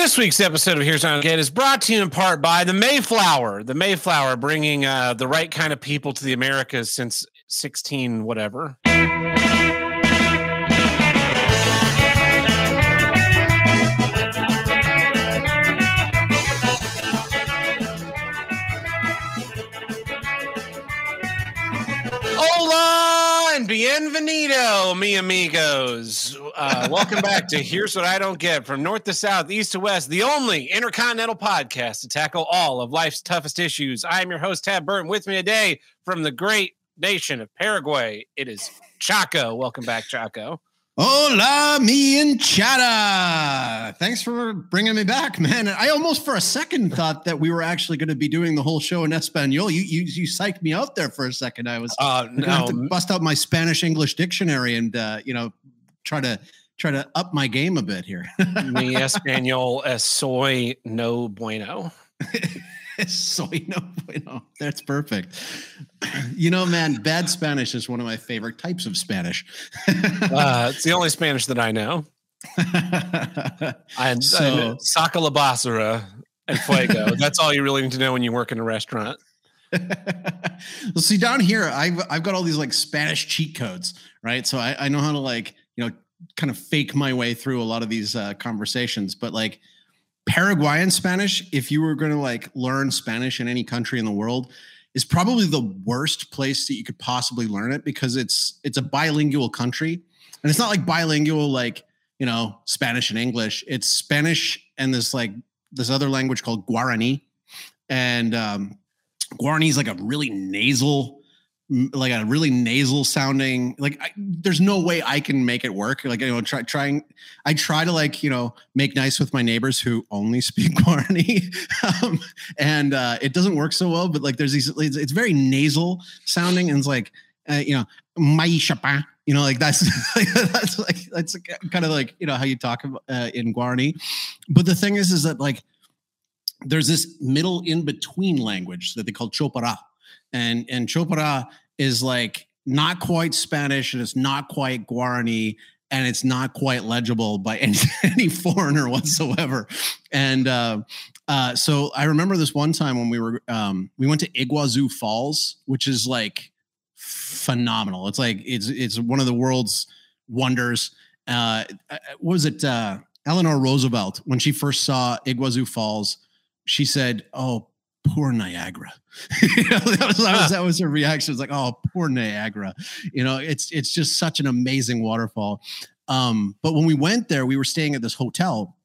This week's episode of Here's I Get is brought to you in part by the Mayflower. The Mayflower bringing uh, the right kind of people to the Americas since 16 whatever. Bienvenido, mi amigos. Uh, welcome back to Here's What I Don't Get from North to South, East to West, the only intercontinental podcast to tackle all of life's toughest issues. I am your host, Tab Burton. With me today from the great nation of Paraguay, it is Chaco. Welcome back, Chaco. Hola, me and Chata. Thanks for bringing me back, man. I almost for a second thought that we were actually going to be doing the whole show in Espanol. You you you psyched me out there for a second. I was uh, no. have to bust out my Spanish English dictionary and uh, you know try to try to up my game a bit here. mi español es soy no bueno. soy no bueno. That's perfect. You know, man, bad Spanish is one of my favorite types of Spanish. uh, it's the only Spanish that I know. I and so, saca la basura and fuego. That's all you really need to know when you work in a restaurant. well, see, down here, I've I've got all these like Spanish cheat codes, right? So I, I know how to like, you know, kind of fake my way through a lot of these uh, conversations, but like Paraguayan Spanish, if you were going to like learn Spanish in any country in the world, is probably the worst place that you could possibly learn it because it's it's a bilingual country, and it's not like bilingual like you know Spanish and English. It's Spanish and this like this other language called Guarani, and um, Guarani is like a really nasal like a really nasal sounding like I, there's no way i can make it work. Like you know try trying i try to like you know make nice with my neighbors who only speak guarani um, and uh, it doesn't work so well but like there's these it's, it's very nasal sounding and it's like uh, you know my chapin you know like that's like, that's like that's kind of like you know how you talk about, uh, in guarani. But the thing is is that like there's this middle in between language that they call Jopara and and Jopara is like not quite Spanish and it's not quite Guarani and it's not quite legible by any, any foreigner whatsoever. And uh, uh, so I remember this one time when we were um, we went to Iguazu Falls, which is like phenomenal. It's like it's it's one of the world's wonders. Uh, uh what was it? Uh, Eleanor Roosevelt when she first saw Iguazu Falls, she said, "Oh, poor Niagara. you know, that, was, that, was, that was her reaction. It was like, oh, poor Niagara. You know, it's it's just such an amazing waterfall. Um, but when we went there, we were staying at this hotel,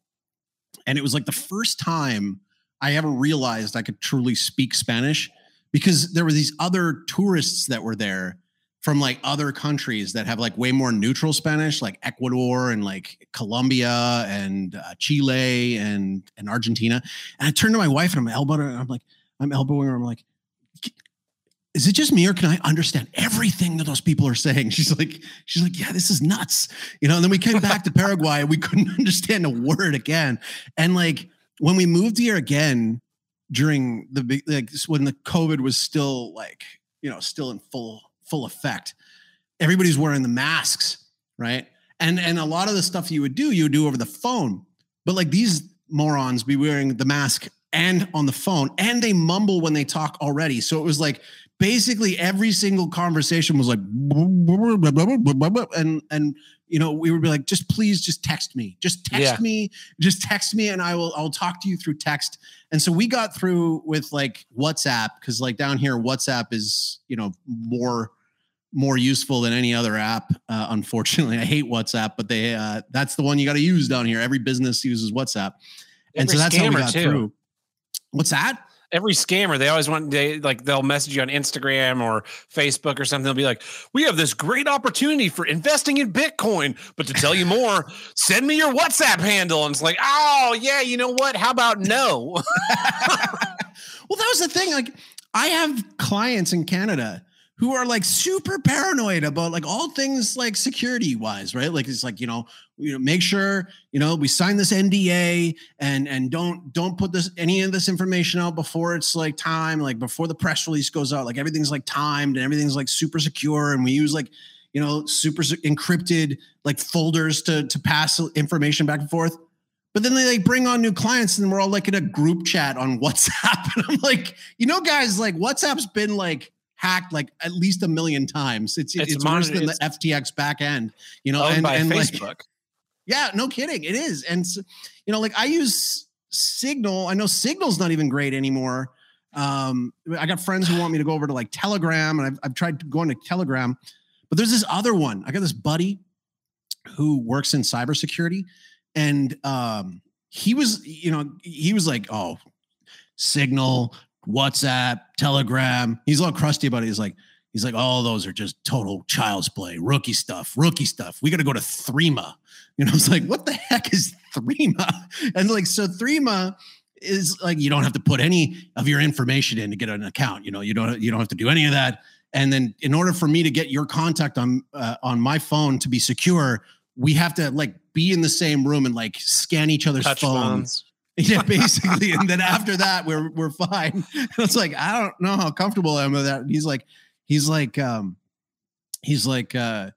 and it was like the first time I ever realized I could truly speak Spanish because there were these other tourists that were there from like other countries that have like way more neutral Spanish, like Ecuador and like Colombia and uh, Chile and and Argentina. And I turned to my wife and I'm elbowing her. And I'm like, I'm elbowing her. I'm like, is it just me or can I understand everything that those people are saying? She's like, she's like, yeah, this is nuts. You know, and then we came back to Paraguay and we couldn't understand a word again. And like when we moved here again during the like when the COVID was still like, you know, still in full full effect. Everybody's wearing the masks, right? And and a lot of the stuff you would do, you would do over the phone. But like these morons be wearing the mask and on the phone, and they mumble when they talk already. So it was like basically every single conversation was like and and you know we would be like just please just text me just text yeah. me just text me and i will i'll talk to you through text and so we got through with like whatsapp because like down here whatsapp is you know more more useful than any other app. Uh, unfortunately, I hate WhatsApp, but they uh, that's the one you got to use down here. Every business uses WhatsApp, and so that's how we got too. through. What's that? Every scammer, they always want they like they'll message you on Instagram or Facebook or something. They'll be like, "We have this great opportunity for investing in Bitcoin, but to tell you more, send me your WhatsApp handle." And it's like, "Oh yeah, you know what? How about no?" well, that was the thing. Like, I have clients in Canada who are like super paranoid about like all things like security wise, right? Like it's like, you know, you know, make sure, you know, we sign this NDA and and don't don't put this any of this information out before it's like time, like before the press release goes out. Like everything's like timed and everything's like super secure. And we use like, you know, super encrypted like folders to to pass information back and forth. but then they like bring on new clients and we're all like in a group chat on WhatsApp. And I'm like, you know, guys, like WhatsApp's been like hacked like at least a million times. It's it's, It's worse than the FTX back end, you know, Owned and, by and like Facebook. Yeah, no kidding. It is. And you know, like I use Signal. I know Signal's not even great anymore. Um, I got friends who want me to go over to like Telegram, and I've, I've tried going to Telegram, but there's this other one. I got this buddy who works in cybersecurity, and um, he was, you know, he was like, oh, Signal, WhatsApp, Telegram. He's all crusty about it. He's like, he's like, all those are just total child's play, rookie stuff, rookie stuff. We got to go to Threema. You know, it's like, what the heck is Threema? And like, so Threema is like, you don't have to put any of your information in to get an account. You know, you don't, you don't have to do any of that. And then in order for me to get your contact on, uh, on my phone to be secure, we have to like be in the same room and like scan each other's Touch phones. phones. Yeah, basically. and then after that, we're we're fine. And I was like, I don't know how comfortable I am with that. And he's like, he's like, um, he's like, uh,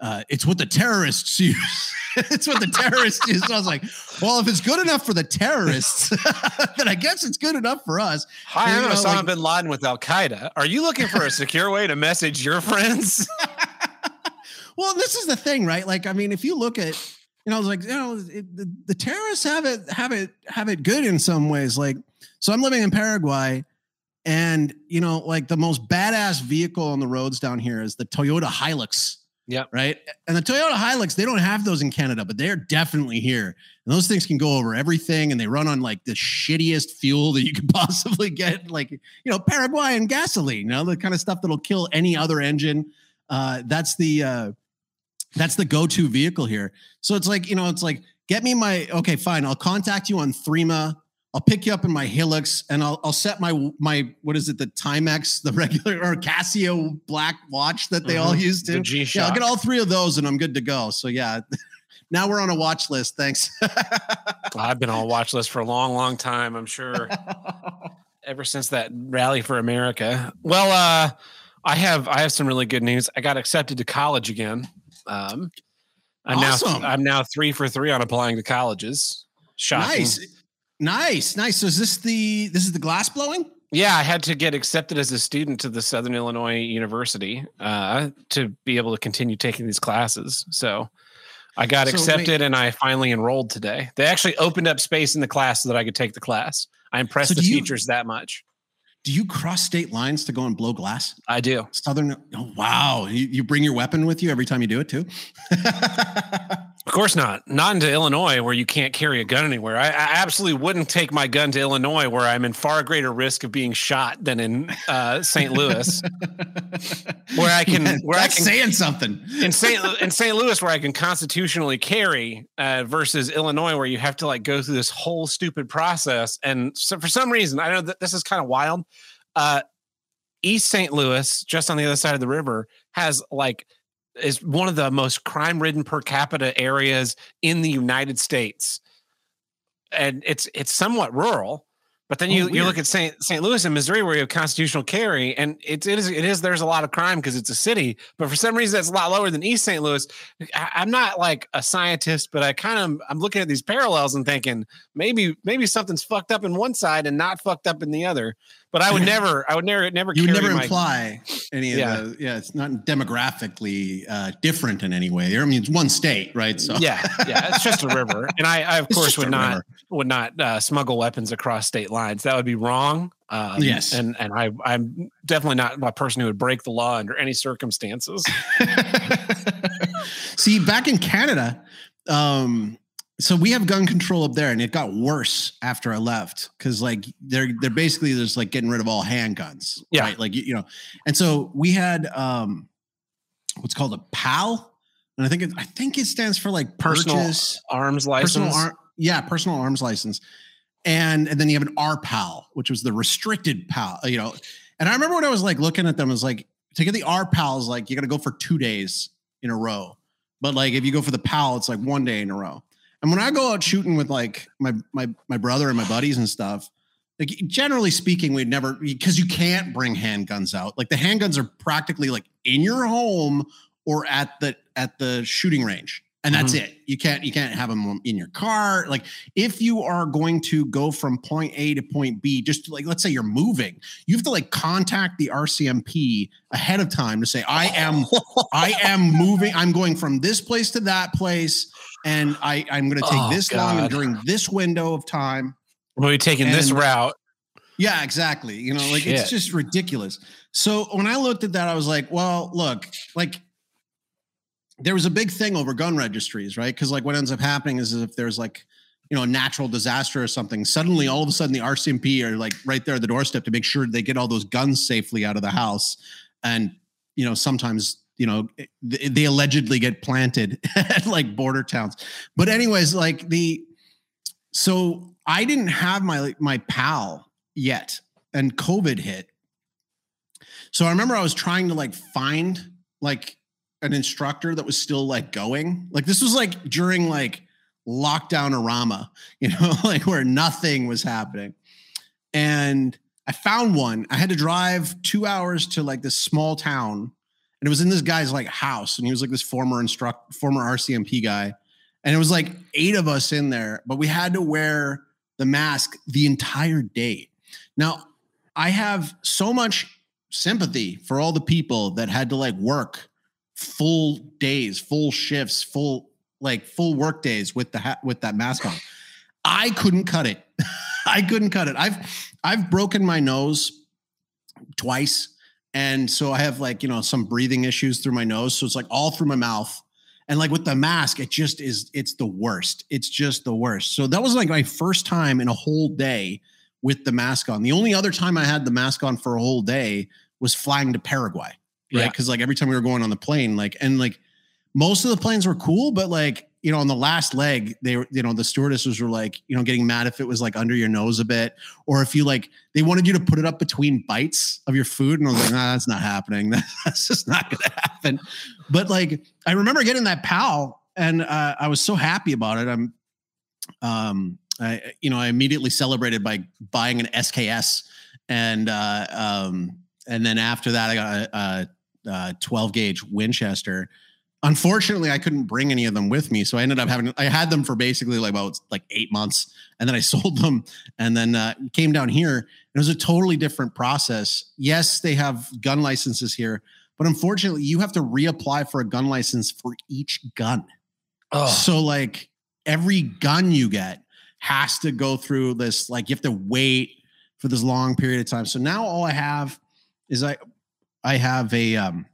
uh, it's what the terrorists use. it's what the terrorists use. So I was like, well, if it's good enough for the terrorists, then I guess it's good enough for us. Hi, I'm You know, Osama like- bin Laden with Al Qaeda. Are you looking for a secure way to message your friends? Well, this is the thing, right? Like, I mean, if you look at, you know, I was like, you know, it, the, the terrorists have it, have it, have it good in some ways. Like, so I'm living in Paraguay, and you know, like the most badass vehicle on the roads down here is the Toyota Hilux. Yep. Right. And the Toyota Hilux, they don't have those in Canada, but they're definitely here. And those things can go over everything, and they run on like the shittiest fuel that you could possibly get, like you know, Paraguayan gasoline. You know, the kind of stuff that'll kill any other engine. Uh, that's the uh, that's the go-to vehicle here. So it's like, you know, it's like, get me my okay, fine. I'll contact you on Threema. I'll pick you up in my Hilux and I'll I'll set my my what is it, the Timex, the regular or Casio black watch that they all Mhm. use The to. G Yeah, I'll get all three of those and I'm good to go. So yeah. Now we're on a watch list. Thanks. I've been on a watch list for a long, long time. I'm sure ever since that rally for America. Well, uh, I have I have some really good news. I got accepted to college again. Um, I'm Awesome. now I'm now three for three on applying to colleges. Shocking. nice. Nice. Nice. So is this the this is the glass blowing? Yeah, I had to get accepted as a student to the Southern Illinois University uh, to be able to continue taking these classes. So I got So wait- accepted and I finally enrolled today. They actually opened up space in the class so that I could take the class. I impressed So the you- teachers that much. Do you cross state lines to go and blow glass? I do. Southern. Oh, wow. You, you bring your weapon with you every time you do it too. Of course not. Not into Illinois where you can't carry a gun anywhere. I, I absolutely wouldn't take my gun to Illinois where I'm in far greater risk of being shot than in uh, St. Louis, where I can where I That's can saying something. in St. In St. Louis where I can constitutionally carry uh, versus Illinois where you have to like go through this whole stupid process. And so for some reason, I know that this is kind of wild. Uh, East St. Louis, just on the other side of the river, has like is one of the most crime ridden per capita areas in the United States. And it's it's somewhat rural. But then Oh, you, you look at St. St. Louis and Missouri where you have constitutional carry, and it's it is it is there's a lot of crime because it's a city, but for some reason it's a lot lower than East St. Louis. I, I'm not like a scientist, but I kind of I'm looking at these parallels and thinking maybe maybe something's fucked up in one side and not fucked up in the other. But I would never I would never never You would never my, imply any of Yeah. the. Yeah, it's not demographically uh, different in any way. I mean, it's one state, right? So yeah yeah it's just a river, and I, I of It's course would not river. would not uh, smuggle weapons across state lines. That would be wrong. Um, Yes. and and I I'm definitely not a person who would break the law under any circumstances. See, back in Canada, um, so we have gun control up there, and it got worse after I left because like they're they're basically just like getting rid of all handguns. Yeah. Right? Like you, know, and so we had um what's called a PAL. And I think it I think it stands for like Personal purchase, Arms personal license. ar- yeah, personal arms license. And and then you have an RPAL, which was the restricted PAL, you know. And I remember when I was like looking at them, I was like, to get the RPAL is like you gotta go for two days in a row. But like if you go for the PAL, it's like one day in a row. And when I go out shooting with like my my my brother and my buddies and stuff, like generally speaking, we'd never because you can't bring handguns out. Like the handguns are practically like in your home or at the at the shooting range. And that's mm-hmm. it. You can't you can't have them in your car. Like if you are going to go from point A to point B, just like let's say you're moving, you have to like contact the RCMP ahead of time to say I am I am moving. I'm going from this place to that place, and I I'm going to take oh, this God. long and during this window of time. We'll be taking and, this route. Yeah, exactly. You know, like Shit. it's just ridiculous. So when I looked at that, I was like, well, look, like there was a big thing over gun registries, right? Because like what ends up happening is if there's like you know a natural disaster or something, suddenly all of a sudden the RCMP are like right there at the doorstep to make sure they get all those guns safely out of the house, and you know sometimes you know they, allegedly get planted at like border towns. But anyways, like the so I didn't have my my pal yet, and COVID hit. So I remember I was trying to like find like an instructor that was still like going. Like this was like during like lockdown arama, you know, like where nothing was happening. And I found one. I had to drive two hours to like this small town. And it was in this guy's like house. And he was like this former instruct former RCMP guy. And it was like eight of us in there, but we had to wear the mask the entire day. Now, I have so much sympathy for all the people that had to like work full days, full shifts, full like full work days with the ha- with that mask on. I couldn't cut it. I couldn't cut it. I've I've broken my nose twice and so I have like, you know, some breathing issues through my nose, so it's like all through my mouth. And like with the mask, it just is it's the worst. It's just the worst. So that was like my first time in a whole day with the mask on. The only other time I had the mask on for a whole day was flying to Paraguay right? Because yeah. like every time we were going on the plane, like and like most of the planes were cool, but like you know on the last leg, they were you know the stewardesses were like you know getting mad if it was like under your nose a bit, or if you like they wanted you to put it up between bites of your food, and I was like, nah, that's not happening. That's just not going to happen. But like I remember getting that PAL, and uh, I was so happy about it. I'm um I, you know, I immediately celebrated by buying an SKS, and uh, um, and then after that, I got a, a uh, 12 gauge Winchester. Unfortunately, I couldn't bring any of them with me, so I ended up having I had them for basically like about like eight months, and then I sold them, and then uh, came down here. It was a totally different process. Yes, they have gun licenses here, but unfortunately, you have to reapply for a gun license for each gun. Oh. So like every gun you get has to go through this. Like you have to wait for this long period of time. So now all I have is I I have a um,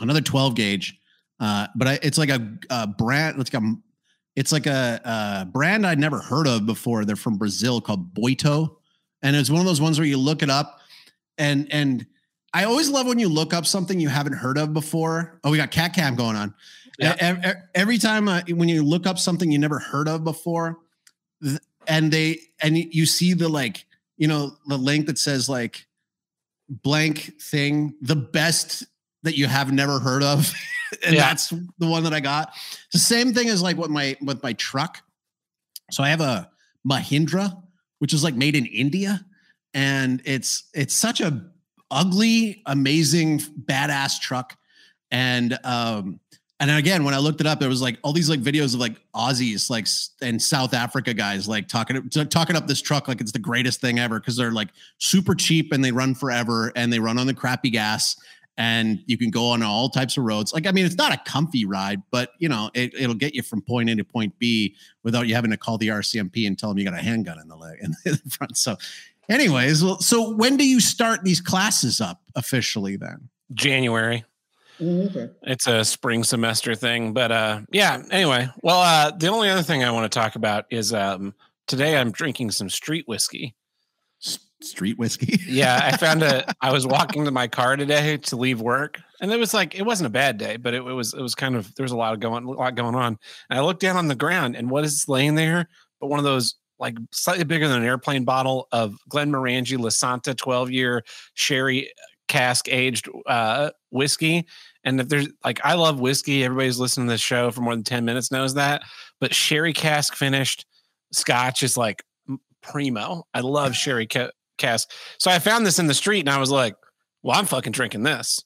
another 12 gauge, uh, but I, it's like a, a brand. It's like a it's like a, a, brand I'd never heard of before. They're from Brazil called Boito, and it's one of those ones where you look it up, and and I always love when you look up something you haven't heard of before. Oh, we got cat cam going on. Yeah. Every time uh, when you look up something you never heard of before, and they and you see the like you know the link that says like blank thing, the best that you have never heard of. and yeah. that's the one that I got. the same thing as like what my with my truck. So I have a Mahindra, which is like made in India. And it's it's such a ugly, amazing, badass truck. And um, and again, when I looked it up, there was like all these like videos of like Aussies, like and South Africa guys, like talking talking up this truck like it's the greatest thing ever because they're like super cheap and they run forever and they run on the crappy gas and you can go on all types of roads. Like I mean, it's not a comfy ride, but you know it, it'll get you from point A to point B without you having to call the RCMP and tell them you got a handgun in the leg in the front. So, anyways, well, so when do you start these classes up officially? Then January. Mm, okay. It's a spring semester thing, but uh, yeah. Anyway, well, uh, the only other thing I want to talk about is um, today I'm drinking some street whiskey. S- street whiskey. yeah, I found a. I was walking to my car today to leave work, and it was like it wasn't a bad day, but it, it was it was kind of there was a lot of going a lot going on. And I looked down on the ground, and what is laying there? But one of those like slightly bigger than an airplane bottle of glen Glenmorangie Lasanta 12 year sherry cask aged uh, whiskey. And if there's like, I love whiskey. Everybody's listening to this show for more than 10 minutes knows that. But sherry cask finished scotch is like primo. I love sherry ca- cask. So I found this in the street and I was like, well, I'm fucking drinking this.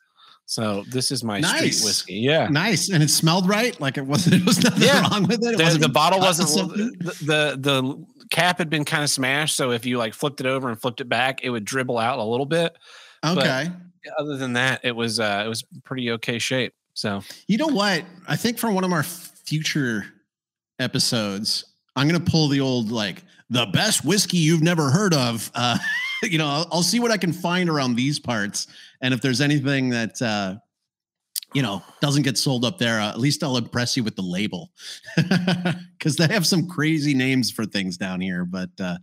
So this is my Nice. street whiskey. Yeah. Nice, and it smelled right. Like it wasn't. It was nothing Yeah. wrong with it. it The, the bottle wasn't the, the the cap had been kind of smashed, so if you like flipped it over and flipped it back, it would dribble out a little bit. Okay. Other than that, it was uh it was pretty okay shape. So You know what? I think for one of our future episodes, I'm gonna pull the old like the best whiskey you've never heard of. Uh, you know, I'll, I'll see what I can find around these parts, and if there's anything that uh, you know doesn't get sold up there, uh, at least I'll impress you with the label because they have some crazy names for things down here. But uh,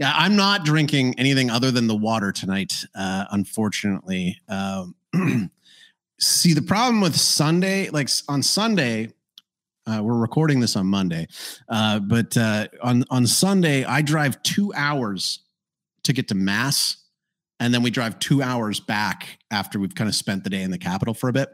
yeah, I'm not drinking anything other than the water tonight, uh, unfortunately. Um, see the problem with sunday like on sunday uh, we're recording this on monday uh, but uh, on on sunday i drive two hours to get to mass and then we drive two hours back after we've kind of spent the day in the capital for a bit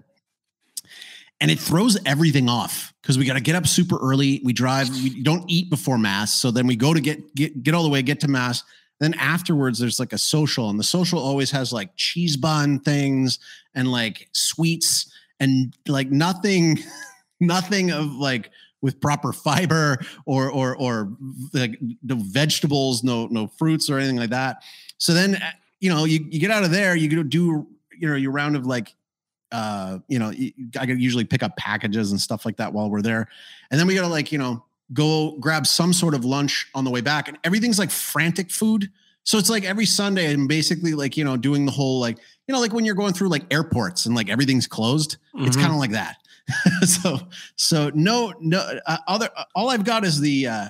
and it throws everything off because we got to get up super early we drive we don't eat before mass so then we go to get get get all the way get to mass. Then afterwards there's like a social and the social always has like cheese bun things and like sweets and like nothing nothing of like with proper fiber or or or like no vegetables no no fruits or anything like that. So then uh, you know you, you get out of there you go do you know your round of like uh you know i could usually pick up packages and stuff like that while we're there. And then we gotta like you know go grab some sort of lunch on the way back and everything's like frantic food. So it's like every sunday i'm basically like you know doing the whole like you know like when you're going through like airports and like everything's closed it's Mhm. kind of like that. So so no no uh, other all i've got is the uh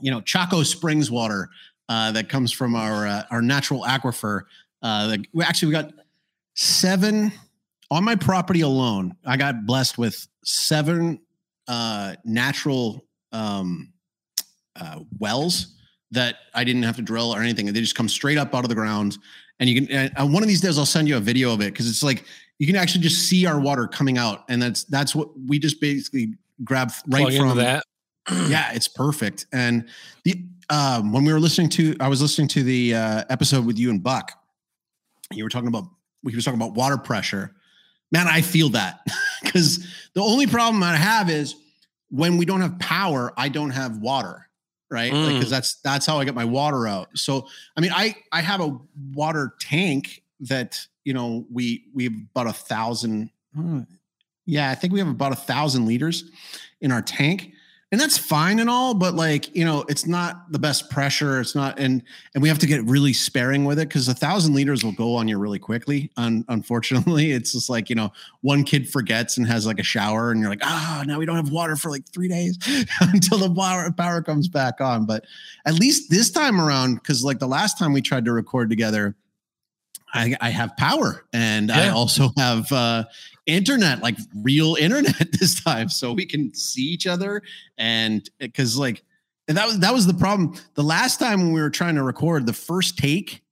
you know chaco springs water uh that comes from our uh, our natural aquifer uh that we actually we got seven on my property alone i got blessed with seven uh natural um uh wells that i didn't have to drill or anything. They just come straight up out of the ground. And you can and one of these days i'll send you a video of it because it's like you can actually just see our water coming out. And that's that's what we just basically grab right plug from that. yeah it's perfect. And the um when we were listening to i was listening to the uh episode with you and buck you were talking about he was talking about water pressure man i feel that. Because the only problem i have is when we don't have power i don't have water right? Mm. because that's that's how i get my water out. So i mean i i have a water tank that you know we we have about a thousand uh, yeah i think we have about a thousand liters in our tank and that's fine and all but like you know it's not the best pressure. It's not and and we have to get really sparing with it because a thousand liters will go on you really quickly un- unfortunately. It's just like you know one kid forgets and has like a shower and you're like ah now we don't have water for like three days until the power, power comes back on. But at least this time around because like the last time we tried to record together I, I have power and I also have uh, internet, like real internet this time, so we can see each other. And because like and that was that was the problem. The last time when we were trying to record the first take,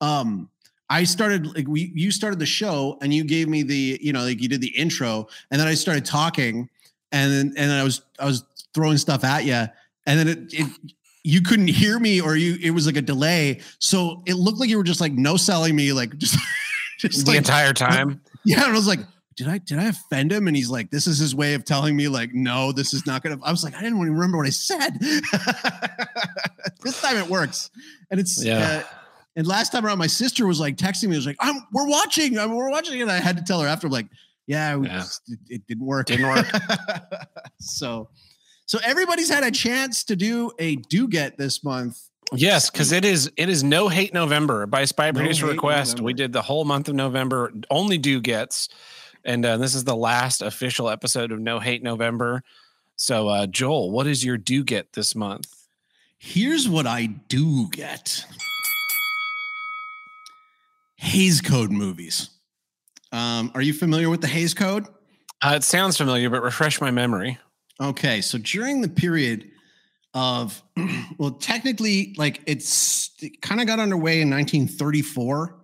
um, I started like we you started the show and you gave me the you know like you did the intro and then I started talking and then and then I was I was throwing stuff at you and then it, it you couldn't hear me or you it was like a delay so it looked like you were just like no selling me like just just the like entire time. Yeah and I was like did I did I offend him and he's like this is his way of telling me like no this is not gonna I was like I didn't even remember what I said this time it works and it's Yeah. uh, and last time around my sister was like texting me was like I'm we're watching I'm, we're watching and I had to tell her after I'm like yeah, we Yeah. just- it, it didn't work Didn't work. so so everybody's had a chance to do a do get this month Yes, because it is it is no hate November by spy producer request. We did the whole month of November. Only do gets, and uh, this is the last official episode of No Hate November. So, uh, Joel, what is your do get this month? Here's what I do get. Hays Code movies. Um, are you familiar with the Hays Code? Uh, it sounds familiar, but refresh my memory. Okay, so during the period of, well, technically, like it's it kind of got underway in 1934,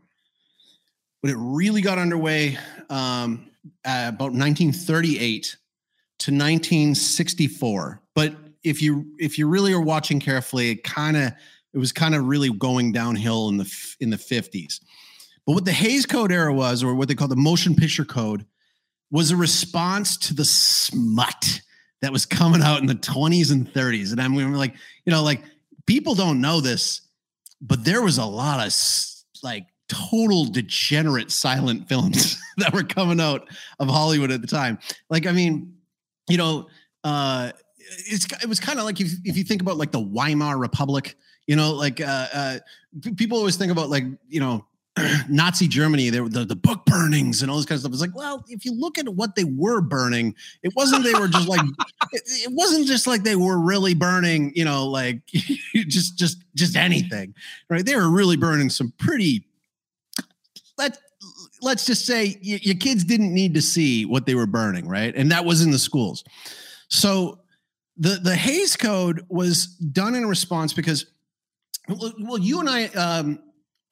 but it really got underway um, about 1938 to 1964. But if you if you really are watching carefully, it kind of it was kind of really going downhill in the in the 50s. But what the Hays Code era was, or what they call the motion picture code, was a response to the smut that was coming out in the 20s and 30s. And I'm like, you know, like people don't know this, but there was a lot of like total degenerate silent films that were coming out of Hollywood at the time. Like, I mean, you know, uh, it's it was kind of like if, if you think about like the Weimar Republic, you know, like uh, uh, people always think about like you know Nazi Germany, there the, the book burnings and all this kind of stuff. It's like, well, if you look at what they were burning, it wasn't they were just like it, it, wasn't just like they were really burning, you know, like just just just anything, right? They were really burning some pretty let let's just say your kids didn't need to see what they were burning, right? And that was in the schools. So the the Hays Code was done in response because well, you and I um,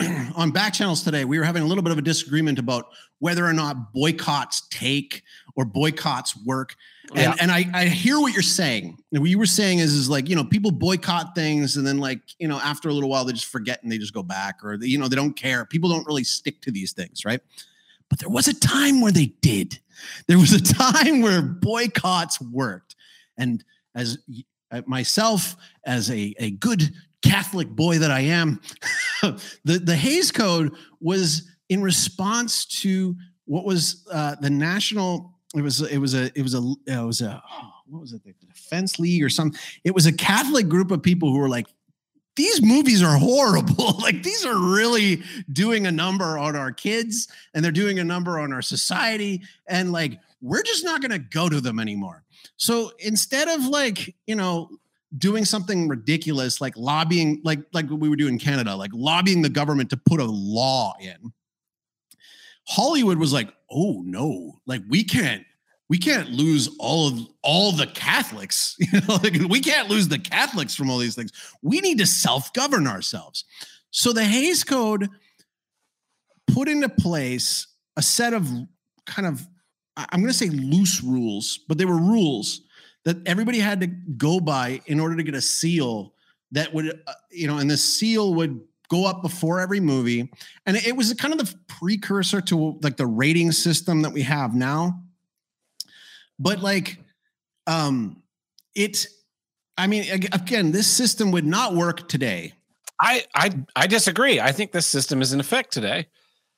on back channels today, we were having a little bit of a disagreement about whether or not boycotts take or boycotts work. And, yeah. and I, I hear what you're saying. And what you were saying is, is like, you know, people boycott things and then like, you know, after a little while, they just forget and they just go back or, they, you know, they don't care. People don't really stick to these things, right? But there was a time where they did. There was a time where boycotts worked. And as uh, myself, as a, a good Catholic boy that I am, the, the Hays Code was in response to what was uh, the national. It was it was a it was a it was a what was it the Defense League or something. It was a Catholic group of people who were like, these movies are horrible. like these are really doing a number on our kids and they're doing a number on our society. And like, we're just not going to go to them anymore. So instead of like, you know, doing something ridiculous like lobbying like like what we were doing in Canada like lobbying the government to put a law in. Hollywood was like oh no like we can't we can't lose all of all the Catholics you know like we can't lose the Catholics from all these things. We need to self-govern ourselves. So the Hays Code put into place a set of kind of I'm going to say loose rules but they were rules that everybody had to go by in order to get a seal that would, uh, you know, and the seal would go up before every movie. And it was kind of the precursor to like the rating system that we have now. But like, um, it, I mean, again, this system would not work today. I, I, I disagree. I think this system is in effect today.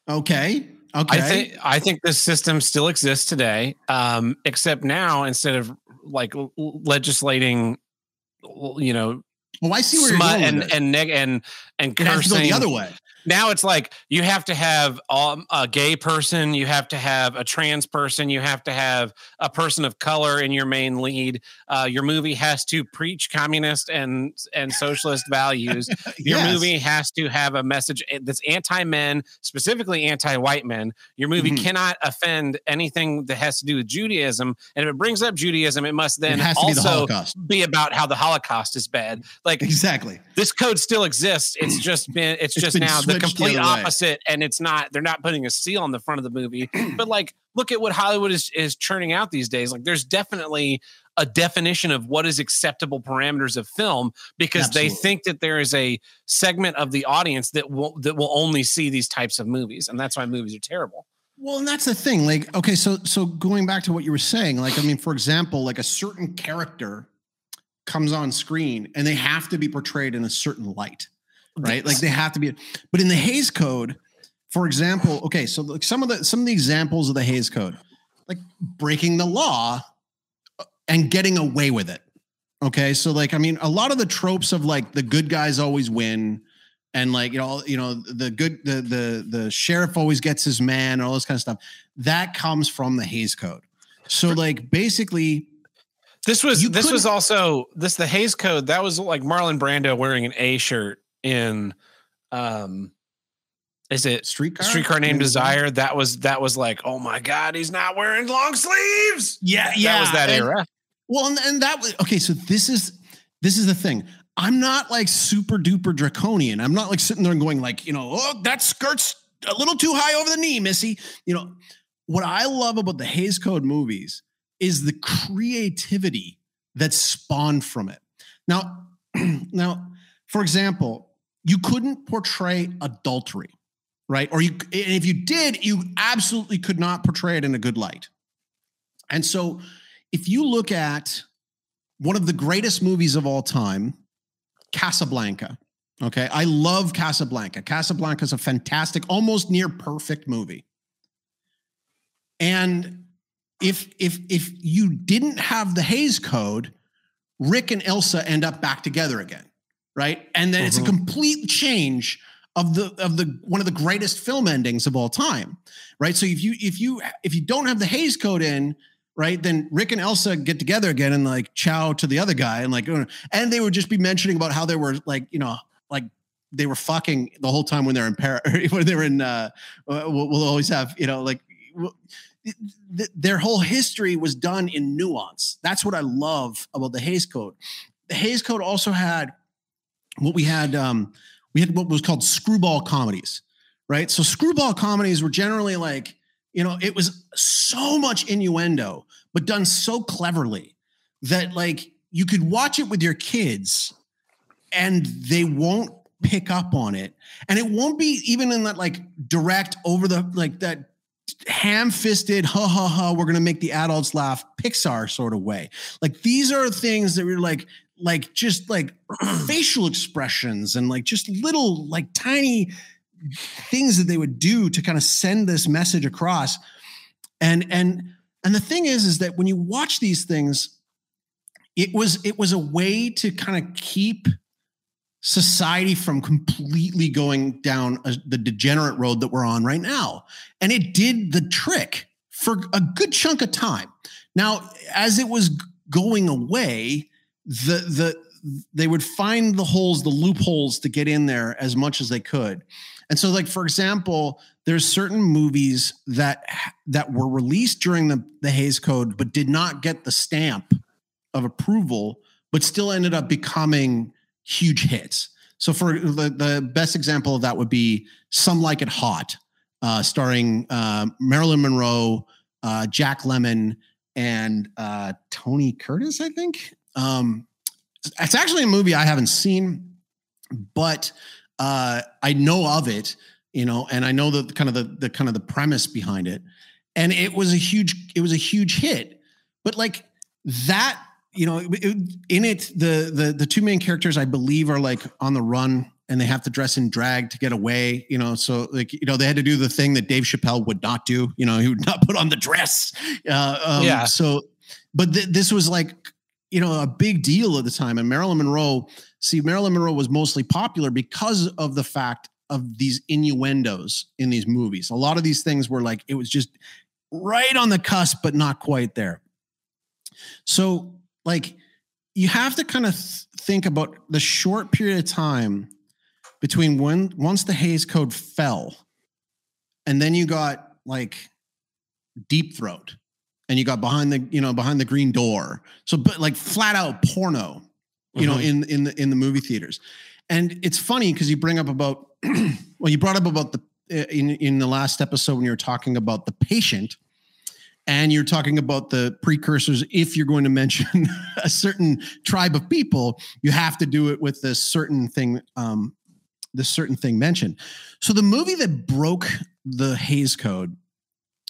Okay. Okay. I think I think this system still exists today, um, except now instead of like legislating, you know, well, I see where you're going and and neg- and and cursing the other way now it's like you have to have um, a gay person, you have to have a trans person, you have to have a person of color in your main lead. Uh, your movie has to preach communist and and socialist values. Your yes. movie has to have a message eh, that's anti-men, specifically anti-white men. Your movie mm-hmm. cannot offend anything that has to do with Judaism, and if it brings up Judaism, it must then it also be, be about how the Holocaust is bad. Like exactly, this code still exists. It's just been it's, it's just been now the complete the opposite and it's not they're not putting a seal on the front of the movie but like look at what hollywood is is churning out these days like there's definitely a definition of what is acceptable parameters of film because Absolutely. they think that there is a segment of the audience that will that will only see these types of movies and that's why movies are terrible well, and that's the thing. Like, okay, so so going back to what you were saying, like, I mean, for example, like a certain character comes on screen and they have to be portrayed in a certain light right? Like they have to be. But in the Hays Code, for example, okay, so like some of the some of the examples of the Hays Code, like breaking the law uh, and getting away with it. Okay, so like I mean, a lot of the tropes of like the good guys always win, and like you know, you know, the good the the the sheriff always gets his man, and all this kind of stuff. That comes from the Hays Code. So like basically, this was this was also this the Hays Code. That was like Marlon Brando wearing an A shirt in um is it streetcar? Streetcar named desire? That was that was like oh my god he's not wearing long sleeves! Yeah yeah that was that and, era. Well and, and that was okay so this is this is the thing. I'm not like super duper draconian. I'm not like sitting there and going like you know oh that skirt's a little too high over the knee missy. You know what i love about the Hays Code movies is the creativity that spawned from it. Now now for example, you couldn't portray adultery. right? Or you, and if you did, you absolutely could not portray it in a good light. And so, if you look at one of the greatest movies of all time, Casablanca. Okay, I love Casablanca. Casablanca is a fantastic, almost near perfect movie. And if if if you didn't have the Hays Code, Rick and Elsa end up back together again, right? And then mm-hmm. it's a mm-hmm. complete change of the of the one of the greatest film endings of all time, right? So if you if you if you don't have the Hays Code in, right? Then Rick and Elsa get together again and like chow to the other guy and like, and they would just be mentioning about how they were like, you know, like they were fucking the whole time when they're in Paris, when they're in, uh, we'll, we'll always have, you know, like th- their whole history was done in nuance. That's what I love about the Hays Code. The Hays Code also had what we had, um, we had what was called screwball comedies, right? So screwball comedies were generally like, you know, it was so much innuendo, but done so cleverly that like you could watch it with your kids and they won't pick up on it. And it won't be even in that like direct over the like that ham-fisted ha ha ha we're going to make the adults laugh pixar sort of way like these are things that were like like just like facial expressions and like just little like tiny things that they would do to kind of send this message across. And and and the thing is is that when you watch these things it was it was a way to kind of keep society from completely going down a, the degenerate road that we're on right now. And it did the trick for a good chunk of time. Now as it was going away the the they would find the holes the loopholes to get in there as much as they could and so, like for example, there's certain movies that that were released during the the Hays Code, but did not get the stamp of approval, but still ended up becoming huge hits. So, for the the best example of that would be Some Like It Hot, uh, starring uh, Marilyn Monroe, uh, Jack Lemmon, and uh, Tony Curtis. I think um, it's actually a movie I haven't seen, but uh, I know of it, you know, and I know the kind of the the kind of the premise behind it, and it was a huge it was a huge hit. But like that, you know, it, in it the the the two main characters I believe are like on the run and they have to dress in drag to get away, you know. So like you know they had to do the thing that Dave Chappelle would not do, you know, he would not put on the dress. Uh, um, yeah. So, but th- this was like you know a big deal at the time, and Marilyn Monroe See, Marilyn Monroe was mostly popular because of the fact of these innuendos in these movies. A lot of these things were like, it was just right on the cusp, but not quite there. So, like, you have to kind of th- think about the short period of time between when once the Hays Code fell, and then you got like Deep Throat, and you got behind the you know behind the green door. So, but like flat out porno you mm-hmm. know, in in the in the movie theaters. And it's funny because you bring up about well, you brought up about the uh, in in the last episode when you were talking about the patient and you're talking about the precursors if you're going to mention a certain tribe of people you have to do it with this certain thing um this certain thing mentioned so the movie that broke the Hays code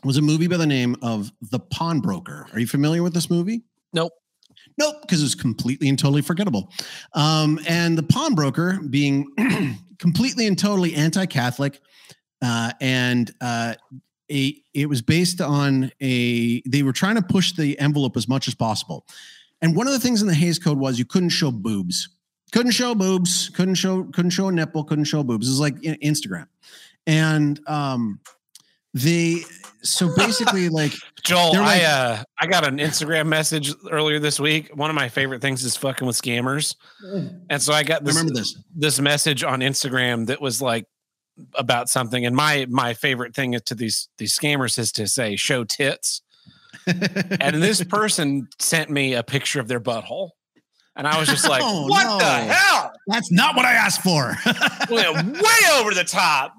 was a movie by the name of the pawnbroker are you familiar with this movie nope Nope, because it was completely and totally forgettable. Um, and the pawnbroker being completely and totally anti-Catholic, uh, and uh, a, it was based on a. They were trying to push the envelope as much as possible. And one of the things in the Hays Code was you couldn't show boobs. Couldn't show boobs. Couldn't show. Couldn't show a nipple. Couldn't show boobs. It was like Instagram. And um, they so basically like Joel, like, I uh I got an Instagram message earlier this week. One of my favorite things is fucking with scammers. And so I got this, remember this this message on Instagram that was like about something. And my my favorite thing to these these scammers is to say show tits. and this person sent me a picture of their butthole. And I was just like, oh, what no. the hell? That's not what I asked for. way over the top.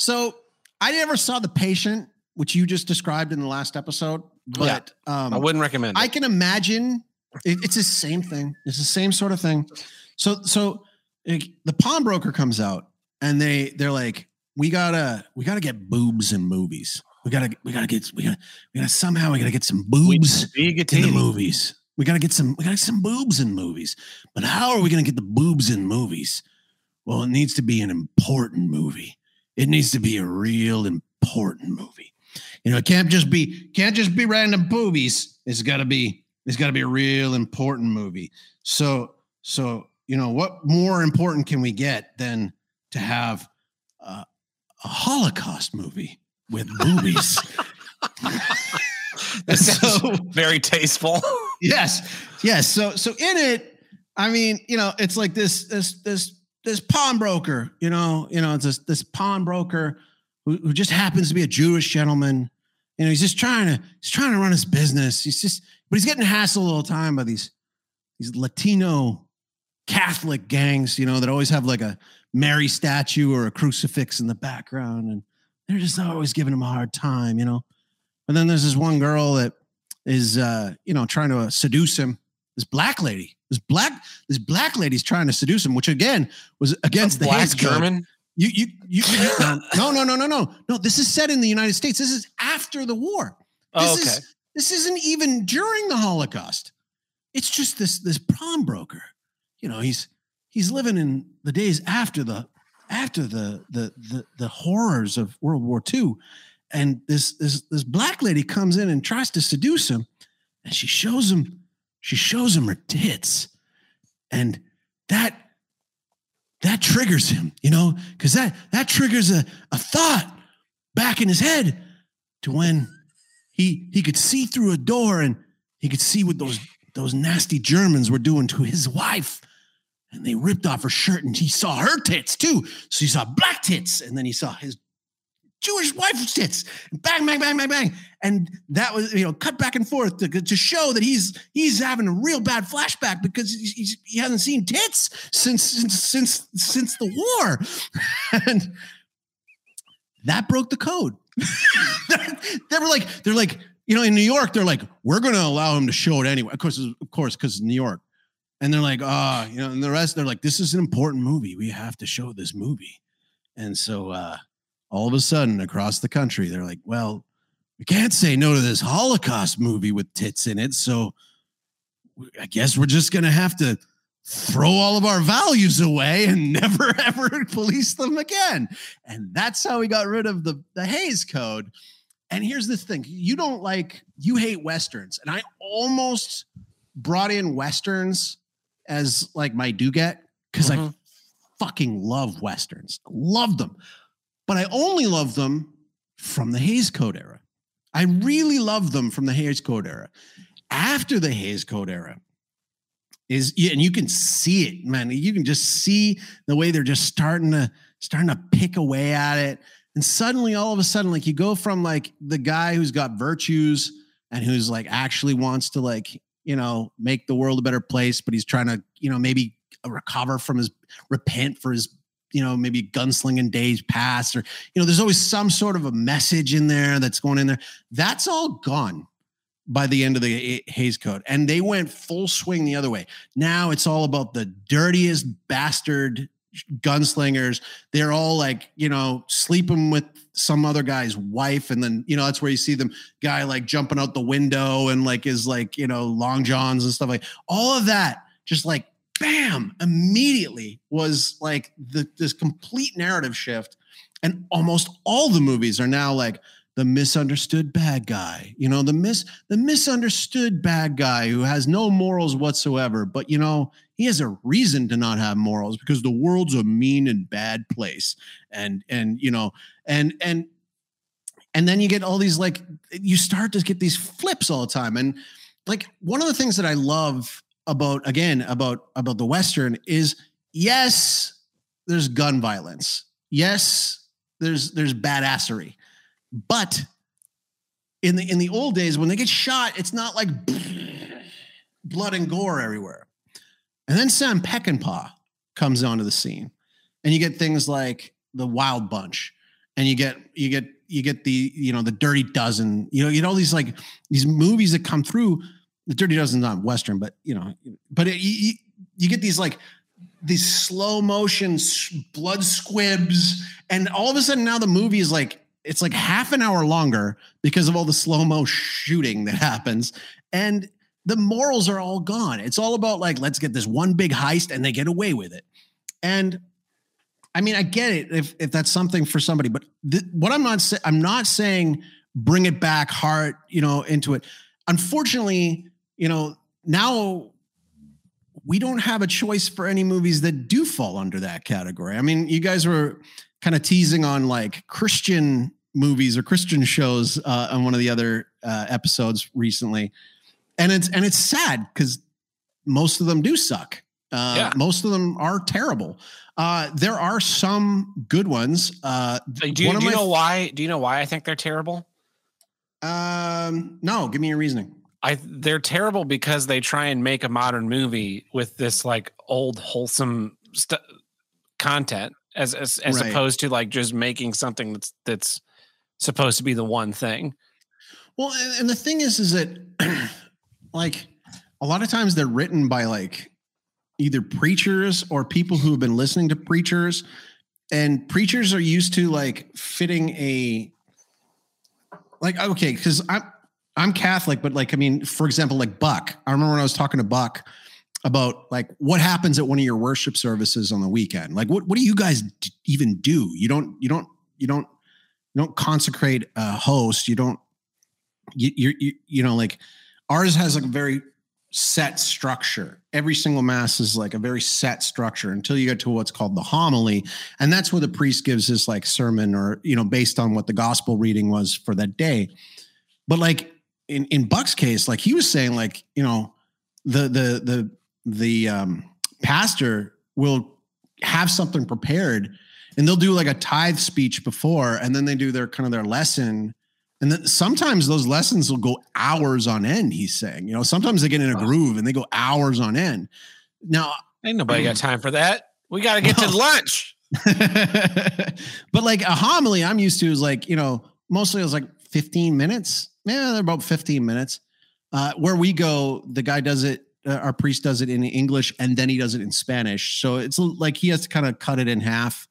So I never saw the patient, which you just described in the last episode, but yeah, um, I wouldn't recommend. It. I can imagine it, it's the same thing. It's the same sort of thing. So so the pawnbroker comes out, and they they're like, we gotta we gotta get boobs in movies. We gotta we gotta get we gotta we gotta somehow we gotta get some boobs in the movies. We gotta get some we gotta get some boobs in movies. But how are we gonna get the boobs in movies? Well, it needs to be an important movie. It needs to be a real important movie. You know, it can't just be can't just be random boobies. It's gotta be it's gotta be a real important movie. So so you know what more important can we get than to have uh, a Holocaust movie with boobies? That's so very tasteful. yes, yes. So so in it, I mean, you know, it's like this this this this pawnbroker. You know, you know, it's this this pawnbroker who, who just happens to be a Jewish gentleman. You know, he's just trying to he's trying to run his business. He's just, but he's getting hassled all the time by these these Latino Catholic gangs. You know, that always have like a Mary statue or a crucifix in the background, and they're just always giving him a hard time. You know, and then there's this one girl that is, uh, you know, trying to seduce him. This black lady, this black, this black lady's trying to seduce him, which again was against the black German. You, you, you, you no, no, no, no, no, no. This is set in the United States. This is after the war. Oh, this oh, okay. Is, this isn't even during the Holocaust. It's just this this prom broker. You know, he's he's living in the days after the after the the the, the horrors of World War II. And this this this black lady comes in and tries to seduce him, and she shows him she shows him her tits, and that that triggers him, you know, because that that triggers a, a thought back in his head to when he he could see through a door and he could see what those those nasty Germans were doing to his wife. And they ripped off her shirt and he saw her tits too. So he saw black tits and then he saw his Jewish wife tits. Bang, bang, bang, bang, bang. And that was, you know, cut back and forth to, to show that he's he's having a real bad flashback because he's, he's, he hasn't seen tits since since since since the war. and that broke the code. they were like, they're like, you know, in New York, they're like, we're to allow him to show it anyway. Of course, of course, because New York. And they're like, ah, oh, you know, and the rest, they're like, this is an important movie. We have to show this movie. And so, uh, all of a sudden across the country, they're like, well, we can't say no to this Holocaust movie with tits in it. So I guess we're just going to have to throw all of our values away and never ever police them again. And that's how we got rid of the, the Hays Code. And here's the thing you don't like, you hate Westerns. And I almost brought in Westerns as like my do get because mm-hmm. I fucking love Westerns, love them but I only love them from the Hays Code era. I really love them from the Hays Code era. After the Hays Code era is, and you can see it, man. You can just see the way they're just starting to starting to pick away at it. And suddenly, all of a sudden, like you go from like the guy who's got virtues and who's like actually wants to like you know make the world a better place, but he's trying to you know maybe recover from his repent for his you know maybe gunslinging days past or you know there's always some sort of a message in there that's going in there. That's all gone by the end of the Hays Code and they went full swing the other way. Now it's all about the dirtiest bastard gunslingers. They're all like you know sleeping with some other guy's wife and then you know that's where you see them guy like jumping out the window and like is like you know long johns and stuff like all of that just like bam, immediately was like the, this complete narrative shift. And almost all the movies are now like the misunderstood bad guy, you know, the mis the misunderstood bad guy who has no morals whatsoever. But you know, he has a reason to not have morals because the world's a mean and bad place. And and you know, and and and then you get all these like you start to get these flips all the time. And like one of the things that I love about again about about the western is yes there's gun violence. Yes there's there's badassery. But in the in the old days when they get shot it's not like blood and gore everywhere. And then sam peckinpah comes onto the scene and you get things like the wild bunch and you get you get you get the you know the dirty dozen you know you get all these like these movies that come through the Dirty Dozen's not Western, but you know, but it, you, you get these like these slow motion blood squibs, and all of a sudden now the movie is like it's like half an hour longer because of all the slow mo shooting that happens, and the morals are all gone. It's all about like let's get this one big heist and they get away with it, and I mean I get it if if that's something for somebody, but th- what I'm not saying I'm not saying bring it back hard, you know, into it. Unfortunately, you know now we don't have a choice for any movies that do fall under that category. I mean, you guys were kind of teasing on like Christian movies or Christian shows uh, on one of the other uh, episodes recently, and it's and it's sad because most of them do suck. Uh, yeah. Most of them are terrible. Uh, there are some good ones. Uh, do you, do you know why? Do you know why I think they're terrible? Um, no, give me your reasoning. I they're terrible because they try and make a modern movie with this like old wholesome st- content as as, as right. opposed to like just making something that's that's supposed to be the one thing. Well, and the thing is, is that like a lot of times they're written by like either preachers or people who have been listening to preachers, and preachers are used to like fitting a like okay, because I'm I'm Catholic, but like, I mean, for example, like Buck, I remember when I was talking to Buck about like what happens at one of your worship services on the weekend. Like, what, what do you guys d- even do? You don't, you don't, you don't, you don't consecrate a host. You don't, you, you, you, you know, like ours has like a very set structure. Every single mass is like a very set structure until you get to what's called the homily. And that's where the priest gives his like sermon or, you know, based on what the gospel reading was for that day. But like in in Buck's case, like he was saying, like you know, the the the the um, pastor will have something prepared, and they'll do like a tithe speech before, and then they do their kind of their lesson. And then sometimes those lessons will go hours on end. He's saying, you know, sometimes they get in a groove and they go hours on end. Now, ain't nobody got time for that. We got to get to lunch. but like a homily, I'm used to is like, you know, mostly it was like 15 minutes yeah, they're about 15 minutes. Uh, where we go, the guy does it, uh, our priest does it in English and then he does it in Spanish. So it's like he has to kind of cut it in half.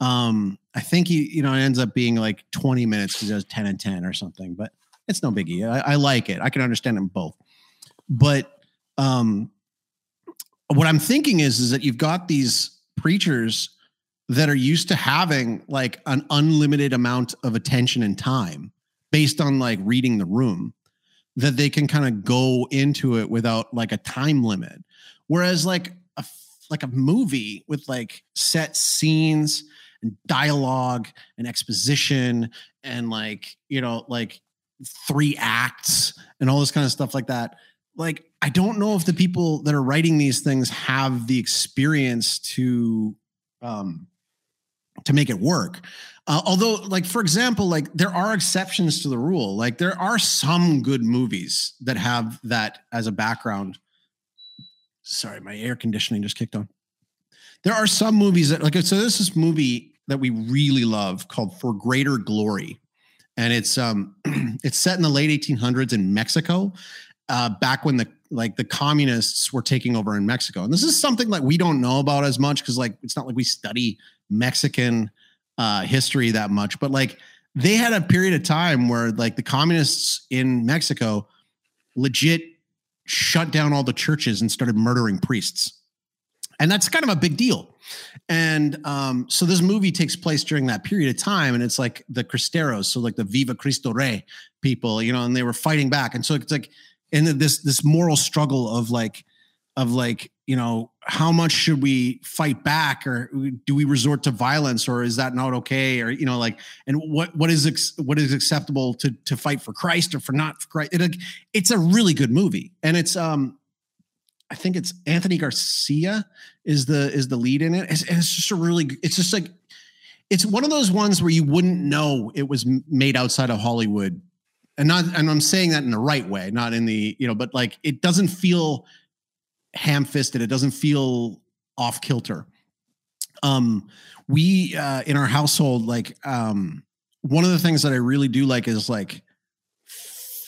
Um, I think he, you know, it ends up being like 20 minutes because he does 10 and 10 or something, but it's no biggie. I, I like it. I can understand them both. But um, what I'm thinking is, is that you've got these preachers that are used to having like an unlimited amount of attention and time based on like reading the room that they can kind of go into it without like a time limit. Whereas like a like a movie with like set scenes and dialogue and exposition and like you know like three acts and all this kind of stuff like that like i don't know if the people that are writing these things have the experience to um to make it work uh, although, like for example, like there are exceptions to the rule. Like there are some good movies that have that as a background. Sorry, my air conditioning just kicked on. There are some movies that like so. This is movie that we really love called For Greater Glory, and it's um it's set in the late 1800s in Mexico, uh, back when the like the communists were taking over in Mexico. And this is something like we don't know about as much because like it's not like we study Mexican uh, history that much, but like they had a period of time where like the communists in Mexico legit shut down all the churches and started murdering priests. And that's kind of a big deal. And um, so this movie takes place during that period of time, and it's like the Cristeros, so like the Viva Cristo Rey people, you know, and they were fighting back. And so it's like in this this moral struggle of like of like you know how much should we fight back or do we resort to violence or is that not okay? Or you know like and what what is ex- what is acceptable to to fight for Christ or for not for Christ? It, it's a really good movie. And it's um I think it's Anthony Garcia is the is the lead in it. And it's just a really it's just like it's one of those ones where you wouldn't know it was made outside of Hollywood and not and I'm saying that in the right way not in the you know but like it doesn't feel ham fisted. It doesn't feel off kilter. Um, we uh, in our household, like um, one of the things that I really do like is like,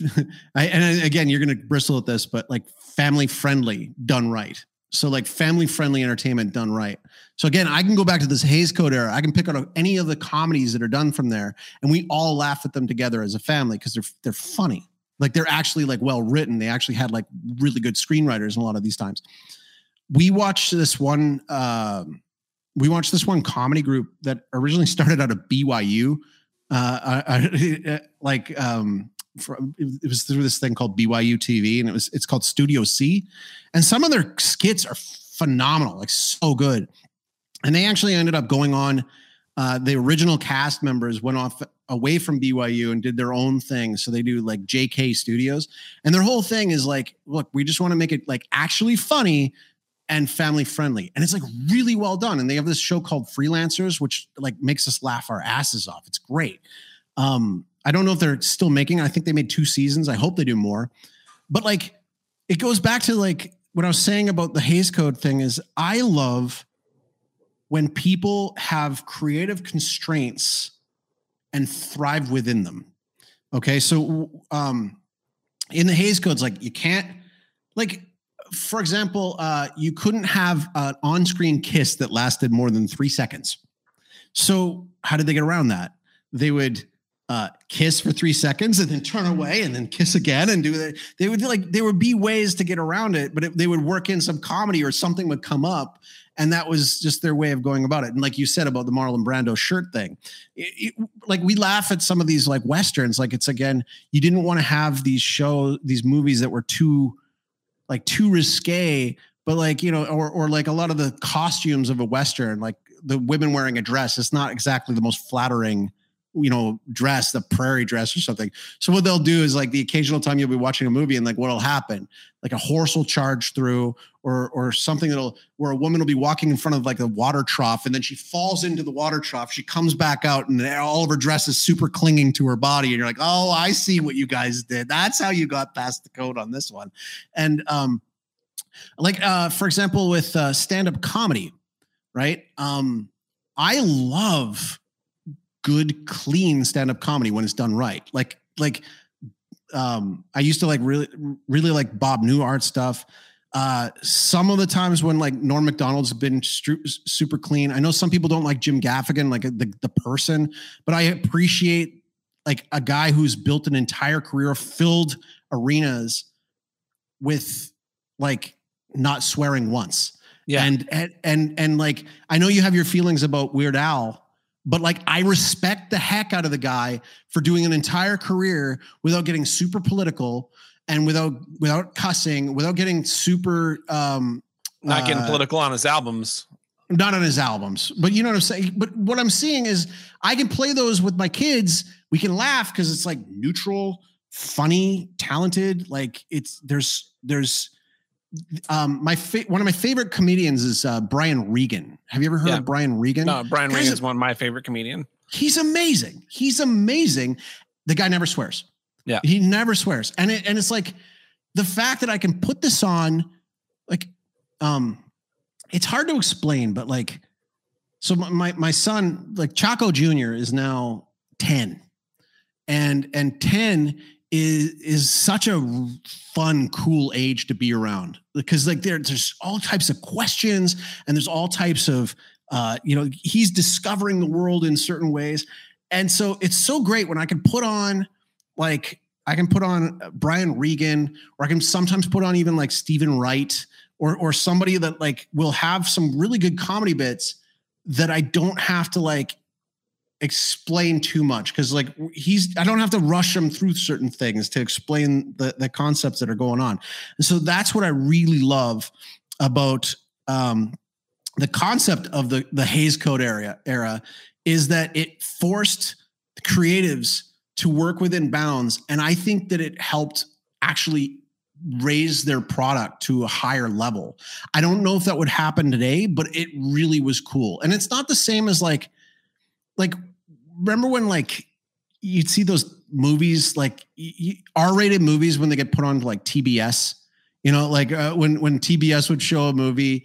I, and again, you're gonna bristle at this, but like family friendly done right. So like family friendly entertainment done right. So again, I can go back to this Hays Code era. I can pick out any of the comedies that are done from there, and we all laugh at them together as a family because they're they're funny. Like they're actually like well written. They actually had like really good screenwriters in a lot of these times. We watched this one. Um, we watched this one comedy group that originally started out of BYU. Uh, I, like um, from, it was through this thing called BYU TV, and it was it's called Studio C, and some of their skits are phenomenal, like so good. And they actually ended up going on. Uh, the original cast members went off away from BYU and did their own thing. So they do like JK Studios, and their whole thing is like, look, we just want to make it like actually funny and family friendly, and it's like really well done. And they have this show called Freelancers, which like makes us laugh our asses off. It's great. Um, I don't know if they're still making. I think they made two seasons. I hope they do more. But like, it goes back to like what I was saying about the Hays Code thing. Is I love when people have creative constraints and thrive within them. Okay, so um, in the Hays Codes, like you can't, like for example, uh, you couldn't have an on-screen kiss that lasted more than three seconds. So how did they get around that? They would uh, kiss for three seconds and then turn away and then kiss again and do that. They would like there would be ways to get around it, but it, they would work in some comedy or something would come up, and that was just their way of going about it. And like you said about the Marlon Brando shirt thing, it, it, like we laugh at some of these like westerns, like it's again you didn't want to have these shows, these movies that were too like too risque, but like you know, or or like a lot of the costumes of a western, like the women wearing a dress, it's not exactly the most flattering you know, dress, the prairie dress or something. So what they'll do is like the occasional time you'll be watching a movie and like what'll happen, like a horse will charge through or or something that'll where a woman will be walking in front of like a water trough and then she falls into the water trough. She comes back out and all of her dress is super clinging to her body. And you're like, oh, I see what you guys did. That's how you got past the code on this one. And um like uh for example with uh stand-up comedy, right? Um I love good, clean stand-up comedy when it's done right. Like, like um, I used to like really, really like Bob Newhart stuff. Uh, some of the times when like Norm Macdonald's been stru- super clean. I know some people don't like Jim Gaffigan, like the, the person, but I appreciate like a guy who's built an entire career, filled arenas with like not swearing once. Yeah. And, and, and, and like, I know you have your feelings about Weird Al, but like I respect the heck out of the guy for doing an entire career without getting super political and without without cussing, without getting super um not getting uh, political on his albums. Not on his albums. But you know what I'm saying? But what I'm seeing is I can play those with my kids. We can laugh because it's like neutral, funny, talented. Like it's there's there's um, my fa- one of my favorite comedians is uh, Brian Regan. Have you ever heard yeah. of Brian Regan? No, Brian Regan is one of my favorite comedian. He's amazing. He's amazing. The guy never swears. Yeah, he never swears, and it, and it's like the fact that I can put this on, like, um, it's hard to explain, but like, so my my son, like Chaco Junior, is now ten, and and ten is is such a fun, cool age to be around. Because like there, there's all types of questions and there's all types of uh, you know he's discovering the world in certain ways, and so it's so great when I can put on like I can put on Brian Regan or I can sometimes put on even like Steven Wright or or somebody that like will have some really good comedy bits that I don't have to like explain too much because like he's i don't have to rush him through certain things to explain the, the concepts that are going on. And so that's what i really love about um, the concept of the the Hays Code area era is that it forced creatives to work within bounds and i think that it helped actually raise their product to a higher level. I don't know if that would happen today but it really was cool. And it's not the same as like like remember when like you'd see those movies like R-rated movies when they get put on like TBS, you know, like uh, when when TBS would show a movie.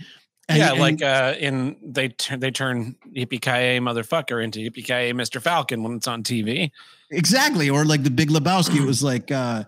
And, yeah, and, like uh, in they t- they turn Yippee Ki motherfucker into Yippee Ki Mr. Falcon when it's on TV. Exactly, or like the Big Lebowski was like uh,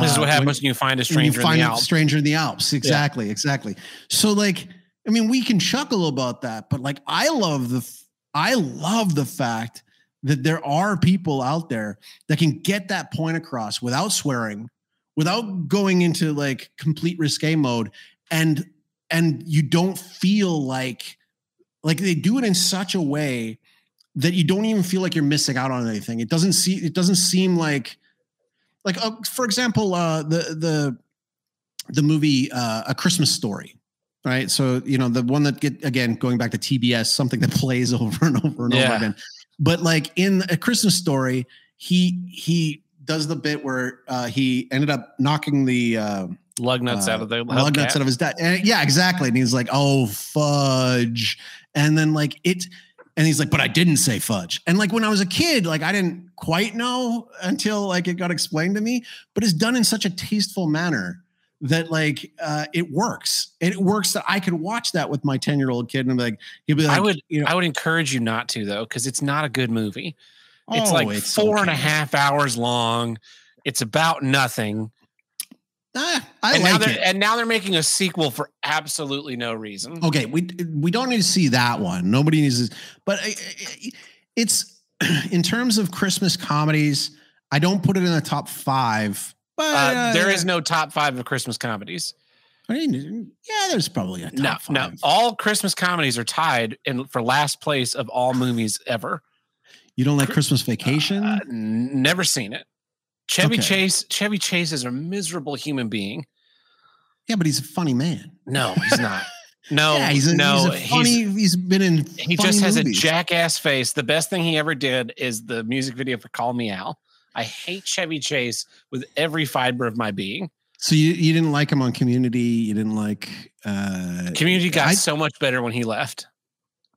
This is what uh, happens when- when you find a stranger you find in the a Alps. stranger in the Alps. Exactly, exactly. So like, I mean, we can chuckle about that, but like, I love the, I love the fact that there are people out there that can get that point across without swearing, without going into like complete risque mode, and and you don't feel like like they do it in such a way that you don't even feel like you're missing out on anything. It doesn't see it doesn't seem like like uh, for example uh the the the movie uh, a christmas story right so you know the one that get again going back to tbs something that plays over and over and Yeah. over again but like in a christmas story he he does the bit where uh, he ended up knocking the uh, Lug nuts uh, out of the lug nuts out of his dad. And yeah, exactly. And he's like, "Oh, fudge," and then like it, and he's like, "But I didn't say fudge." And like when I was a kid, like I didn't quite know until like it got explained to me. But it's done in such a tasteful manner that like uh, it works. It works that I could watch that with my ten year old kid and be like, he'll be like, I would you know, I would encourage you not to though, because it's not a good movie. It's "Oh, like four and a half okay." hours long. It's about nothing. Ah, I and now like they're it. and now they're making a sequel for absolutely no reason. Okay, we we don't need to see that one. Nobody needs to, but I- I- it's in terms of Christmas comedies. I don't put it in the top five, but Uh, there is no top five of Christmas comedies. I mean, yeah, there's probably a top No, five. no. All Christmas comedies are tied in for last place of all movies ever. You don't like Christmas Vacation? Uh, never seen it. Chevy Okay. Chase. Chevy Chase is a miserable human being. yeah, but he's a funny man. No, he's not. No, yeah, he's a, no. he's a funny. he's been in. he just has movies. a jackass face. The best thing he ever did is the music video for "Call Me Al." I hate Chevy Chase with every fiber of my being. So you you didn't like him on Community. You didn't like. uh Community got I- so much better when he left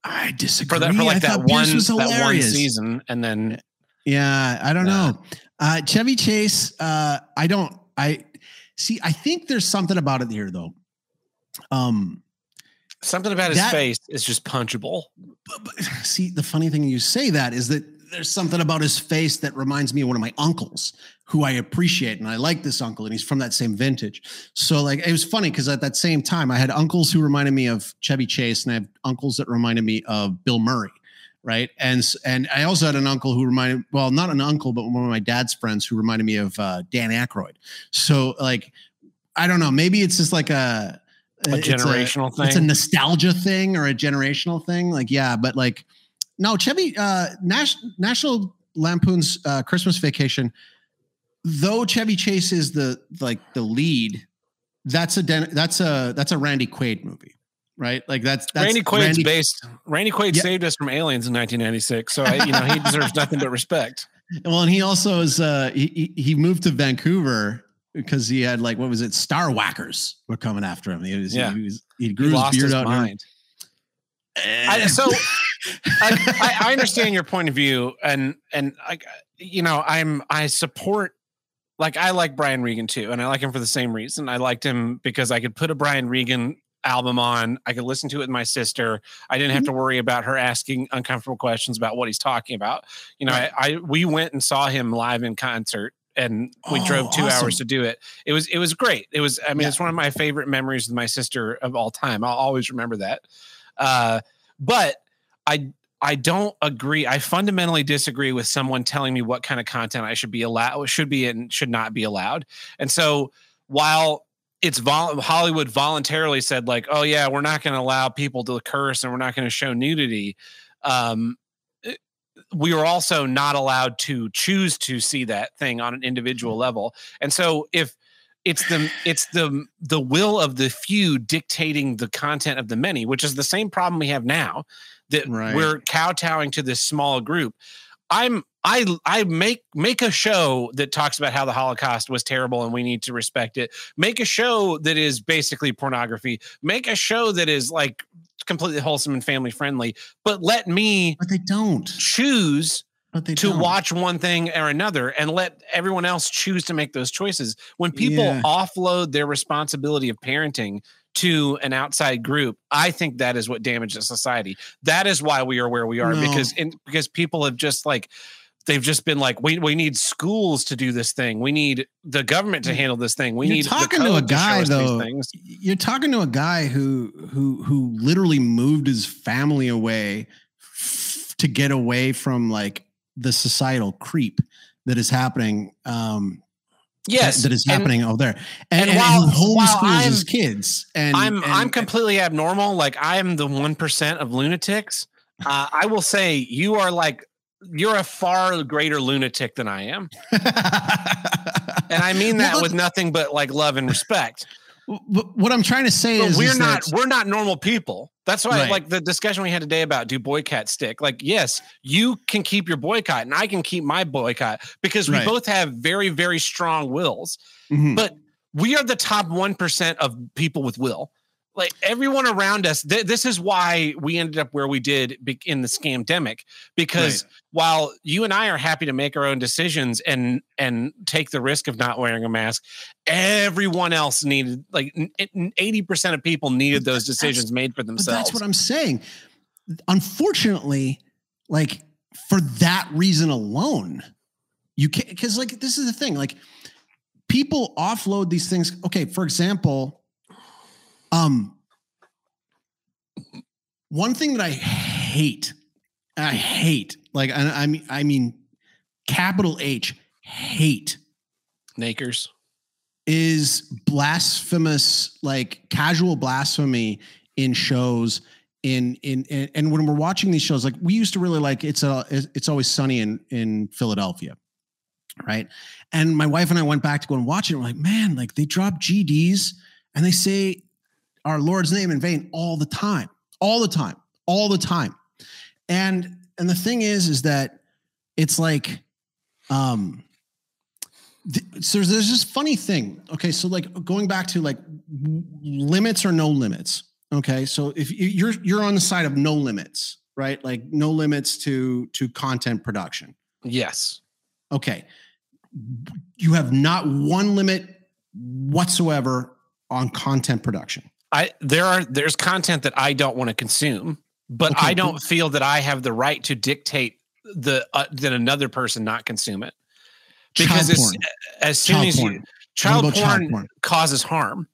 I disagree. for that for I like that one was that one season, and then Yeah, I don't Nah. know. Uh, Chevy Chase, uh, I don't. I see. I think there's something about it here, though. Um, something about his That- face is just punchable. but, but see, the funny thing you say that is that there's something about his face that reminds me of one of my uncles who I appreciate, and I like this uncle, and he's from that same vintage. So, like, it was funny because at that same time, I had uncles who reminded me of Chevy Chase, and I have uncles that reminded me of Bill Murray. Right. And and I also had an uncle who reminded well, not an uncle, but one of my dad's friends who reminded me of uh, Dan Aykroyd. So like, I don't know, maybe it's just like a A it's generational It's a thing. nostalgia thing or a generational thing. Like, yeah, but like, no, Chevy, uh, Nash, National Lampoon's uh, Christmas Vacation, though Chevy Chase is the like the lead, that's a Den- that's a that's a Randy Quaid movie, right? Like that's that's Randy Quaid's Randy- based. Randy Quaid Yeah. saved us from aliens in 1996, so I, you know he deserves nothing but respect. Well, and he also is uh he he- moved to Vancouver because he had like what was it? Star whackers were coming after him. He was Yeah. he, was he grew He his beard his out. mind. I, so I, I, understand your point of view, and and I, you know, I'm I support. Like I like Brian Regan too, and I like him for the same reason. I liked him because I could put a Brian Regan album on. I could listen to it with my sister. I didn't have Mm-hmm. to worry about her asking uncomfortable questions about what he's talking about. You know. I, I we went and saw him live in concert, and we Oh, drove two awesome. hours to do it. It was it was great. It was I mean Yeah. it's one of my favorite memories with my sister of all time. I'll always remember that. Uh, but I I don't agree. I fundamentally disagree with someone telling me what kind of content I should be allowed, should be and should not be allowed. And so while it's vol- Hollywood voluntarily said like, oh yeah, we're not going to allow people to curse and we're not going to show nudity. Um, we are also not allowed to choose to see that thing on an individual level. And so if it's the it's the the will of the few dictating the content of the many, which is the same problem we have now that Right. we're kowtowing to this small group. I'm I I make make a show that talks about how the Holocaust was terrible and we need to respect it. Make a show that is basically pornography. Make a show that is like completely wholesome and family friendly. But let me but they don't. choose to don't. watch one thing or another and let everyone else choose to make those choices. When people Yeah. offload their responsibility of parenting to an outside group, I think that is what damages society. That is why we are where we are No. because in, because people have just like they've just been like, we we need schools to do this thing. We need the government to handle this thing. We You're need talking to a guy these though. things. You're talking to a guy who who who literally moved his family away to get away from like the societal creep that is happening. Um, that- Yes, that is and happening over there, and, and and, while- while homeschools I'm- his kids. And I'm and, I'm completely abnormal. Like I am the one percent of lunatics. Uh, I will say you are like you're a far greater lunatic than I am, and I mean that Well, with nothing but like love and respect. But what I'm trying to say But is, we're is not that- we're not normal people. That's why Right. like the discussion we had today about do boycott stick. Like yes, you can keep your boycott and I can keep my boycott because we Right. both have very very strong wills. Mhm. But we are the top 1% of people with will. Like everyone around us, th- this is why we ended up where we did be- in the scamdemic. Because while you and I are happy to make our own decisions and and take the risk of not wearing a mask, everyone else needed like eighty percent of people needed But those decisions made for themselves. that's what I'm saying. Unfortunately, like for that reason alone, you can't because like this is the thing. Like people offload these things. Okay, for example, um, one thing that I hate, I hate, like I, I mean, I mean, capital H, hate Nakers. is blasphemous like casual blasphemy in shows in, in in and when we're watching these shows like we used to really like it's a it's always sunny in in Philadelphia right and my wife and I went back to go and watch it and we're like man like they drop GDs and they say our Lord's name in vain all the time all the time all the time. And and the thing is is that it's like um th- so there's, there's this funny thing. Okay so like going back to like w- limits or no limits. Okay so if you- you're you're on the side of no limits right? Like no limits to to content production. Yes. okay. You have not one limit whatsoever on content production I there are there's content that I don't want to consume, but Okay, I don't feel that I have the right to dictate the uh, that another person not consume it because child as, porn as soon child as porn you What child porn, causes harm.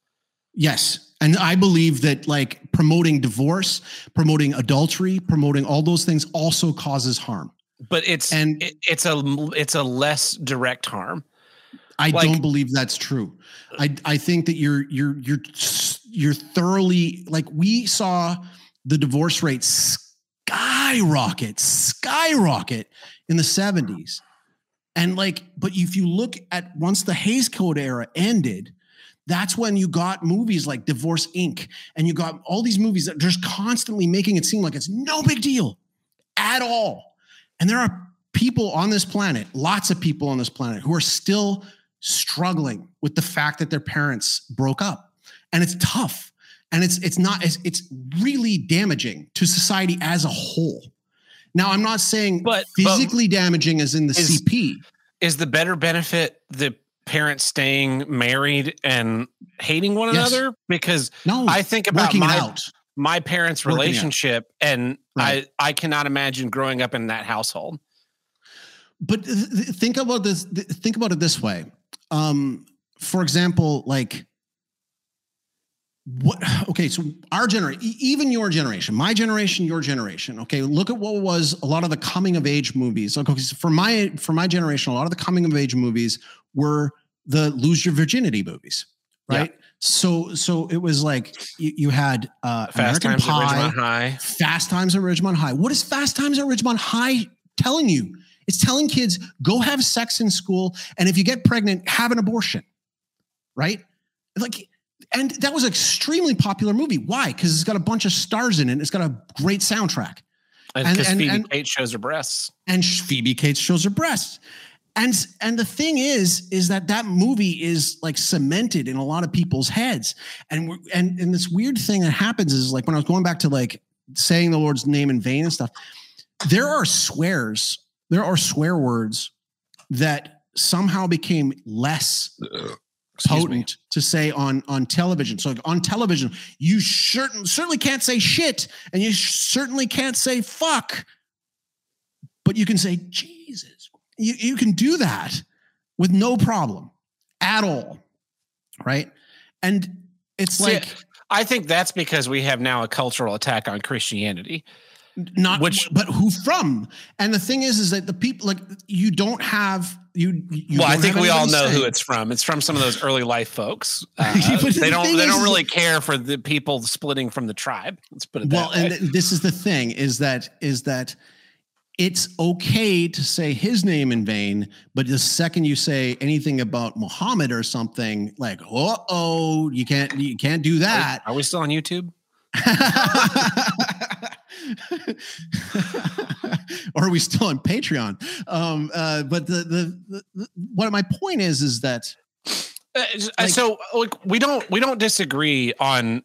Yes. And I believe that like promoting divorce, promoting adultery, promoting all those things also causes harm. But it's And- it, it's a it's a less direct harm. I Like- don't believe that's true. I I think that you're you're you're you're thoroughly like we saw the divorce rate skyrocket, skyrocket in the 70s. And like, but if you look at once the Hays Code era ended, that's when you got movies like Divorce Inc. and you got all these movies that just constantly making it seem like it's no big deal at all. And there are people on this planet, lots of people on this planet, who are still struggling with the fact that their parents broke up. And it's tough. And it's it's not it's, it's really damaging to society as a whole. Now, I'm not saying But- but- physically damaging as in the Is- CP. Is the better benefit the parents staying married and hating one Yes. another? Because No, I think about my out. my parents' Working out. relationship, and Right. I I cannot imagine growing up in that household. but th- think about this th- think about it this way um for example like what okay so our generation even your generation my generation your generation okay look at what was a lot of the coming of age movies okay so for my for my generation a lot of the coming of age movies were the lose your virginity movies right so so it was like you, you had uh Fast American Times at Pie, Ridgemont High. Fast Times at Ridgemont High. What is Fast Times at Ridgemont High telling you? It's telling kids go have sex in school, and if you get pregnant, have an abortion. Right? Like, and that was an extremely popular movie. Why? Because it's got a bunch of stars in it. It's got a great soundtrack, And- Because and- Phoebe and- Kate shows her breasts. and Phoebe Cates shows her breasts. And and the thing is, is that that movie is like cemented in a lot of people's heads. And and and this weird thing that happens is like when I was going back to like saying the Lord's name in vain and stuff. There are swears. There are swear words that somehow became less Excuse me. potent to say on on television. So on television, you certain, certainly can't say shit, and you certainly can't say fuck, but you can say Jesus you, you can do that with no problem at all. Right. And it's See, like, I think that's because we have now a cultural attack on Christianity. Not Which- but who from and the thing is is that the people like you don't have you, you well, I think we all know who it's from. It's from some of those early life folks. Uh, they don't. They is, don't really care for the people splitting from the tribe. Let's put it that well way. and th- this is the thing is that is that it's okay to say his name in vain but the second you say anything about muhammad or something like oh you can't you can't do that Are we still on YouTube? or are we still on patreon um uh but the, the the the what my point is is that Uh, Like- so like we don't we don't disagree on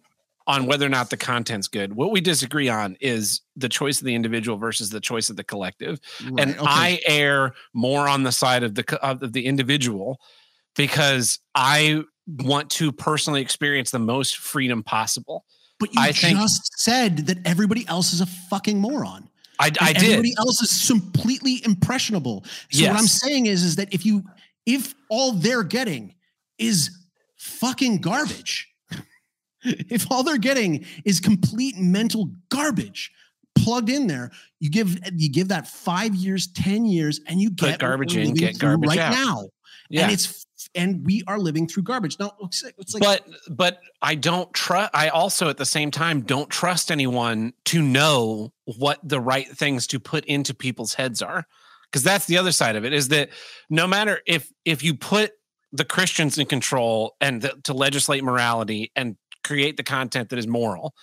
on whether or not the content's good. What we disagree on is the choice of the individual versus the choice of the collective. and okay. I err more on the side of the of the individual because I want to personally experience the most freedom possible. But you I just said that everybody else is a fucking moron I, I did. Everybody else is completely impressionable. So what I'm saying is, is that if you, if all they're getting is fucking garbage, if all they're getting is complete mental garbage plugged in there, you give you give that five years, ten years, and you get what garbage in, get garbage right out. now. yeah. And it's and we are living through garbage. Now it's like, it's like but but I don't trust. I also at the same time don't trust anyone to know what the right things to put into people's heads are, because that's the other side of it. Is that no matter if if you put the Christians in control and the, to legislate morality and create the content that is moral,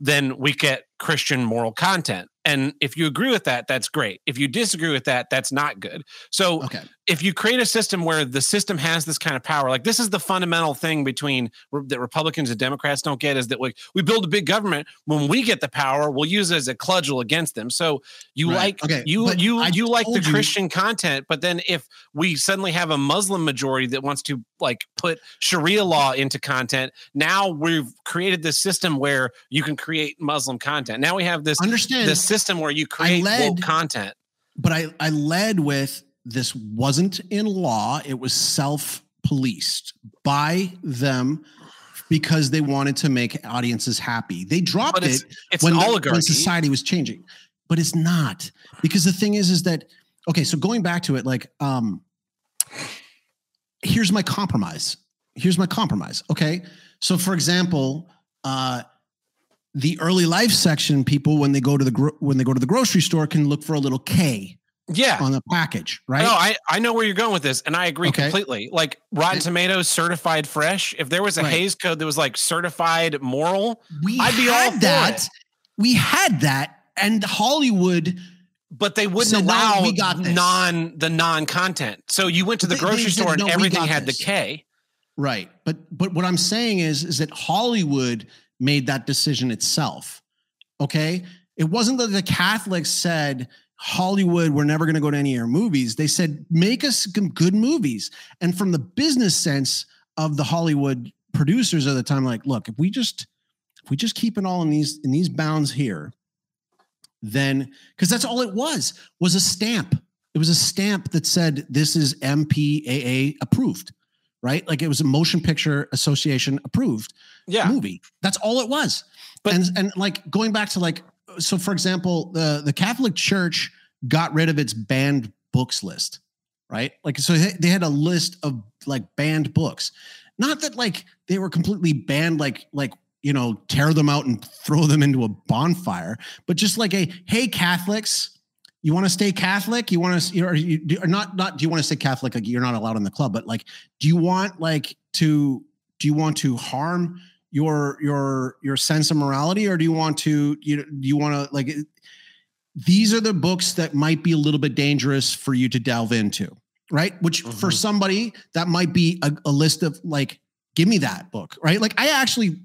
then we get Christian moral content. And if you agree with that, that's great. If you disagree with that, that's not good. So okay. if you create a system where the system has this kind of power, like this is the fundamental thing between that Republicans and Democrats don't get is that like we build a big government. When we get the power, we'll use it as a cudgel against them. So you Right. like Okay, you but you I you like the you- Christian content, but then if we suddenly have a Muslim majority that wants to like put Sharia law into content, now we've created this system where you can create Muslim content. Now we have this Understand this system where you create led- content. but I, I led with this wasn't in law it was self-policed by them because they wanted to make audiences happy. They dropped it's it it's when, an the- when society was changing. But it's not because the thing is is that okay so going back to it like um here's my compromise. Here's my compromise okay? So for example uh the early life section people when they go to the gro- when they go to the grocery store can look for a little k yeah. on the package right No, I, I know where you're going with this, and I agree Okay. completely. Like Rotten Tomatoes certified fresh. If there was a Right. Hays code that was like certified moral, we I'd be all that we had that and hollywood but they wouldn't So allow we got this. non the non content. So you went to the They- they grocery said, store and "No, we everything had this." the K. Right. But but what I'm saying is is that Hollywood made that decision itself. Okay? It wasn't that the Catholics said Hollywood, we're never going to go to any of your movies. They said make us good movies. And from the business sense of the Hollywood producers at the time like, look, if we just if we just keep it all in these in these bounds here, then cuz that's all it was was a stamp. It was a stamp that said this is MPAA approved right? Like it was a motion picture association approved Yeah. movie. That's all it was. But- and and like going back to like so for example, the the Catholic Church got rid of its banned books list, right? Like so they had a list of like banned books. Not that like they were completely banned like like you know tear them out and throw them into a bonfire, but just like a hey Catholics, you want to stay Catholic? You want to, you, or not, not, do you want to stay Catholic? Like you're not allowed in the club, but like, do you want like to, do you want to harm your, your, your sense of morality or do you want to, you know, do you want to like, these are the books that might be a little bit dangerous for you to delve into, right? Which for Mhm. somebody that might be a, a list of like, give me that book, right? Like I actually,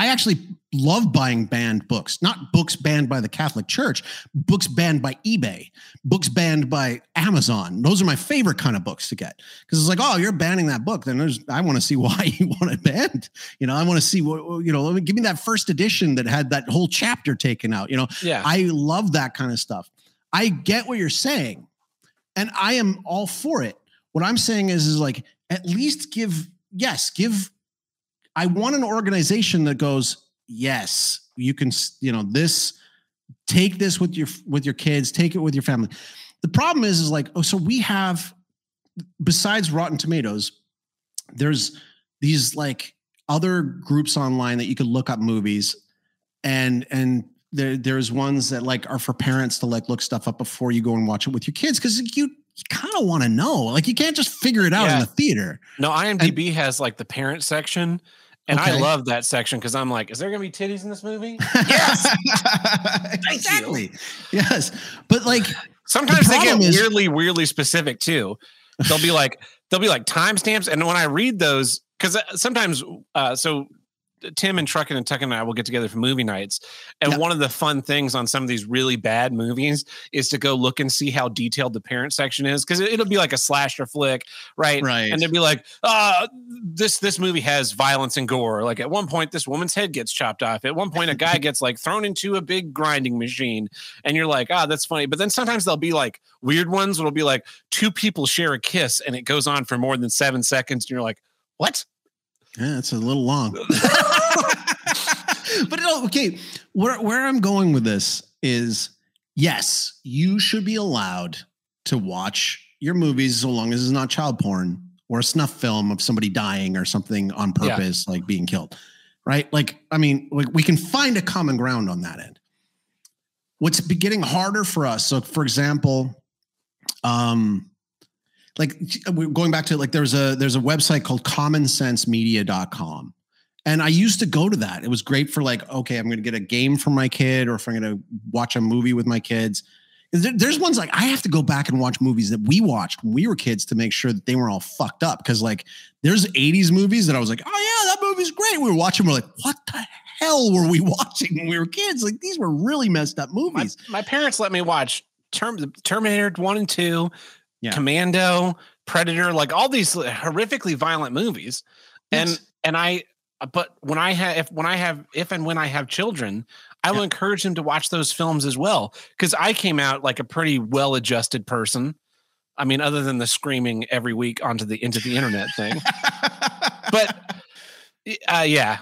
I actually love buying banned books, not books banned by the Catholic Church, books banned by eBay, books banned by Amazon. Those are my favorite kind of books to get because it's like, oh, you're banning that book. Then there's, I want to see why you want it banned. You know, I want to see what, you know, give me that first edition that had that whole chapter taken out. You know, Yeah. I love that kind of stuff. I get what you're saying, and I am all for it. What I'm saying is, is like at least give yes, give. I want an organization that goes yes, you can. You know this. Take this with your with your kids. Take it with your family. The problem is, is like oh, so we have besides Rotten Tomatoes, there's these like other groups online that you could look up movies and and there there's ones that like are for parents to like look stuff up before you go and watch it with your kids because you you kind of want to know like you can't just figure it out yeah. in the theater no imdb and, has like the parent section and okay. I love that section because I'm like, is there going to be titties in this movie? yes, exactly. Yes, but like sometimes the they get is, weirdly, weirdly specific too. They'll be like, they'll be like timestamps, and when I read those, because uh, sometimes, uh, so Tim and Truckin and Tuck and I will get together for movie nights. And one of the fun things on some of these really bad movies is to go look and see how detailed the parent section is. Cause it'll be like a slasher flick, right? Right. And they'll be like, uh, this this movie has violence and gore. Like at one point, this woman's head gets chopped off. At one point, a guy gets like thrown into a big grinding machine. And you're like, ah, oh, that's funny. But then sometimes there'll be like weird ones it'll be like two people share a kiss and it goes on for more than seven seconds. And you're like, what? Yeah, it's a little long. but okay, where where I'm going with this is yes, you should be allowed to watch your movies so long as it's not child porn or a snuff film of somebody dying or something on purpose, yeah. like being killed. Right? Like, I mean, like we can find a common ground on that end. What's getting harder for us? So, for example, um, like going back to like there's a there's a website called commonsensemedia.com and i used to go to that it was great for like okay i'm going to get a game for my kid or if i'm going to watch a movie with my kids there's ones like i have to go back and watch movies that we watched when we were kids to make sure that they were all fucked up because like there's 80s movies that i was like oh yeah that movie's great we were watching we're like what the hell were we watching when we were kids like these were really messed up movies my, my parents let me watch Term, terminator 1 and 2 yeah. Commando, Predator, like all these horrifically violent movies. Yes. And and I but when I have if when I have if and when I have children, I will yeah. encourage them to watch those films as well because I came out like a pretty well-adjusted person. I mean, other than the screaming every week onto the into the internet thing. but uh, yeah,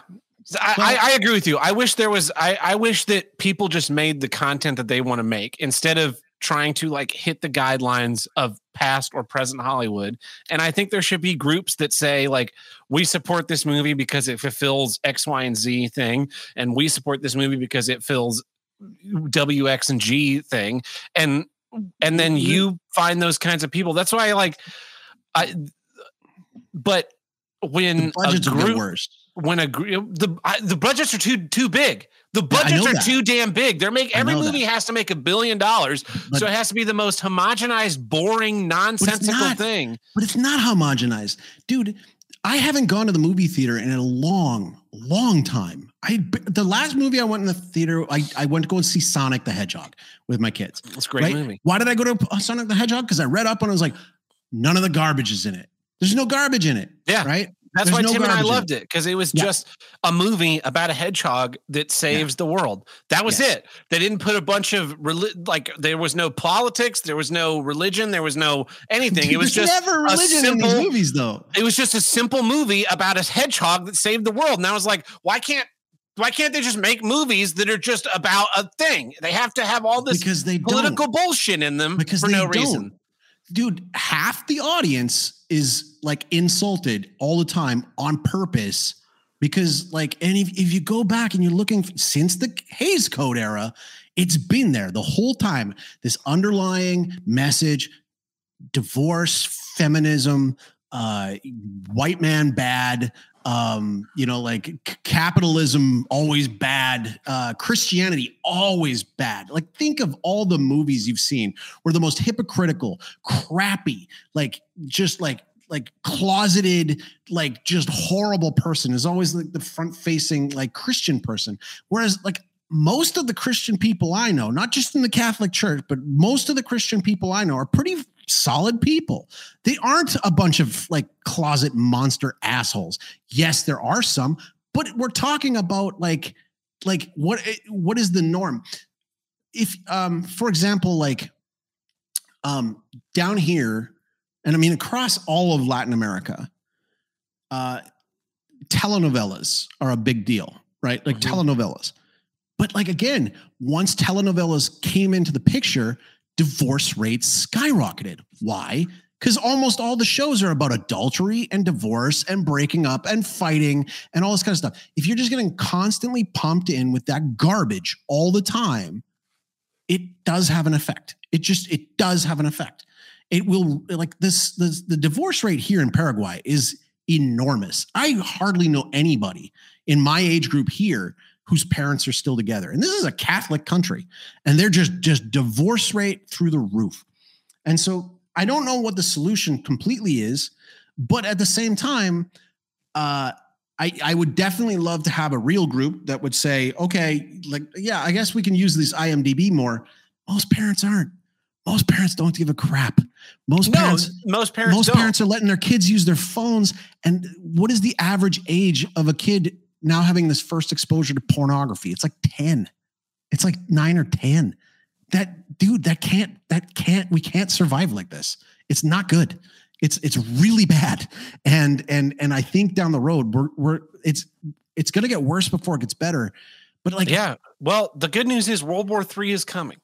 I, I, I, agree with you. I wish there was. I, I wish that people just made the content that they want to make instead of trying to like hit the guidelines of past or present Hollywood. And I think there should be groups that say like we support this movie because it fulfills X, Y, and Z thing, and we support this movie because it fills W, X, and G thing. And and then mm-hmm. you find those kinds of people. That's why I like I but when the budgets a group, when a group, the the budgets are too too big the budgets yeah, are that. too damn big. They're make every movie that. has to make a billion dollars, but, so it has to be the most homogenized, boring, nonsensical not, thing. But it's not homogenized, dude. I haven't gone to the movie theater in a long, long time. I the last movie I went in the theater, I, I went to go and see Sonic the Hedgehog with my kids. That's a great right? movie. Why did I go to uh, Sonic the Hedgehog? Because I read up and I was like, none of the garbage is in it. There's no garbage in it. Yeah. Right. That's There's why no Tim and I loved it because it was yeah. just a movie about a hedgehog that saves yeah. the world. That was yes. it. They didn't put a bunch of like there was no politics, there was no religion, there was no anything. It was just never religion simple, in these movies, though. It was just a simple movie about a hedgehog that saved the world. And I was like, why can't why can't they just make movies that are just about a thing? They have to have all this because they political don't. bullshit in them because for no don't. reason dude, half the audience is like insulted all the time on purpose because like and if, if you go back and you're looking since the Hays Code era, it's been there the whole time. This underlying message, divorce, feminism, uh, white man bad, um, you know, like capitalism always bad, uh, Christianity always bad. Like, think of all the movies you've seen where the most hypocritical, crappy, like just like like closeted, like just horrible person is always like the front facing, like Christian person. Whereas, like most of the Christian people I know, not just in the Catholic Church, but most of the Christian people I know are pretty solid people. They aren't a bunch of like closet monster assholes. Yes, there are some, but we're talking about like like what what is the norm? If um for example like um, down here, and I mean across all of Latin America, uh, telenovelas are a big deal, right? Like Mhm. telenovelas. But like again, once telenovelas came into the picture, divorce rates skyrocketed. Why? Because almost all the shows are about adultery and divorce and breaking up and fighting and all this kind of stuff. If you're just getting constantly pumped in with that garbage all the time, it does have an effect. It just it does have an effect. It will like this, the divorce rate here in Paraguay is enormous. I hardly know anybody in my age group here whose parents are still together. And this is a Catholic country and they're just just divorce rate through the roof. And so I don't know what the solution completely is, but at the same time uh I, I would definitely love to have a real group that would say, okay, like, yeah, I guess we can use this IMDb more. Most parents aren't. Most parents don't give a crap. Most No, parents, most parents most don't. parents are letting their kids use their phones. And what is the average age of a kid now having this first exposure to pornography? It's like 10. It's like nine or 10. That dude, that can't, that can't, we can't survive like this. It's not good. It's it's really bad. And and and I think down the road, we're we're it's it's gonna get worse before it gets better. But like yeah. Well, the good news is World War Three is coming.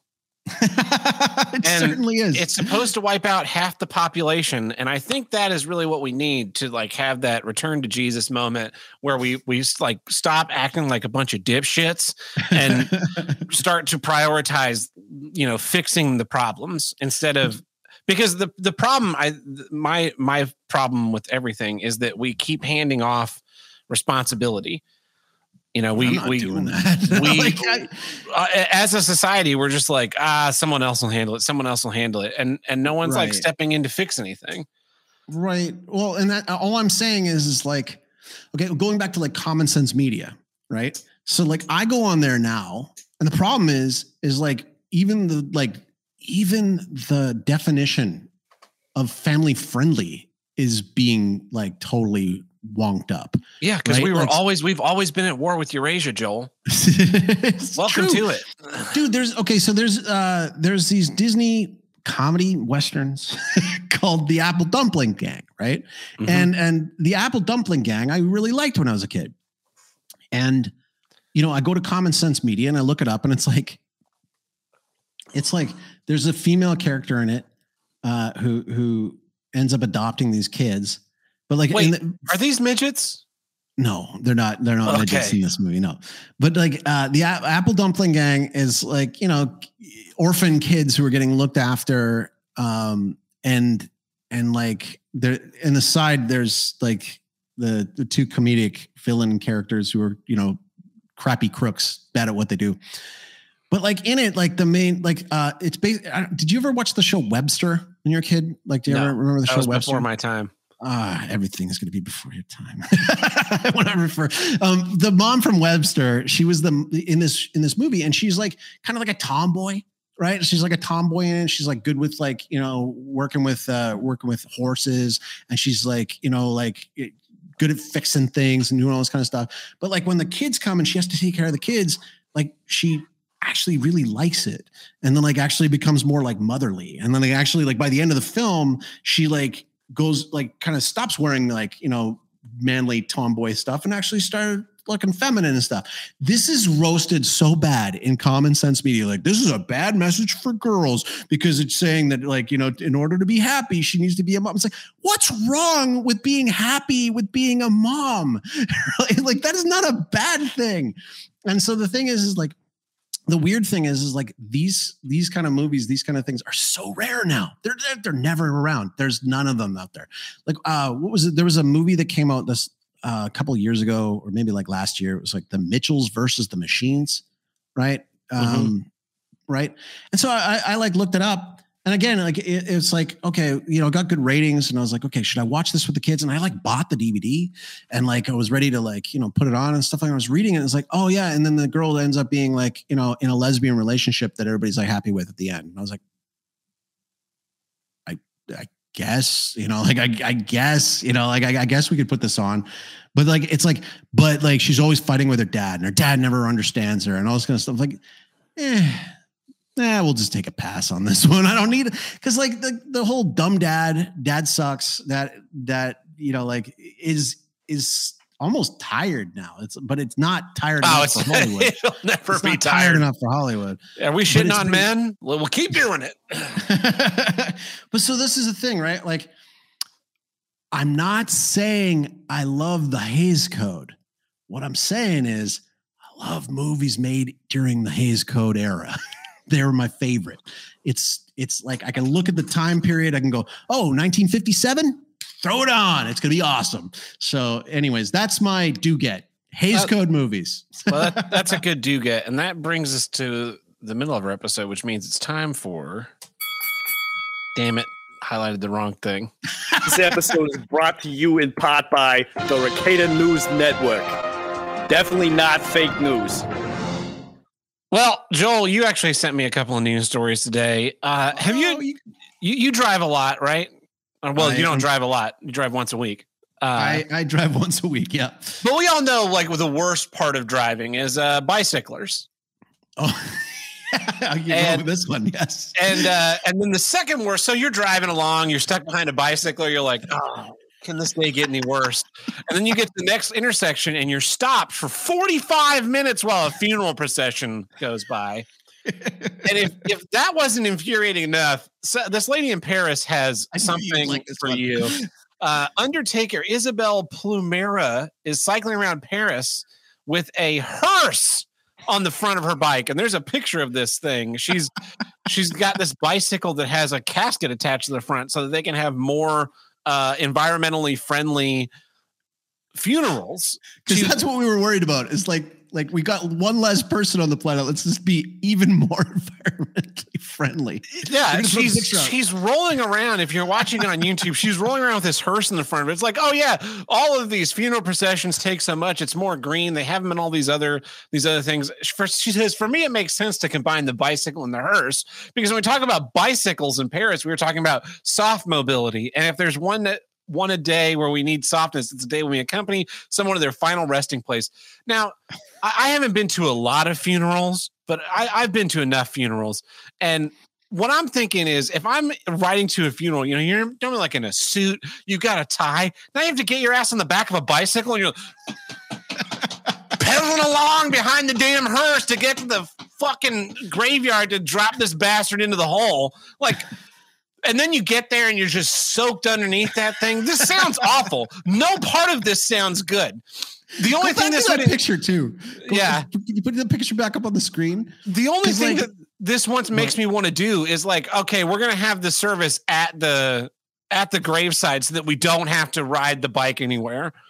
it And certainly is. It's supposed to wipe out half the population, and I think that is really what we need to like have that return to Jesus moment where we we like stop acting like a bunch of dipshits and start to prioritize, you know, fixing the problems instead of because the the problem I my my problem with everything is that we keep handing off responsibility. You know, we we doing that. we- Like, uh, as a society, we're just like, ah, someone else will handle it. Someone else will handle it, and and no one's like stepping in to fix anything. Right. Well, and that all I'm saying is is like, okay, going back to like common sense media, right? So like I go on there now, and the problem is, is like even the like even the definition of family friendly is being like totally wonked up. Yeah, because Right, we were like- always we've always been at war with Eurasia, Joel. Welcome true. to it. dude there's okay so there's uh there's these disney comedy westerns called the apple dumpling gang right Mhm. and and the apple dumpling gang i really liked when i was a kid and you know i go to common sense media and i look it up and it's like it's like there's a female character in it uh who who ends up adopting these kids but like in Wait, the, are these midgets? no, they're not. They're not midgets in this movie. No, but like uh, the A- Apple Dumpling Gang is like you know orphan kids who are getting looked after, um, and and like there in the side there's like the the two comedic villain characters who are you know crappy crooks, bad at what they do. But like in it, like the main like uh, it's based. Did you ever watch the show Webster when you were a kid? Like, do you No, ever remember the show Webster? before my time. Ah, everything is going to be before your time. when I refer, um, the mom from Webster, she was the in this in this movie, and she's like kind of like a tomboy, right? She's like a tomboy and. She's like good with like you know working with uh working with horses, and she's like you know like good at fixing things and doing all this kind of stuff. But like when the kids come and she has to take care of the kids, like she actually really likes it and then like actually becomes more like motherly and then like actually like by the end of the film she like goes like kind of stops wearing like you know manly tomboy stuff and actually started looking feminine and stuff. This is roasted so bad in common sense media. Like this is a bad message for girls because it's saying that like you know in order to be happy she needs to be a mom. It's like what's wrong with being happy with being a mom? Like that is not a bad thing. And so the thing is is like the weird thing is is like these these kind of movies these kind of things are so rare now. They're they're, never around. There's none of them out there. Like uh what was it? There was a movie that came out this uh, a couple years ago or maybe like last year. It was like the mitchells versus the machines right? Um right? And so I, I like looked it up and again like it, it's like okay you know got good ratings and i was like okay should i watch this with the kids? And i like bought the dvd and like i was ready to like you know put it on and stuff like i was reading it and it's like oh yeah. And then the girl ends up being like you know in a lesbian relationship that everybody's like happy with at the end. And i was like i i guess you know like i, I guess you know like I, I guess we could put this on. But like it's like but like she's always fighting with her dad and her dad never understands her and all this kind of stuff. Like eh nah, we'll just take a pass on this one. I don't need it because like the the whole dumb dad, dad sucks. That that you know like is is almost tired now. It's but it's not tired Oh, enough for Hollywood. it'll never It's be not tired. tired enough for Hollywood. Are we shitting on pretty- men? Well, we'll keep doing it. but so this is the thing, right? Like, I'm not saying I love the Hays Code. What I'm saying is I love movies made during the Hays Code era. They're my favorite. It's it's like I can look at the time period. I can go, oh, 1957. Throw it on. It's gonna be awesome. So, anyways, that's my do get Hays Uh, Code movies. Well, that, that's a good do get. And that brings us to the middle of our episode, which means it's time for. Damn it. Highlighted the wrong thing. This episode is brought to you in part by the Ricada News Network. Definitely not fake news. Well, Joel, you actually sent me a couple of news stories today. Uh, have you, you you drive a lot, right? Well, I you don't drive a lot. You drive once a week. Uh, I, I drive once a week. Yeah. but we all know, like, the worst part of driving is uh, bicyclers. Oh, you go And- with this one. Yes. and uh and then the second worst so you're driving along you're stuck behind a bicycle you're like oh can this day get any worse? And then you get to the next intersection and you're stopped for 45 minutes while a funeral procession goes by. And if if that wasn't infuriating enough so this lady in paris has I knew you'd something like for one. you. Uh undertaker Isabelle Plumereau is cycling around paris with a hearse on the front of her bike. And there's a picture of this thing. She's she's got this bicycle that has a casket attached to the front so that they can have more uh environmentally friendly funerals Because that's what we were worried about. It's like like we got one less person on the planet. Let's just be even more environmentally friendly. yeah We're gonna put a she's she's rolling around. If you're watching it on youtube she's rolling around with this hearse in the front of it. It's like oh yeah all of these funeral processions take so much. It's more green. They have them in all these other these other things. For, she says for me it makes sense to combine the bicycle and the hearse because when we talk about bicycles in paris we were talking about soft mobility. And if there's one that one a day where we need softness it's a day when we accompany someone to their final resting place. Now i, I haven't been to a lot of funerals but I, i've been to enough funerals and what I'm thinking is if I'm riding to a funeral, you know, you're normally like in a suit, you've got a tie. Now you have to get your ass on the back of a bicycle and you're pedaling along behind the damn hearse to get to the fucking graveyard to drop this bastard into the hole. Like, and then you get there and you're just soaked underneath that thing. This sounds awful. No part of this sounds good. The only Go thing to that picture too. Go- Yeah. Can you put the picture back up on the screen? The only thing like- that this once makes me want to do is like, okay, we're gonna have the service at the at the graveside so that we don't have to ride the bike anywhere.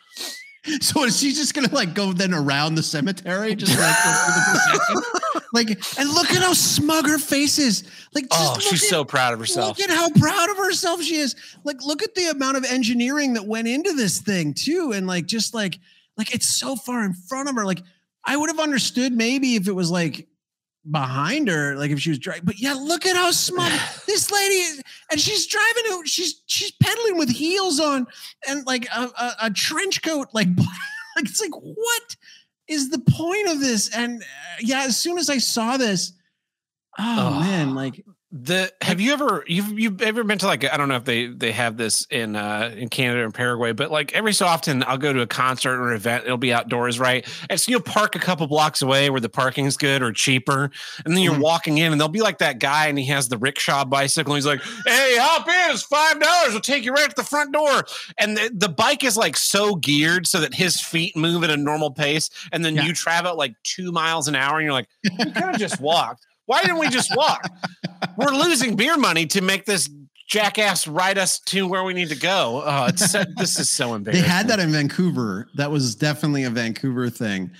So is she just gonna like go then around the cemetery, just like the like, and look at how smug her face is. Like, just Oh, she's at- so proud of herself. Look at how proud of herself she is. Like, look at the amount of engineering that went into this thing too, and like, just like, like it's so far in front of her. Like, I would have understood maybe if it was like behind her, like if she was driving. But yeah, look at how smug this lady is, and she's driving. She's she's pedaling with heels on and like a, a, a trench coat. Like, like it's like what is the point of this? And uh, yeah, as soon as I saw this, oh Oh. man, like The have you ever you've you've ever been to like I don't know if they they have this in uh in Canada and Paraguay, but like every so often I'll go to a concert or event, it'll be outdoors, right? And so you'll park a couple blocks away where the parking's good or cheaper, and then you're Mhm. walking in and there'll be like that guy and he has the rickshaw bicycle and he's like, Hey, hop in, it's five dollars, we'll take you right to the front door. And the, the bike is like so geared so that his feet move at a normal pace, and then Yeah. you travel like two miles an hour, and you're like, we could have just walked. Why didn't we just walk? We're losing beer money to make this jackass ride us to where we need to go. Oh, it's so, this is so embarrassing. they had that in Vancouver. That was definitely a Vancouver thing,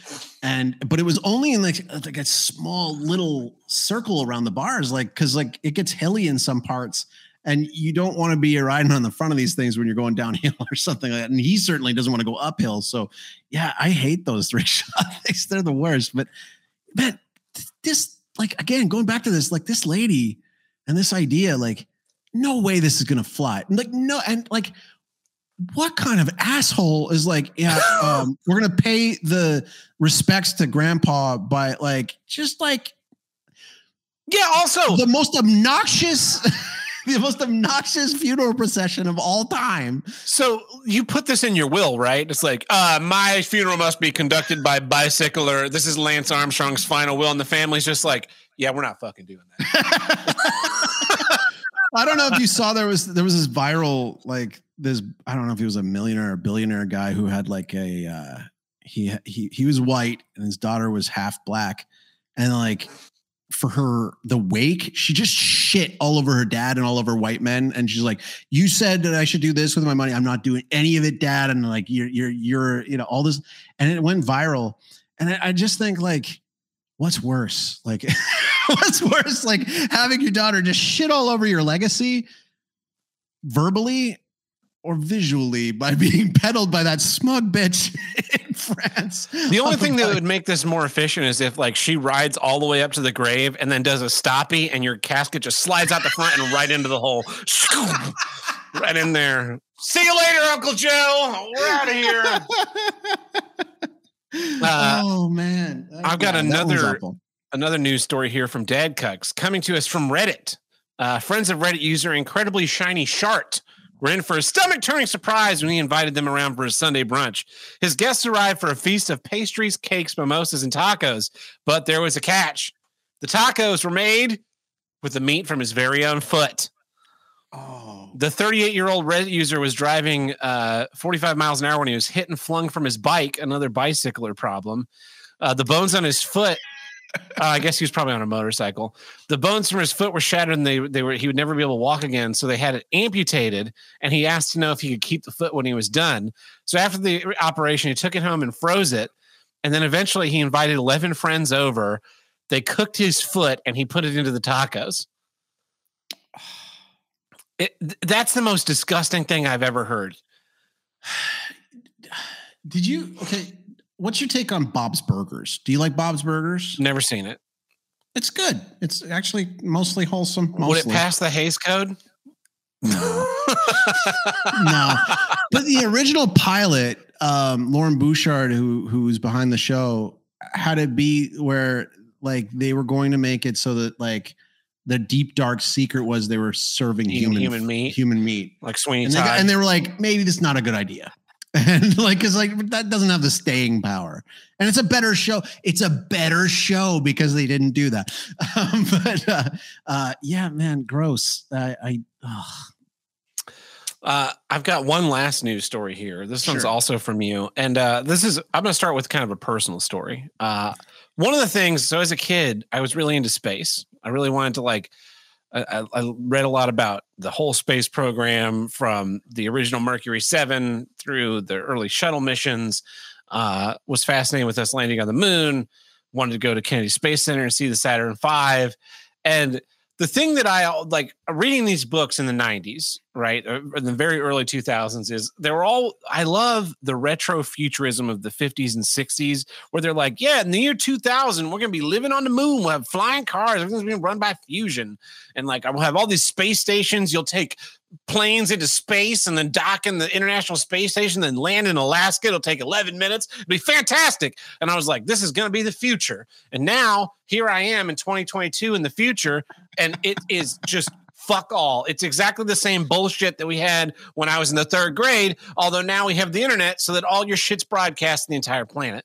and but it was only in like uh, like a small little circle around the bars, like because like it gets hilly in some parts. And you don't want to be riding on the front of these things when you're going downhill or something like that. And he certainly doesn't want to go uphill. So, yeah, I hate those rickshaw things. They're the worst. But, man, this, like, again, going back to this, like, this lady and this idea, like, no way this is to fly. Like, no, and like, what kind of asshole is like, yeah, um, we're to pay the respects to grandpa by like, just like, Yeah. Also, the most obnoxious, the most obnoxious funeral procession of all time. So you put this in your will, right? It's like, uh, my funeral must be conducted by bicycler. This is Lance Armstrong's final will, and the family's just like, yeah, we're not fucking doing that. I don't know if you saw there was there was this viral like this. I don't know if he was a millionaire or billionaire guy who had like a uh, he he he was white and his daughter was half black, and like for her the wake she just shit all over her dad and all over white men. And she's like you said that i should do this with my money. I'm not doing any of it dad. And like you're you're you're you know all this. And it went viral. And i, I just think like what's worse? Like what's worse? Like having your daughter just shit all over your legacy verbally or visually by being peddled by that smug bitch in France. The only thing that would make this more efficient is if like she rides all the way up to the grave and then does a stoppie and your casket just slides out the front and right into the hole. right in there. See you later, Uncle Joe. We're out of here. Uh, oh man. I've got yeah, another another news story here from Dad Cucks coming to us from Reddit. Uh, friends of Reddit user incredibly shiny shart were in for a stomach turning surprise when he invited them around for a Sunday brunch. His guests arrived for a feast of pastries, cakes, mimosas, and tacos, but there was a catch. The tacos were made with the meat from his very own foot. Oh. The 38 year old Reddit user was driving uh, 45 miles an hour when he was hit and flung from his bike, another bicycler problem. Uh, the bones on his foot uh, I guess he was probably on a motorcycle. The bones from his foot were shattered, and they they were he would never be able to walk again. So they had it amputated, and he asked to know if he could keep the foot when he was done. So after the operation, he took it home and froze it, and then eventually he invited eleven friends over. They cooked his foot, and he put it into the tacos. It, that's the most disgusting thing I've ever heard. Did you okay? What's your take on Bob's Burgers? Do you like Bob's Burgers? Never seen it. It's good. It's actually mostly wholesome. Mostly. Would it pass the Hays Code? No. no. But the original pilot, um, Loren Bouchard, who who was behind the show, had it be where like they were going to make it so that like the deep dark secret was they were serving human human meat, human meat, like Sweeney and Todd. They, got, and they were like, maybe this is not a good idea. and like because like that doesn't have the staying power and it's a better show it's a better show because they didn't do that um, but uh, uh, yeah man gross i, I uh, I've got one last news story here. This sure. one's also from you, and uh, this is I'm going to start with kind of a personal story. Uh, one of the things, so as a kid, I was really into space. I really wanted to like I, I, read a lot about the whole space program from the original Mercury 7 through the early shuttle missions. Uh, was fascinated with us landing on the moon. Wanted to go to Kennedy Space Center and see the Saturn V. And the thing that I like reading these books in the 90s, right, uh, in the very early 2000s, is they're all, I love the retro futurism of the 50s and 60s, where they're like, yeah, in the year 2000, we're going to be living on the moon. We'll have flying cars. Everything's being run by fusion. And like, I will have all these space stations. You'll take planes into space and then dock in the International Space Station, then land in Alaska. It'll take 11 minutes. It'll be fantastic. And I was like, this is going to be the future. And now here I am in 2022 in the future, and it is just fuck all. It's exactly the same bullshit that we had when I was in the third grade, although now we have the internet so that all your shit's broadcast the entire planet.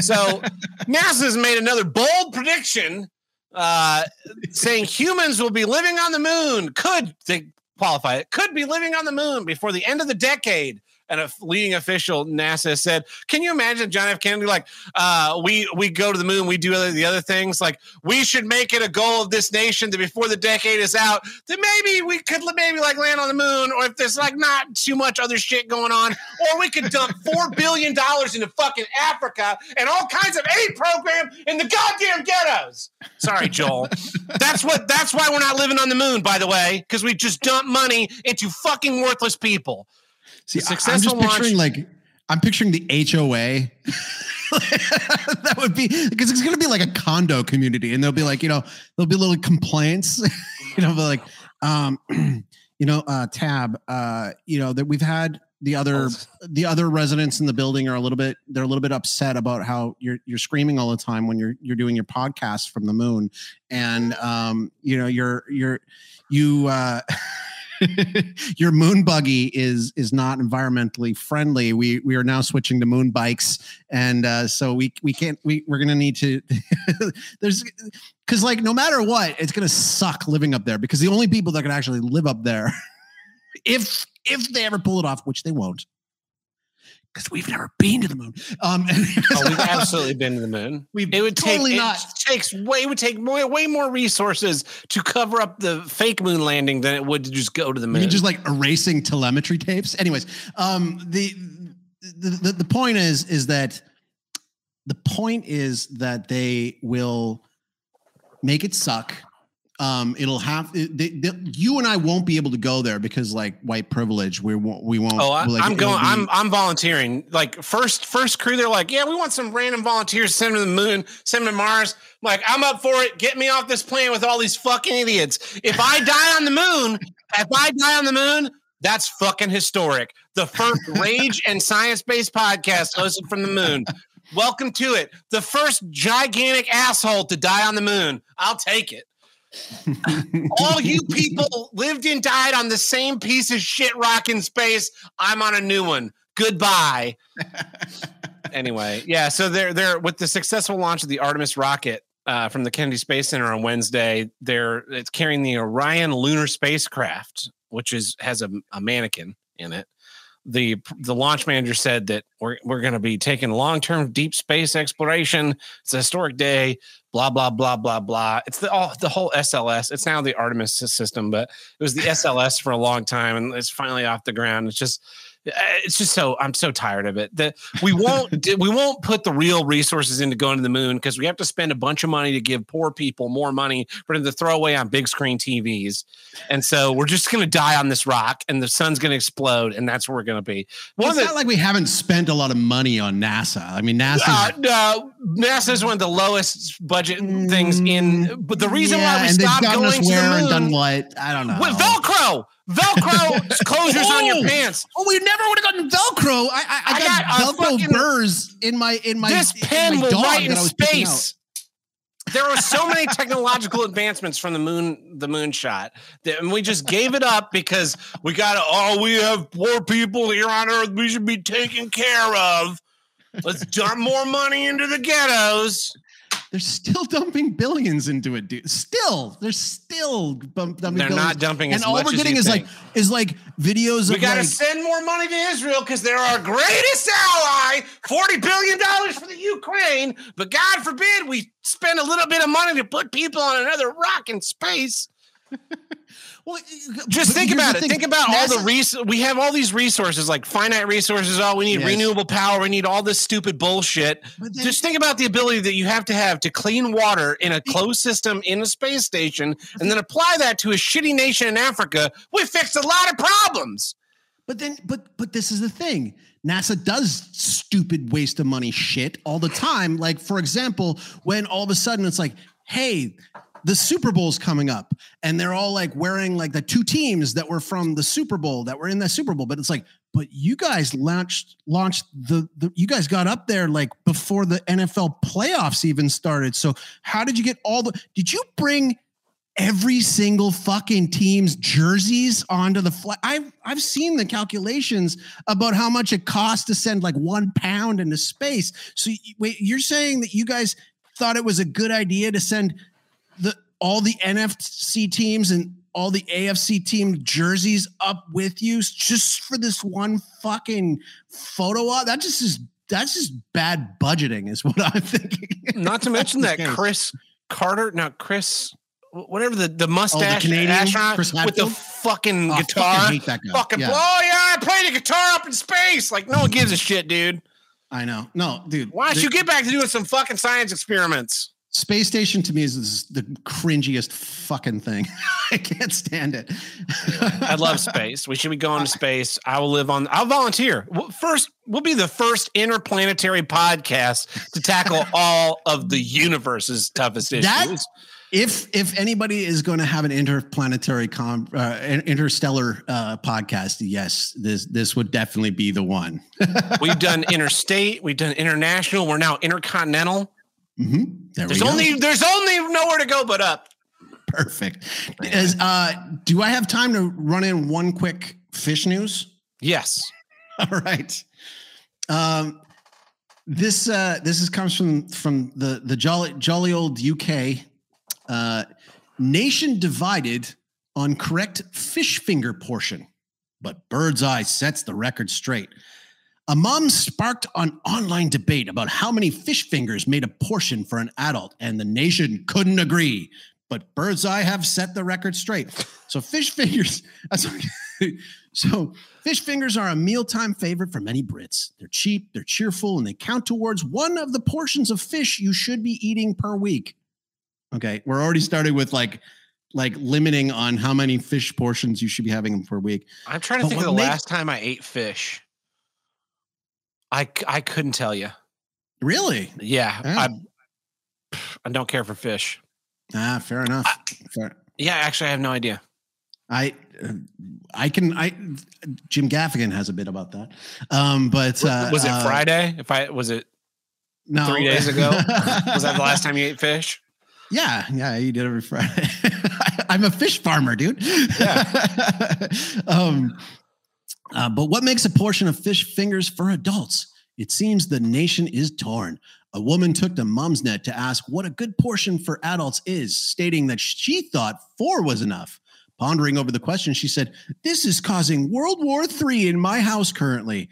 So NASA's made another bold prediction uh, saying humans will be living on the moon. Could they qualify it, could be living on the moon before the end of the decade and a leading official NASA said, "Can you imagine John F. Kennedy like uh, we we go to the moon, we do other, the other things like we should make it a goal of this nation that before the decade is out, that maybe we could maybe like land on the moon, or if there's like not too much other shit going on, or we could dump four billion dollars into fucking Africa and all kinds of aid program in the goddamn ghettos." Sorry, Joel. that's what. That's why we're not living on the moon, by the way, because we just dump money into fucking worthless people. See, I'm just picturing launch. like I'm picturing the HOA. that would be because it's going to be like a condo community, and they'll be like you know there'll be little complaints, you know, like um, you know, uh, tab, uh, you know that we've had the other the other residents in the building are a little bit they're a little bit upset about how you're you're screaming all the time when you're you're doing your podcast from the moon and um you know you're you're you uh your moon buggy is is not environmentally friendly. We we are now switching to moon bikes. And uh so we we can't we we're gonna need to there's because like no matter what it's gonna suck living up there because the only people that can actually live up there if if they ever pull it off, which they won't, because we've never been to the moon. Um, oh, we've absolutely been to the moon. We've it would totally take not. it takes way it would take way, way more resources to cover up the fake moon landing than it would to just go to the I moon. mean, just like erasing telemetry tapes. Anyways, um, the, the the the point is is that the point is that they will make it suck. Um, it'll have they, they, you and I won't be able to go there because like white privilege. We won't. We won't. Oh, I, like, it'll going. be- I'm I'm volunteering. Like first first crew, they're like, yeah, we want some random volunteers. Send them to the moon. Send them to Mars. I'm like, I'm up for it. Get me off this plane with all these fucking idiots. If I die on the moon, if I die on the moon, that's fucking historic. The first rage and science based podcast hosted from the moon. Welcome to it. The first gigantic asshole to die on the moon. I'll take it. All you people lived and died on the same piece of shit rock in space. I'm on a new one. Goodbye. anyway, yeah. So they're they're with the successful launch of the Artemis rocket uh, from the Kennedy Space Center on Wednesday. They're it's carrying the Orion lunar spacecraft, which is has a, a mannequin in it. The the launch manager said that we're we're going to be taking long term deep space exploration. It's a historic day. Blah blah blah blah blah. It's the all the whole SLS. It's now the Artemis system, but it was the SLS for a long time, and it's finally off the ground. It's just it's just so I'm so tired of it that we won't we won't put the real resources into going to the moon because we have to spend a bunch of money to give poor people more money for them to throw away on big screen TVs, and so we're just going to die on this rock, and the sun's going to explode, and that's where we're going to be. Well, One it's the, not like we haven't spent a lot of money on NASA. I mean, NASA. uh, no, is one of the lowest budget things in. But the reason why we stopped going to the and moon, done what? I don't know. with Velcro, Velcro closures on your Oh! pants. Oh, we never would have gotten Velcro. I, I, I, I got, got Velcro fucking- burrs in my in my. this in pen my will write in that I was picking out. space. There were so many technological advancements from the moon, the moon shot, that, and we just gave it up because we got. Oh, we have poor people here on Earth. We should be taken care of. Let's dump more money into the ghettos. They're still dumping billions into it, dude. Still, they're still bump, dumping They're billions. not dumping as and all much we're getting is think. like is like videos We of got to like send more money to Israel because they're our greatest ally. $40 billion for the Ukraine. But God forbid we spend a little bit of money to put people on another rock in space. Well, Just think about it. thing. Think about all the NASA res- we have all these resources like finite resources. Oh, we need Yes. renewable power. We need all this stupid bullshit. Then- Just think about the ability that you have to have to clean water in a closed system in a space station, and then apply that to a shitty nation in Africa. We fixed a lot of problems. But then, but but this is the thing. NASA does stupid waste of money shit all the time. Like for example, when all of a sudden it's like, hey, the Super Bowl's coming up, and they're all like wearing like the two teams that were from the Super Bowl that were in the Super Bowl. But it's like, but you guys launched launched the, the you guys got up there like before the NFL playoffs even started. So how did you get all the? Did you bring? every single fucking team's jerseys onto the flight. I've I've seen the calculations about how much it costs to send like one pound into space. So wait, you're saying that you guys thought it was a good idea to send the all the NFC teams and all the AFC team jerseys up with you just for this one fucking photo op? That just is that's just bad budgeting, is what I'm thinking. Not to mention that. Chris Carter, now Chris, whatever the the oh, mustache Canadian astronaut Chris with the fucking Oh, guitar, fucking hate that guy. fucking Yeah. Oh yeah, I played a guitar up in space. Like no one gives a shit, dude. I know. No, dude. Why don't the- you get back to doing some fucking science experiments? Space Station to me is, the cringiest fucking thing. I can't stand it. I love space. We should be going to space. I will live on. I'll volunteer. First, we'll be the first interplanetary podcast to tackle all of the universe's toughest issues. That- if if anybody is going to have an interplanetary com, uh, interstellar uh, podcast, yes, this this would definitely be the one. we've done interstate, we've done international, we're now intercontinental. Mm-hmm. there's only there's only nowhere to go but up. Perfect. As, uh, do I have time to run in one quick fish news? Yes. All right. Um, this uh, this is comes from from the the jolly jolly old UK uh, nation divided on correct fish finger portion, but Bird's Eye sets the record straight. A mom sparked an online debate about how many fish fingers made a portion for an adult, and the nation couldn't agree. But Bird's Eye have set the record straight. So fish fingers. so fish fingers are a mealtime favorite for many Brits. They're cheap, they're cheerful, and they count towards one of the portions of fish you should be eating per week. Okay, we're already starting with like like limiting on how many fish portions you should be having per week. I'm trying to but think of the last time I ate fish. I I couldn't tell you. Really? Yeah, I I don't care for fish. Ah, fair enough. I, fair. Yeah, actually, I have no idea. I I can I Jim Gaffigan has a bit about that. Um, but uh, was it uh, Friday? If I was it no. three days ago? was that the last time you ate fish? Yeah, yeah, you did every Friday. I'm a fish farmer, dude. Yeah. um, uh, but what makes a portion of fish fingers for adults? It seems the nation is torn. A woman took to Mumsnet to ask what a good portion for adults is, stating that she thought four was enough. Pondering over the question, she said, This is causing World War III in my house currently.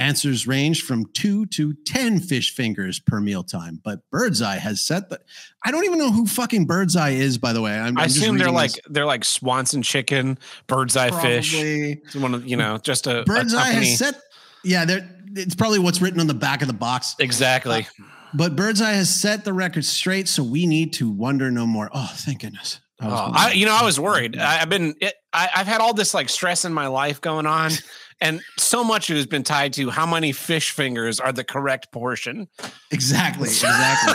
Answers range from two to 10 fish fingers per mealtime. But Birdseye has set that. I don't even know who fucking Birdseye is, by the way. I'm, i assume they're like this. they're like Swanson chicken, Birdseye fish. It's one of you know, just a Birdseye has set. Yeah, they're, it's probably what's written on the back of the box. Exactly. Uh, but Birdseye has set the record straight, so we need to wonder no more. Oh, thank goodness. Oh, I, you know, I was worried. I, have been, it, I, have had all this like stress in my life going on, and so much of it has been tied to how many fish fingers are the correct portion. Exactly, exactly.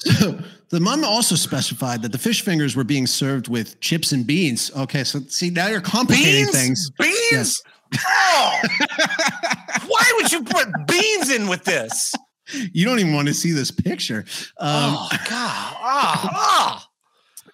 so the mom also specified that the fish fingers were being served with chips and beans. Okay, so see now you're complicating beans? things. Beans. Yes. Oh. Why would you put beans in with this? You don't even want to see this picture. Um, oh God! Oh, oh.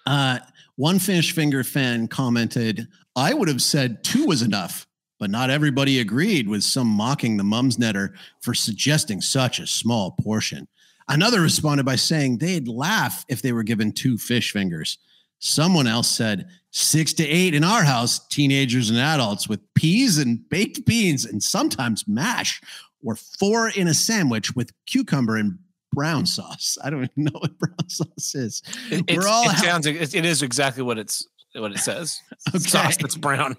Uh, one fish finger fan commented, I would have said two was enough, but not everybody agreed, with some mocking the mum's netter for suggesting such a small portion. Another responded by saying they'd laugh if they were given two fish fingers. Someone else said, six to eight in our house, teenagers and adults with peas and baked beans and sometimes mash, or four in a sandwich with cucumber and brown sauce. I don't even know what brown sauce is. It, We're all it sounds it is exactly what it's what it says. okay. Sauce that's brown.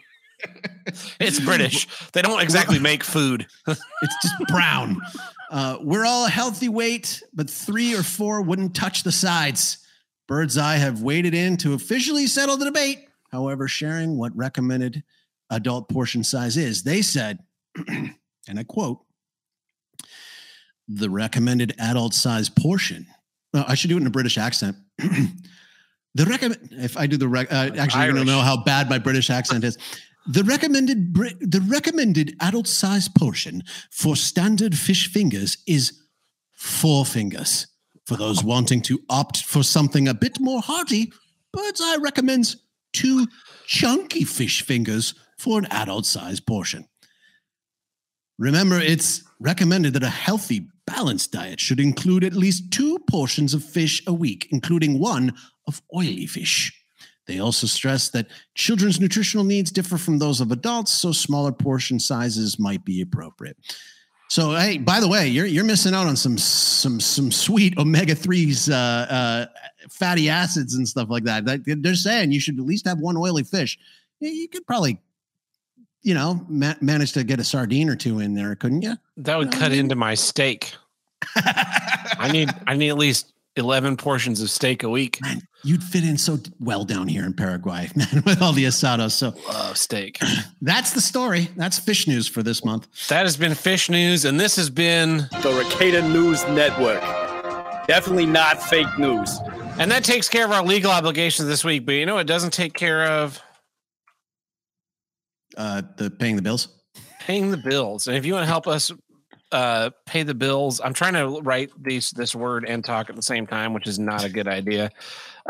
It's British. They don't exactly make food. it's just brown. Uh, we're all a healthy weight, but three or four wouldn't touch the sides. Bird's Eye have waded in to officially settle the debate. However, sharing what recommended adult portion size is, they said, and I quote, the recommended adult size portion. Well, I should do it in a British accent. the recommend if I do the rec- uh, actually I don't know how bad my British accent is. The recommended the recommended adult size portion for standard fish fingers is four fingers. For those wanting to opt for something a bit more hearty, Bird's Eye recommends two chunky fish fingers for an adult size portion. Remember, it's recommended that a healthy balanced diet should include at least two portions of fish a week, including one of oily fish. They also stress that children's nutritional needs differ from those of adults, so smaller portion sizes might be appropriate. So, hey, by the way, you're you're missing out on some some some sweet omega threes, uh, uh, fatty acids, and stuff like that. They're saying you should at least have one oily fish. You could probably you know, ma- manage to get a sardine or two in there, couldn't you? That would you know cut I mean? into my steak. I need I need at least eleven portions of steak a week. Man, you'd fit in so well down here in Paraguay, man, with all the asados. So love steak. That's the story. That's fish news for this month. That has been fish news, and this has been the Ricada News Network. Definitely not fake news. And that takes care of our legal obligations this week. But you know it doesn't take care of? Uh, the paying the bills. Paying the bills. And if you want to help us uh, pay the bills, I'm trying to write these this word and talk at the same time, which is not a good idea.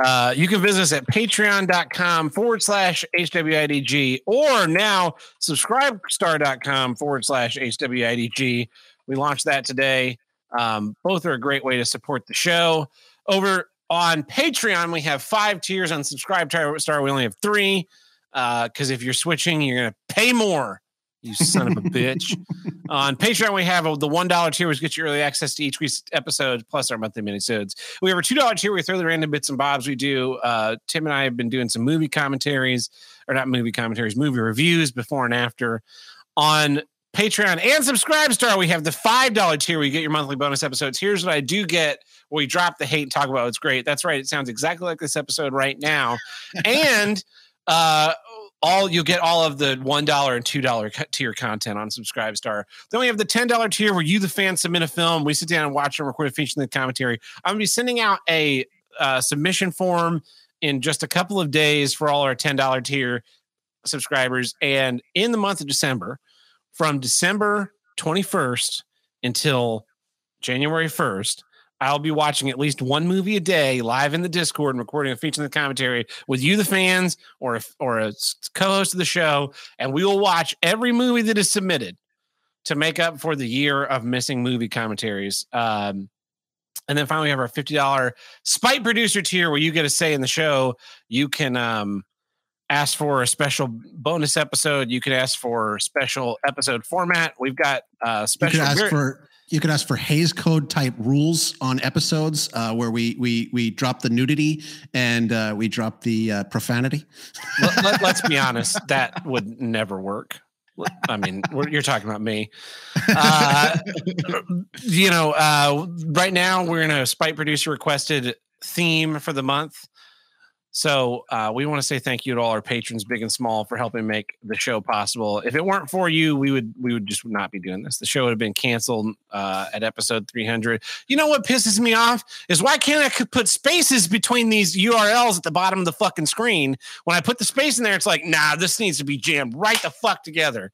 Uh, you can visit us at patreon.com forward slash HWIDG or now subscribestar.com forward slash HWIDG. We launched that today. Um, both are a great way to support the show. Over on Patreon, we have five tiers. On Subscribe Star, we only have three. Because uh, if you're switching, you're going to pay more. You son of a bitch. On Patreon, we have the $1 tier, which gets you early access to each week's episode, plus our monthly minisodes. We have a $2 tier, we throw the random bits and bobs we do. Uh, Tim and I have been doing some movie commentaries, or not movie commentaries, movie reviews before and after. On Patreon and Subscribe Star, we have the $5 tier where you get your monthly bonus episodes. Here's what I do get where we drop the hate and talk about it's great. That's right. It sounds exactly like this episode right now. and uh all you'll get all of the one dollar and two dollar tier content on Subscribe Star. Then we have the ten dollar tier where you, the fan, submit a film. We sit down and watch and record a feature in the commentary. I'm gonna be sending out a uh, submission form in just a couple of days for all our ten dollar tier subscribers. And in the month of December, from December 21st until January 1st, I'll be watching at least one movie a day live in the Discord and recording a feature in the commentary with you, the fans, or a, or a co-host of the show, and we will watch every movie that is submitted to make up for the year of missing movie commentaries. Um, and then finally, we have our fifty dollar spite producer tier, where you get a say in the show. You can um, ask for a special bonus episode. You can ask for special episode format. We've got uh special. You can ask for you can ask for Hays Code type rules on episodes uh, where we we we drop the nudity and uh, we drop the uh, profanity. let, us let, be honest, that would never work. I mean, you're talking about me. Uh, you know, uh, right now we're in a spite producer requested theme for the month. So uh, we want to say thank you to all our patrons, big and small, for helping make the show possible. If it weren't for you, we would we would just not be doing this. The show would have been canceled uh, at episode 300. You know what pisses me off is why can't I put spaces between these URLs at the bottom of the fucking screen? When I put the space in there, it's like, nah, this needs to be jammed right the fuck together.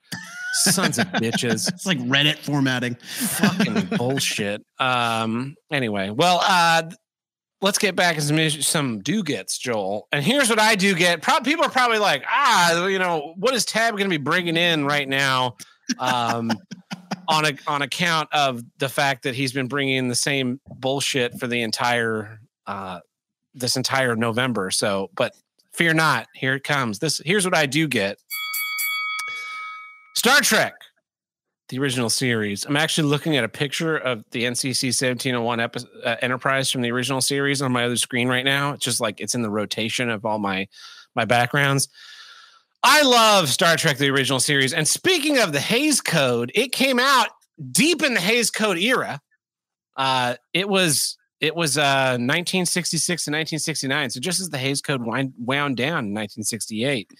Sons of bitches. It's like Reddit formatting. Fucking bullshit. Um. Anyway, well, uh, let's get back to some, some do gets, Joel. And here's what I do get. Pro- people are probably like, ah, you know, what is Tab going to be bringing in right now? Um, on a on account of the fact that he's been bringing in the same bullshit for the entire uh, this entire November. So, but fear not, here it comes. This here's what I do get. Star Trek the original series. I'm actually looking at a picture of the NCC 1701 epi- uh, Enterprise from the original series on my other screen right now. It's just like it's in the rotation of all my my backgrounds. I love Star Trek the original series. And speaking of the Hays Code, it came out deep in the Hays Code era. Uh, it was it was uh, 1966 to 1969. So just as the Hays Code wind, wound down in 1968.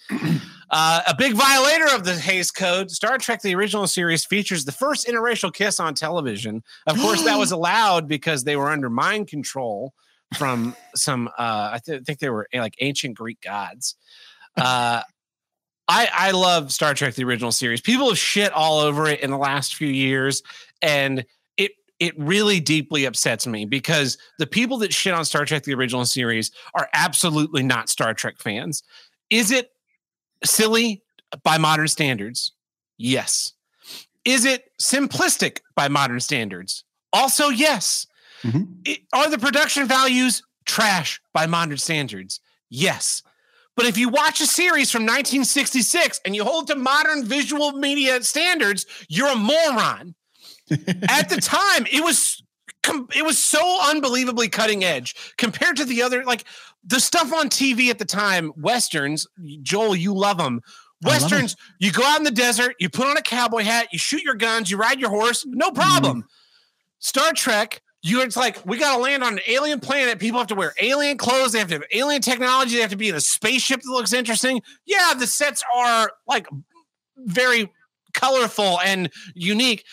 Uh, a big violator of the Hays Code, Star Trek, the original series, features the first interracial kiss on television. Of course, that was allowed because they were under mind control from some, uh, I th- think they were eh, like ancient Greek gods. Uh, I, I love Star Trek, the original series. People have shit all over it in the last few years. And it really deeply upsets me because the people that shit on Star Trek the original series are absolutely not Star Trek fans. Is it silly by modern standards? Yes. Is it simplistic by modern standards? Also, yes. Mm-hmm. It, are the production values trash by modern standards? Yes. But if you watch a series from 1966 and you hold to modern visual media standards, you're a moron. At the time, it was it was so unbelievably cutting edge compared to the other like the stuff on TV at the time. Westerns, Joel, you love them. Westerns, you go out in the desert, you put on a cowboy hat, you shoot your guns, you ride your horse, no problem. Mm-hmm. Star Trek, you it's like we got to land on an alien planet. People have to wear alien clothes. They have to have alien technology. They have to be in a spaceship that looks interesting. Yeah, the sets are like very colorful and unique.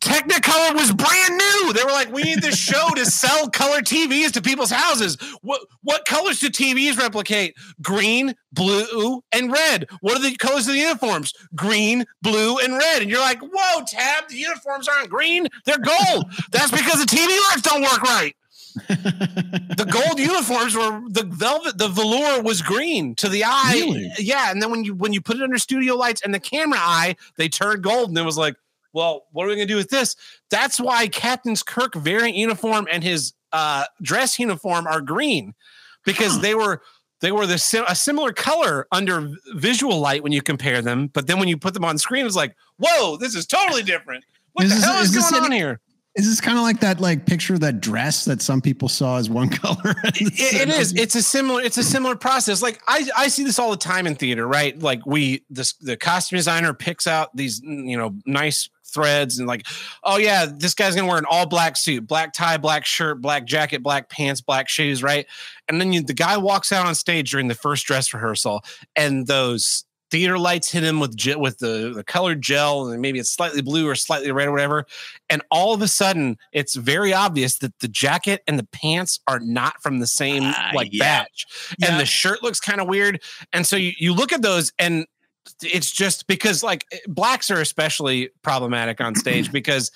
Technicolor was brand new. They were like, we need this show to sell color TVs to people's houses. What what colors do TVs replicate? Green, blue, and red. What are the colors of the uniforms? Green, blue, and red. And you're like, whoa, Tab, the uniforms aren't green, they're gold. That's because the TV lights don't work right. the gold uniforms were the velvet the velour was green to the eye Really? yeah and then when you when you put it under studio lights and the camera eye they turned gold and it was like well what are we going to do with this? That's why captain's kirk variant uniform and his uh dress uniform are green because they were they were the sim- a similar color under visual light when you compare them but then when you put them on screen it's like whoa this is totally different. What Is the this- hell is, is going any- on here Is this kind of like that like picture of that dress that some people saw as one color? it, it is. It's a similar it's a similar process. Like i i see this all the time in theater right? Like we this the costume designer picks out these you know nice threads and like oh yeah this guy's gonna wear an all black suit black tie black shirt black jacket black pants black shoes right? And then you, the guy walks out on stage during the first dress rehearsal and those theater lights hit him with ge- with the, the colored gel and maybe it's slightly blue or slightly red or whatever and all of a sudden it's very obvious that the jacket and the pants are not from the same Ah, like yeah. batch Yeah. and the shirt looks kind of weird and so you, you look at those and it's just because like blacks are especially problematic on stage because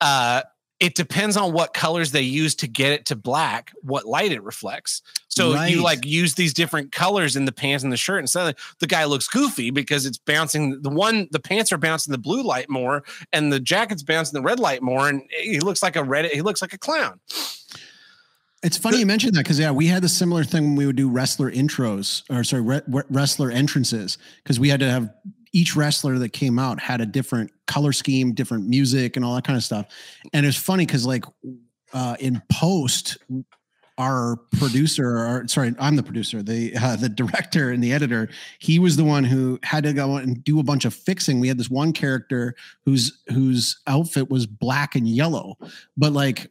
uh it depends on what colors they use to get it to black, what light it reflects. So Right. you like use these different colors in the pants and the shirt, and suddenly the guy looks goofy because it's bouncing. The one, the pants are bouncing the blue light more, and the jacket's bouncing the red light more, and he looks like a red. He looks like a clown. It's funny you mentioned that because yeah, we had a similar thing when we would do wrestler intros or sorry re- re- wrestler entrances because we had to have each wrestler that came out had a different color scheme, different music, and all that kind of stuff. And it's funny because like uh, in post, our producer, or sorry, I'm the producer, the uh, the director and the editor. He was the one who had to go and do a bunch of fixing. We had this one character whose whose outfit was black and yellow, but like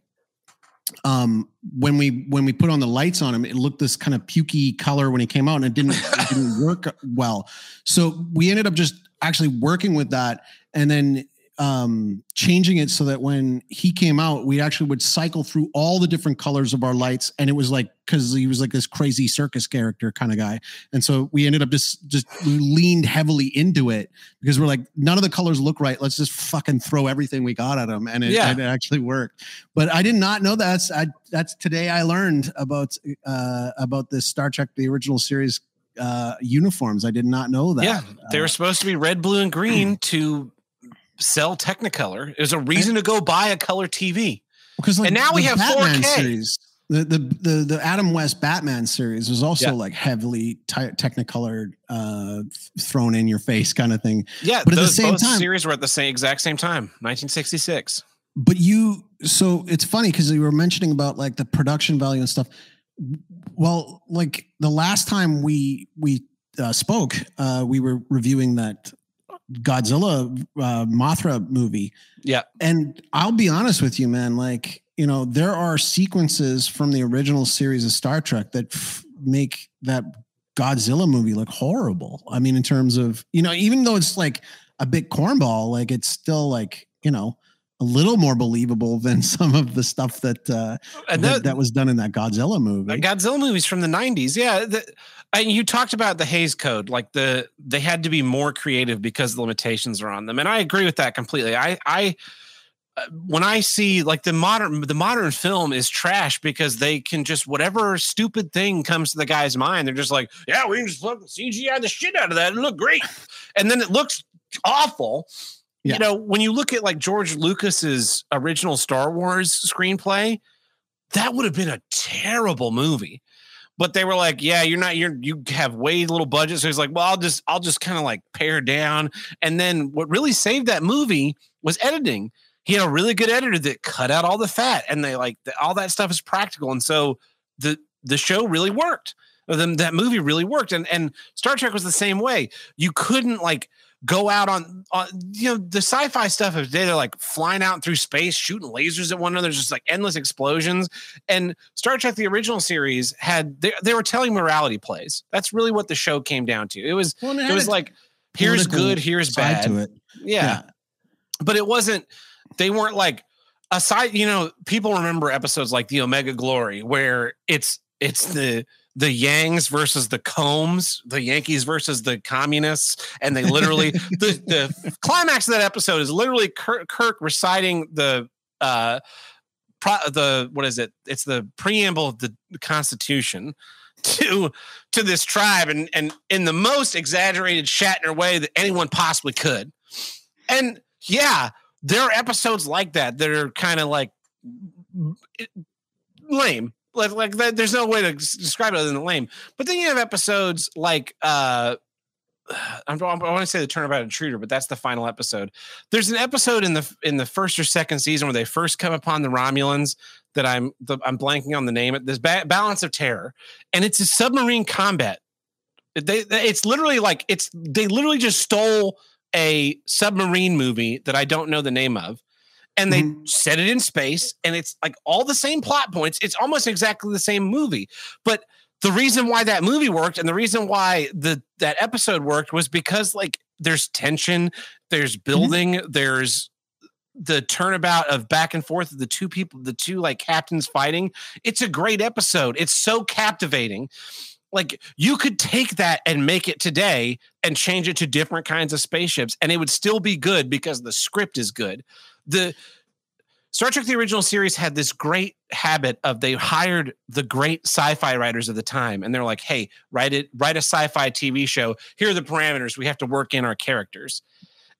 um when we when we put on the lights on him it looked this kind of pukey color when he came out and it didn't it didn't work well. So we ended up just actually working with that. And then um changing it so that when he came out we actually would cycle through all the different colors of our lights. And it was like because he was like this crazy circus character kind of guy. And so we ended up just just leaned heavily into it because we're like none of the colors look right. Let's just fucking throw everything we got at him. And it, Yeah. it actually worked. But I did not know that's I, that's today I learned about uh, about this Star Trek the original series uh, uniforms. I did not know that. Yeah, they Uh, were supposed to be red, blue, and green to sell Technicolor. There's a reason to go buy a color TV. because and now we have Batman 4K. series. The, the the the Adam West Batman series was also Yeah. like heavily technicolored, uh, thrown in your face kind of thing. Yeah, But at the same time- series were at the same exact same time, 1966. but you so it's funny because you were mentioning about like the production value and stuff well like the last time we we uh, spoke uh we were reviewing that godzilla uh mothra movie Yeah. and i'll be honest with you man like you know there are sequences from the original series of star trek that f- make that godzilla movie look horrible i mean in terms of you know even though it's like a big cornball like it's still like you know a little more believable than some of the stuff that uh, that, that, that was done in that Godzilla movie. Godzilla movies from the 90s. Yeah. The, and you talked about the Hays Code, like the they had to be more creative because the limitations are on them, and I agree with that completely. I I uh, when I see like the modern the modern film is trash because they can just whatever stupid thing comes to the guy's mind, they're just like, yeah, we can just fucking CGI the shit out of that and look great, and then it looks awful. Yeah. You know, when you look at like George Lucas's original Star Wars screenplay, that would have been a terrible movie. But they were like, yeah, you're not, you're, you have way little budget. So he's like, well, I'll just, I'll just kind of like pare down. And then what really saved that movie was editing. He had a really good editor that cut out all the fat and they like, the, all that stuff is practical. And so the, the show really worked. Or Then that movie really worked. And, and Star Trek was the same way. You couldn't like, go out on, on you know the sci-fi stuff of today they're like flying out through space shooting lasers at one another just like endless explosions and star trek the original series had they, they were telling morality plays that's really what the show came down to it was Well, and it was like here's good here's bad to it. yeah. but it wasn't they weren't like aside. You know, people remember episodes like the Omega Glory where it's it's the the Yangs versus the Kohms, the Yankees versus the communists, and they literally the the climax of that episode is literally Kirk, Kirk reciting the uh pro, the what is it? It's the preamble of the Constitution to to this tribe, and and in the most exaggerated Shatner way that anyone possibly could. And yeah, there are episodes like that that are kind of like lame like like there's no way to describe it other than lame. But then you have episodes like uh I'm, I want to say the turnabout intruder, but that's the final episode. There's an episode in the in the first or second season where they first come upon the Romulans that I'm the, I'm blanking on the name. This ba- balance of terror, and it's a submarine combat. They it's literally like it's they literally just stole a submarine movie that I don't know the name of, and they mm-hmm. set it in space and it's like all the same plot points it's almost exactly the same movie but the reason why that movie worked and the reason why the that episode worked was because like there's tension there's mm-hmm. building mm-hmm. there's the turnabout of back and forth of the two people the two like captains fighting it's a great episode it's so captivating like you could take that and make it today and change it to different kinds of spaceships and it would still be good because the script is good the Star Trek the original series had this great habit of they hired the great sci-fi writers of the time and they're like, "Hey, write it write a sci-fi TV show. Here are the parameters. We have to work in our characters."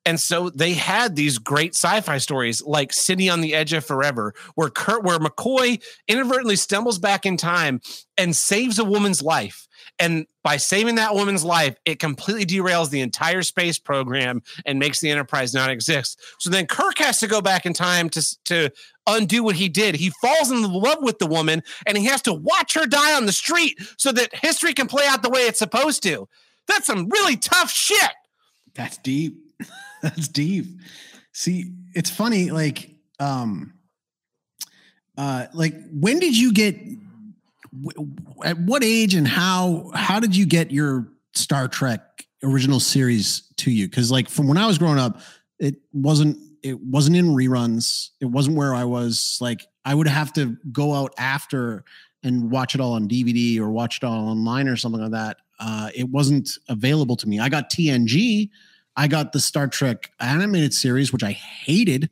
And so they had these great sci-fi stories like City on the Edge of Forever, where Kurt, where McCoy inadvertently stumbles back in time and saves a woman's life. And by saving that woman's life, it completely derails the entire space program and makes the Enterprise not exist. So then Kirk has to go back in time to, to undo what he did. He falls in love with the woman and he has to watch her die on the street so that history can play out the way it's supposed to. That's some really tough shit. That's deep. That's deep. See, it's funny, like, um, uh, like when did you get at what age and how how did you get your Star Trek original series to you? Because like from when I was growing up, it wasn't it wasn't in reruns. It wasn't where I was. Like I would have to go out after and watch it all on DVD or watch it all online or something like that. Uh, it wasn't available to me. I got TNG. I got the Star Trek animated series, which I hated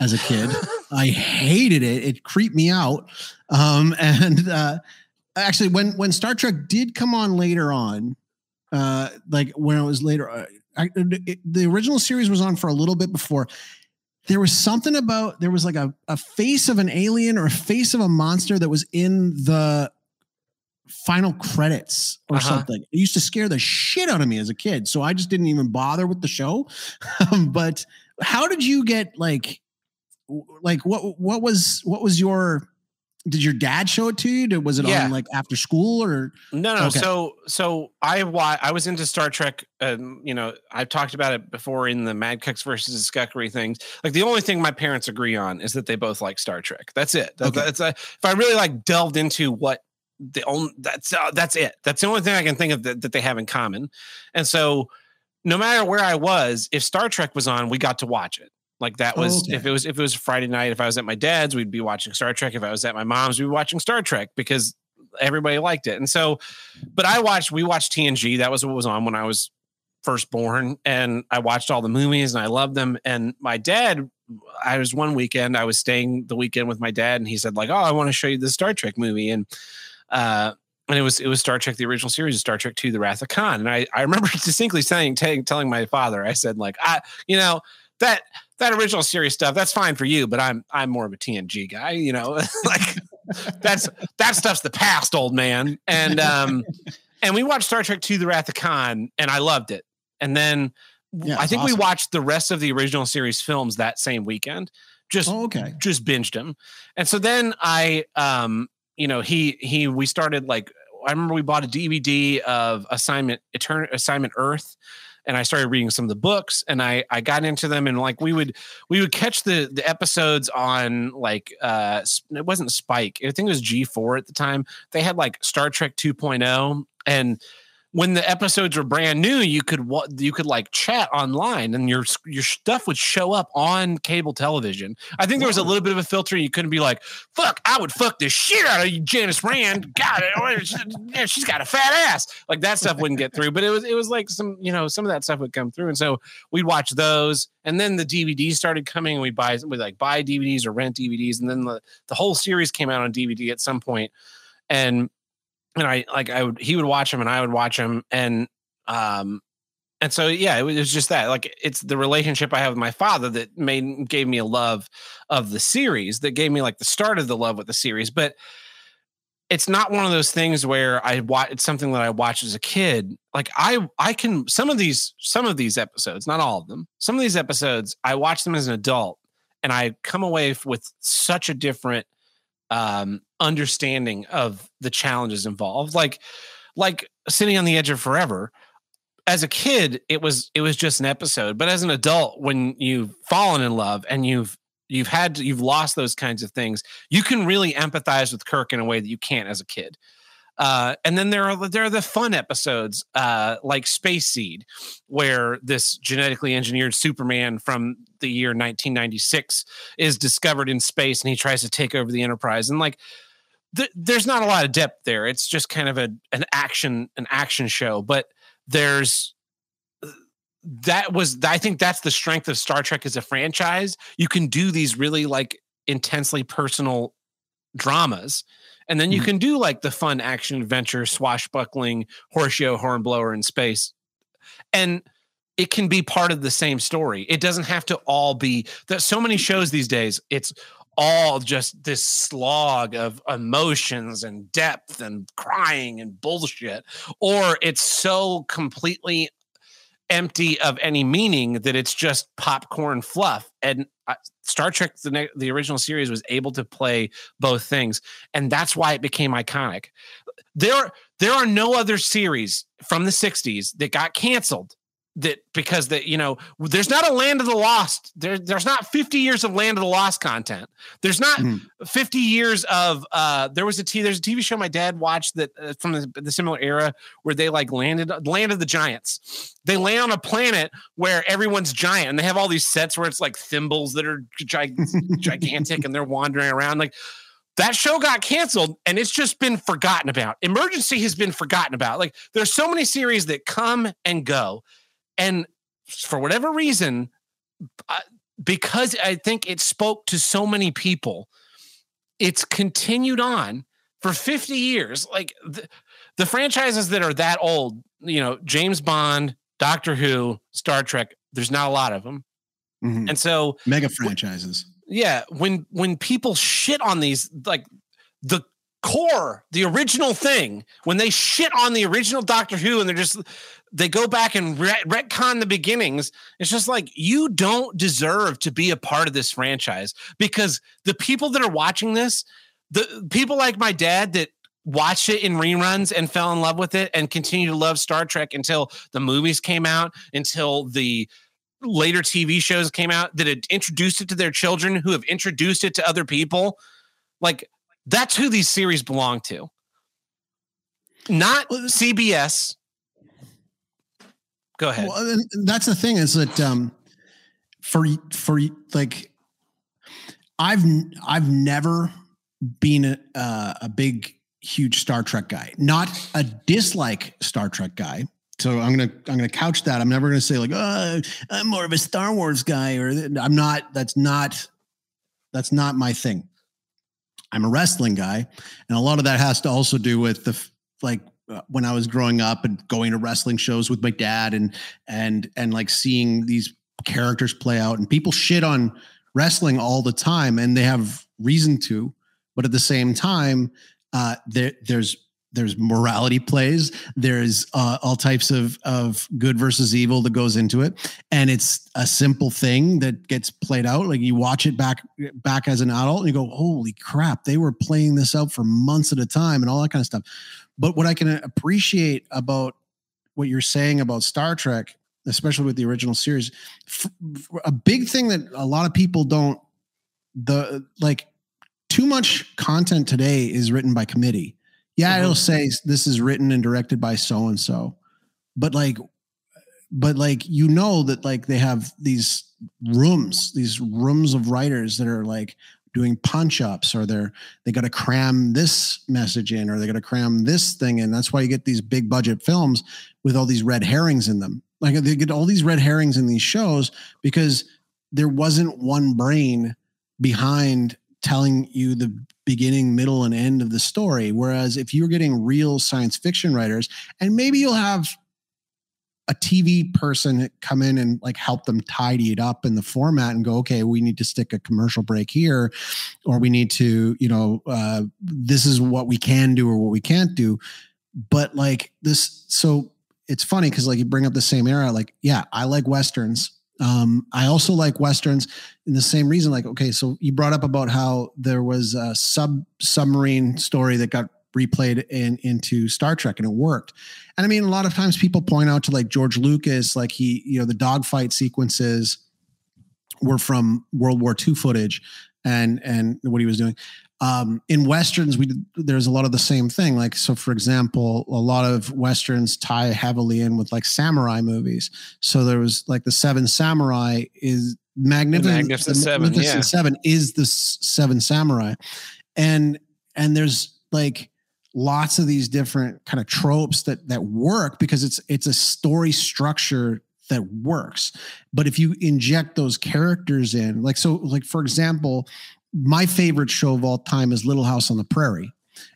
as a kid. I hated it. It creeped me out. Um, and uh, actually, when when Star Trek did come on later on, uh, like when it was later, uh, I, it, the original series was on for a little bit before. There was something about there was like a, a face of an alien or a face of a monster that was in the final credits or uh-huh. something. It used to scare the shit out of me as a kid. So I just didn't even bother with the show. but how did you get like like what what was what was your did your dad show it to you? Did, Was it yeah. on like after school or no? No. Okay. So so I why I was into Star Trek. and you know, I've talked about it before in the Mad Cooks versus Discovery things. Like the only thing my parents agree on is that they both like Star Trek. That's it. That, okay. That's a, if I really like delved into what the only that's uh, that's it. That's the only thing I can think of that, that they have in common. And so, no matter where I was, if Star Trek was on, we got to watch it. Like that was oh, okay. if it was if it was Friday night, if I was at my dad's, we'd be watching Star Trek. If I was at my mom's, we'd be watching Star Trek because everybody liked it. And so, but I watched we watched TNG. That was what was on when I was first born, and I watched all the movies and I loved them. And my dad, I was one weekend, I was staying the weekend with my dad, and he said like, "Oh, I want to show you the Star Trek movie," and uh, and it was it was Star Trek the original series, Star Trek Two: The Wrath of Khan. And I I remember distinctly saying t- telling my father, I said like I you know that that original series stuff that's fine for you, but I'm I'm more of a TNG guy, you know like that's that stuff's the past, old man. And um and we watched Star Trek Two: The Wrath of Khan, and I loved it. And then yeah, I think awesome. we watched the rest of the original series films that same weekend. Just oh, okay, just binged them. And so then I um you know he he we started like I remember we bought a DVD of Assignment Etern- Assignment Earth and I started reading some of the books and I I got into them and like we would we would catch the the episodes on like uh it wasn't Spike I think it was G4 at the time. They had like Star Trek 2.0 and when the episodes were brand new, you could you could like chat online, and your your stuff would show up on cable television. I think there was a little bit of a filter. You couldn't be like, "Fuck, I would fuck the shit out of you, Janice Rand." God, oh, yeah, she's got a fat ass. Like that stuff wouldn't get through, but it was it was like some you know some of that stuff would come through, and so we'd watch those, and then the DVDs started coming. And we buy we like buy DVDs or rent DVDs, and then the the whole series came out on DVD at some point, and and I like I would he would watch them and I would watch them and um and so yeah it was, it was, just that like it's the relationship I have with my father that made gave me a love of the series that gave me like the start of the love with the series but it's not one of those things where I watch it's something that I watched as a kid like I I can some of these some of these episodes not all of them some of these episodes I watch them as an adult and I come away with such a different um, understanding of the challenges involved. Like, like City on the Edge of Forever. As a kid, it was it was just an episode, but as an adult, when you've fallen in love and you've you've had to, you've lost those kinds of things, you can really empathize with Kirk in a way that you can't as a kid. Uh, and then there are there are the fun episodes uh, like Space Seed, where this genetically engineered Superman from the year 1996 is discovered in space, and he tries to take over the Enterprise. And like, th- there's not a lot of depth there. It's just kind of a an action an action show, but there's that was I think that's the strength of Star Trek as a franchise. You can do these really like intensely personal dramas and then you mm-hmm. can do like the fun action adventure, swashbuckling, Horatio, hornblower in space. And it can be part of the same story. It doesn't have to all be that so many shows these days, it's all just this slog of emotions and depth and crying and bullshit. Or it's so completely empty of any meaning that it's just popcorn fluff. And uh, Star Trek, the, the original series, was able to play both things, and that's why it became iconic. There, there are no other series from the '60s that got canceled that because that you know there's not a land of the lost there there's not 50 years of land of the lost content. There's not mm. 50 years of uh there was a t there's a tv show my dad watched that uh, from the, the similar era where they like landed land of the giants. They land on a planet where everyone's giant and they have all these sets where it's like thimbles that are gigantic and they're wandering around like that show got canceled and it's just been forgotten about. Emergency has been forgotten about. Like there's so many series that come and go and for whatever reason, because I think it spoke to so many people, it's continued on for 50 years. Like the, the franchises that are that old, you know, James Bond, Doctor Who, Star Trek, there's not a lot of them. Mm-hmm. And so mega franchises. Yeah, when when people shit on these like the core, the original thing, when they shit on the original Doctor Who and they're just they go back and ret- retcon the beginnings. It's just like you don't deserve to be a part of this franchise because the people that are watching this, the people like my dad that watched it in reruns and fell in love with it and continue to love Star Trek until the movies came out, until the later TV shows came out that had introduced it to their children who have introduced it to other people. Like that's who these series belong to. Not CBS, Go ahead. Well, that's the thing is that um, for for like I've I've never been a, a big huge Star Trek guy, not a dislike Star Trek guy. So I'm gonna I'm gonna couch that. I'm never gonna say like, oh, I'm more of a Star Wars guy, or I'm not. That's not that's not my thing. I'm a wrestling guy, and a lot of that has to also do with the like when I was growing up and going to wrestling shows with my dad and and and like seeing these characters play out and people shit on wrestling all the time and they have reason to but at the same time uh there there's there's morality plays. There's uh, all types of of good versus evil that goes into it. And it's a simple thing that gets played out. Like you watch it back back as an adult and you go holy crap they were playing this out for months at a time and all that kind of stuff. But what I can appreciate about what you're saying about Star Trek, especially with the original series, a big thing that a lot of people don't the like too much content today is written by committee. Yeah, mm-hmm. it'll say this is written and directed by so and so. but like but like you know that like they have these rooms these rooms of writers that are like doing punch ups or they're they got to cram this message in or they got to cram this thing in that's why you get these big budget films with all these red herrings in them like they get all these red herrings in these shows because there wasn't one brain behind telling you the beginning middle and end of the story whereas if you're getting real science fiction writers and maybe you'll have a TV person come in and like help them tidy it up in the format and go, okay, we need to stick a commercial break here, or we need to, you know, uh, this is what we can do or what we can't do. But like this, so it's funny because like you bring up the same era. Like, yeah, I like westerns. Um, I also like westerns in the same reason. Like, okay, so you brought up about how there was a sub submarine story that got replayed in into Star Trek and it worked. And I mean, a lot of times people point out to like George Lucas, like he, you know, the dogfight sequences were from World War II footage and and what he was doing. Um, in westerns, we there's a lot of the same thing. Like so, for example, a lot of westerns tie heavily in with like samurai movies. So there was like the Seven Samurai is magnificent. The Magnificent, the Seven, Magnificent yeah. Seven is the Seven Samurai, and and there's like lots of these different kind of tropes that that work because it's it's a story structure that works but if you inject those characters in like so like for example my favorite show of all time is little house on the prairie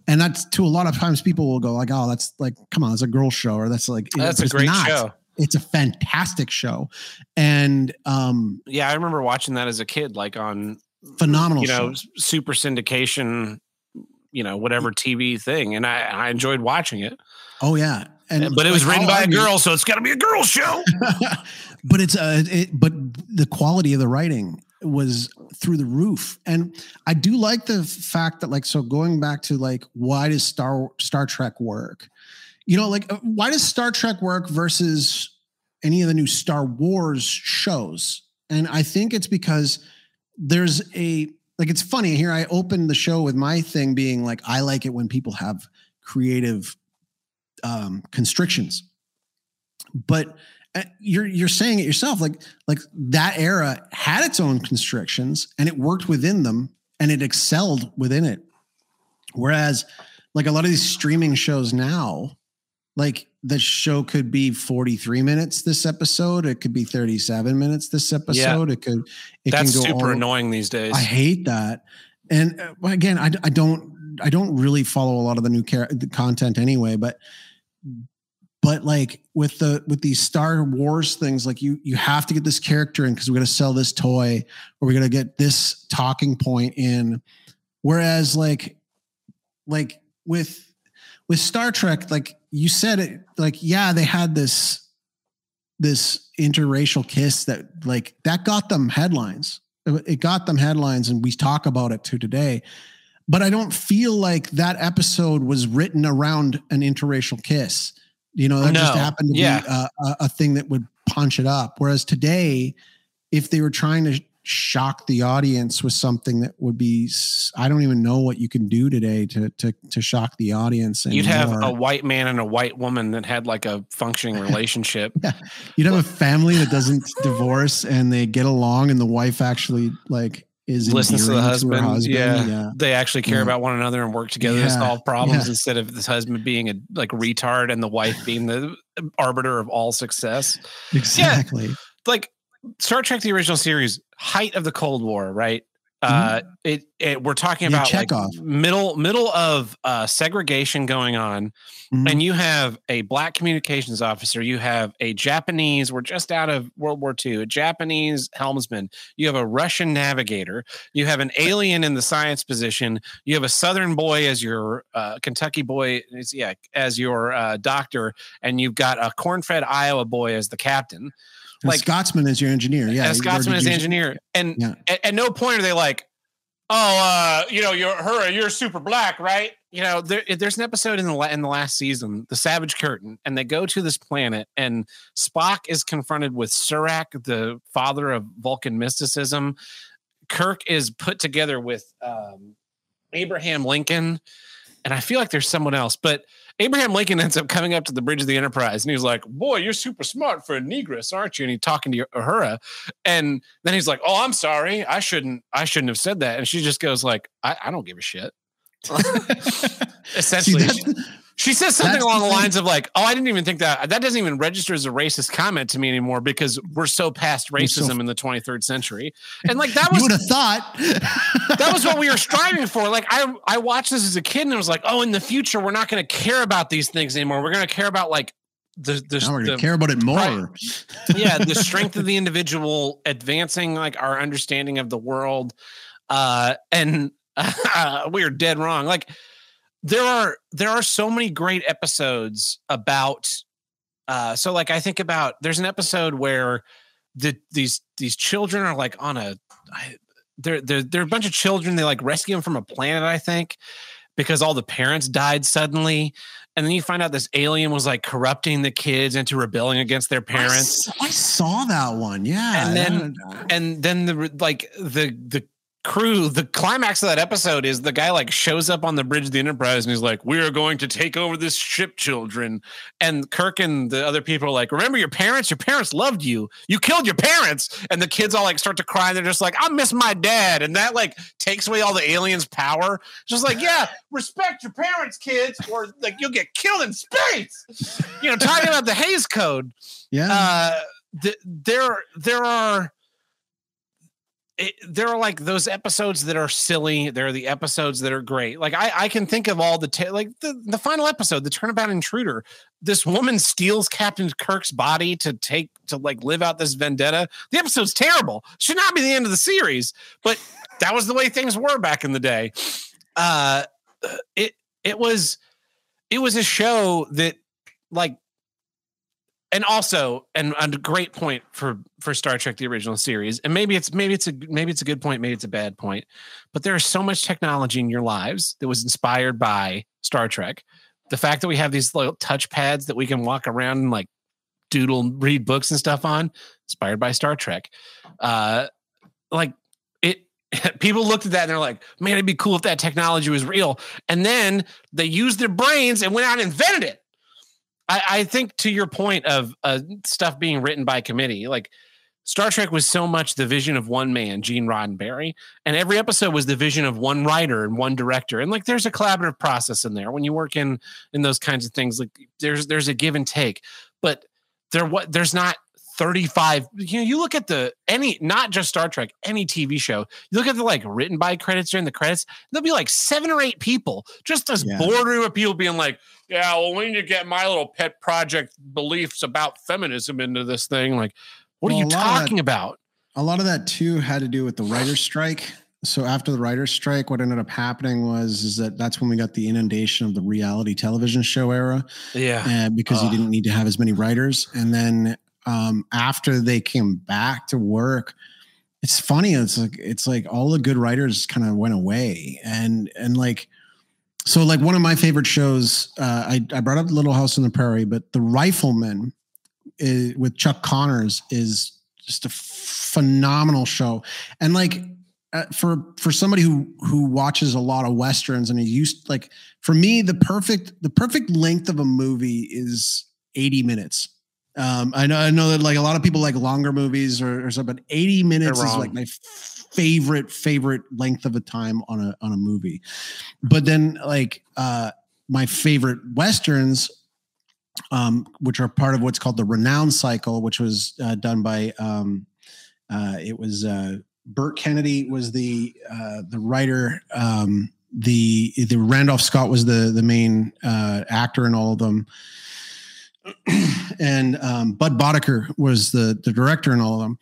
and that's to a lot of times people will go like oh that's like come on it's a girl show or that's like that's a great not. show it's a fantastic show and um yeah i remember watching that as a kid like on phenomenal you know show. super syndication you know whatever TV thing, and I I enjoyed watching it. Oh yeah, and but it was written by a girl, so it's got to be a girl show. but it's a, it, but the quality of the writing was through the roof, and I do like the fact that like so going back to like why does Star Star Trek work? You know, like uh, why does Star Trek work versus any of the new Star Wars shows? And I think it's because there's a like it's funny here i opened the show with my thing being like i like it when people have creative um constrictions but you're you're saying it yourself like like that era had its own constrictions and it worked within them and it excelled within it. Whereas like a lot of these streaming shows now like the show could be 43 minutes this episode it could be 37 minutes this episode yeah. it could it that's can go super all, annoying these days. I hate that. And uh, again I, I don't i don't really follow a lot of the new car- the content anyway but but like with the with these star wars things like you you have to get this character in because we're going to sell this toy or we're going to get this talking point in whereas like like with with Star Trek, like you said it, like, yeah, they had this this interracial kiss that like that got them headlines. It got them headlines, and we talk about it to today. But I don't feel like that episode was written around an interracial kiss. You know, that no. just happened to yeah. be a, a thing that would punch it up. Whereas today, if they were trying to shock the audience with something that would be I don't even know what you can do today to to to shock the audience. Anymore. You'd have a white man and a white woman that had like a functioning relationship. yeah. You'd have a family that doesn't divorce and they get along and the wife actually like is listens to the husband. To husband. Yeah. yeah. They actually care yeah. about one another and work together yeah. to solve problems instead of this husband being a like retard and the wife being the arbiter of all success. Exactly. Like Star Trek the original series, height of the Cold War, right? Uh, mm-hmm. it, it, we're talking about like middle middle of uh, segregation going on, mm-hmm. and you have a black communications officer. You have a Japanese. We're just out of World War II. A Japanese helmsman. You have a Russian navigator. You have an alien in the science position. You have a Southern boy as your uh, Kentucky boy. Yeah, as your uh, doctor, and you've got a corn-fed Iowa boy as the captain like Scotsman is your engineer. Yeah. Scotsman is the engineer. And yeah. at, at, no point are they like, oh, uh, you know, you're her, you're super black, right? You know, there, there's an episode in the in the last season, the Savage Curtain, and they go to this planet, and Spock is confronted with Surak, the father of Vulcan mysticism. Kirk is put together with um, Abraham Lincoln and I feel like there's someone else, but Abraham Lincoln ends up coming up to the bridge of the Enterprise, and he's like, "Boy, you're super smart for a negress, aren't you?" And he's talking to Uhura, and then he's like, "Oh, I'm sorry, I shouldn't, I shouldn't have said that." And she just goes like, "I, I don't give a shit." Essentially, See, she says something That's along the lines of like, "Oh, I didn't even think that that doesn't even register as a racist comment to me anymore because we're so past We're so- racism in the 23rd century." And like that was would have thought that was what we were striving for. Like I I watched this as a kid and I was like, "Oh, in the future we're not going to care about these things anymore. We're going to care about like the the, Now we're gonna the- care about it more. Right. yeah, the strength of the individual, advancing like our understanding of the world, uh, and we are dead wrong. Like there are there are so many great episodes about. Uh, so like I think about there's an episode where the these these children are like on a I, they're they're they're a bunch of children they like rescue them from a planet I think because all the parents died suddenly and then you find out this alien was like corrupting the kids into rebelling against their I parents s- I, saw that one. Yeah, And then- and then the like the the crew the climax of that episode is the guy like shows up on the bridge of the enterprise and he's like we are going to take over this ship children. And kirk and the other people are like remember your parents? Your parents loved you. You killed your parents. And the kids all like start to cry and they're just like i miss my dad. And that like takes away all the aliens power. Just like yeah respect your parents kids or like you'll get killed in space. You know talking about the Hays code yeah. uh th- there there are there are like those episodes that are silly there are the episodes that are great. Like i i can think of all the ta- like the the final episode the turnabout intruder. This woman steals captain kirk's body to take to like live out this vendetta. The episode's terrible. Should not be the end of the series but that was the way things were back in the day. Uh it it was it was a show that like and also and a great point for for Star Trek the original series. And maybe it's maybe it's a maybe it's a good point maybe it's a bad point but there is so much technology in your lives that was inspired by Star Trek. The fact that we have these little touch pads that we can walk around and like doodle read books and stuff on inspired by Star Trek. Uh like it people looked at that and they're like man it'd be cool if that technology was real. And then they used their brains and went out and invented it I, I think to your point of uh, stuff being written by committee, like Star Trek was so much the vision of one man, Gene Roddenberry, and every episode was the vision of one writer and one director. And like, there's a collaborative process in there when you work in in those kinds of things. Like, there's there's a give and take, but there what there's not 35 you know you look at the any not just star trek any tv show you look at the like written by credits during the credits there'll be like seven or eight people just this Yeah. boardroom of people being like yeah well we need to get my little pet project beliefs about feminism into this thing like what Well, are you of that- talking about a lot of that too had to do with the writer's strike. So after the writer's strike, what ended up happening was is that that's when we got the inundation of the reality television show era, yeah uh, because you didn't need to have as many writers. And then um, after they came back to work, it's funny. It's like it's like all the good writers kind of went away, and and like so like one of my favorite shows. Uh, I I brought up Little House on the Prairie, but The Rifleman is, with Chuck Connors is just a phenomenal show, and like. Uh, for for somebody who who watches a lot of westerns and is used like for me the perfect the perfect length of a movie is 80 minutes um i know i know that like a lot of people like longer movies or, or something but 80 minutes is like my favorite favorite length of a time on a on a movie but then like uh my favorite westerns um which are part of what's called the Ranown cycle which was uh, done by um uh it was uh Burt Kennedy was the uh, the writer. Um, the the Randolph Scott was the the main uh, actor in all of them, and um, Budd Boetticher was the the director in all of them.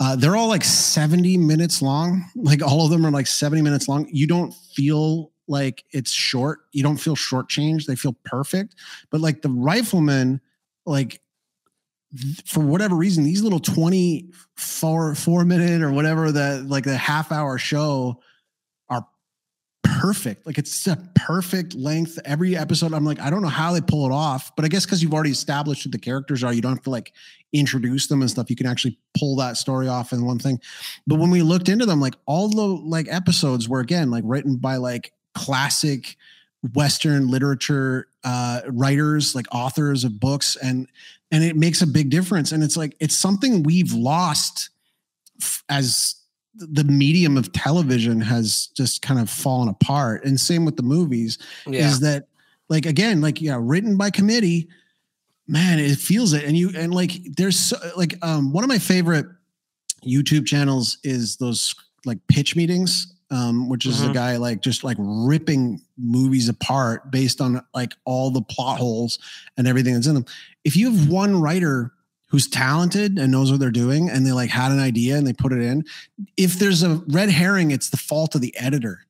Uh, they're all like seventy minutes long. Like all of them are like seventy minutes long. You don't feel like it's short. You don't feel shortchanged. They feel perfect. But like the Rifleman, like th- for whatever reason, these little 24 four minute or whatever that like the half hour show perfect. Like it's a perfect length. Every episode, I'm like, I don't know how they pull it off, but I guess because you've already established who the characters are, you don't have to like introduce them and stuff. You can actually pull that story off in one thing. But when we looked into them, like all the like episodes were again like written by like classic Western literature uh, writers, like authors of books, and and it makes a big difference. And it's like it's something we've lost f- as the medium of television has just kind of fallen apart. And same with the movies, Yeah. is that like again, like yeah, written by committee, man, it feels it. And you and like there's so, like um one of my favorite YouTube channels is those like pitch meetings, um, which is a Mhm. guy like just like ripping movies apart based on like all the plot holes and everything that's in them. If you have one writer who's talented and knows what they're doing and they like had an idea and they put it in, if there's a red herring, it's the fault of the editor,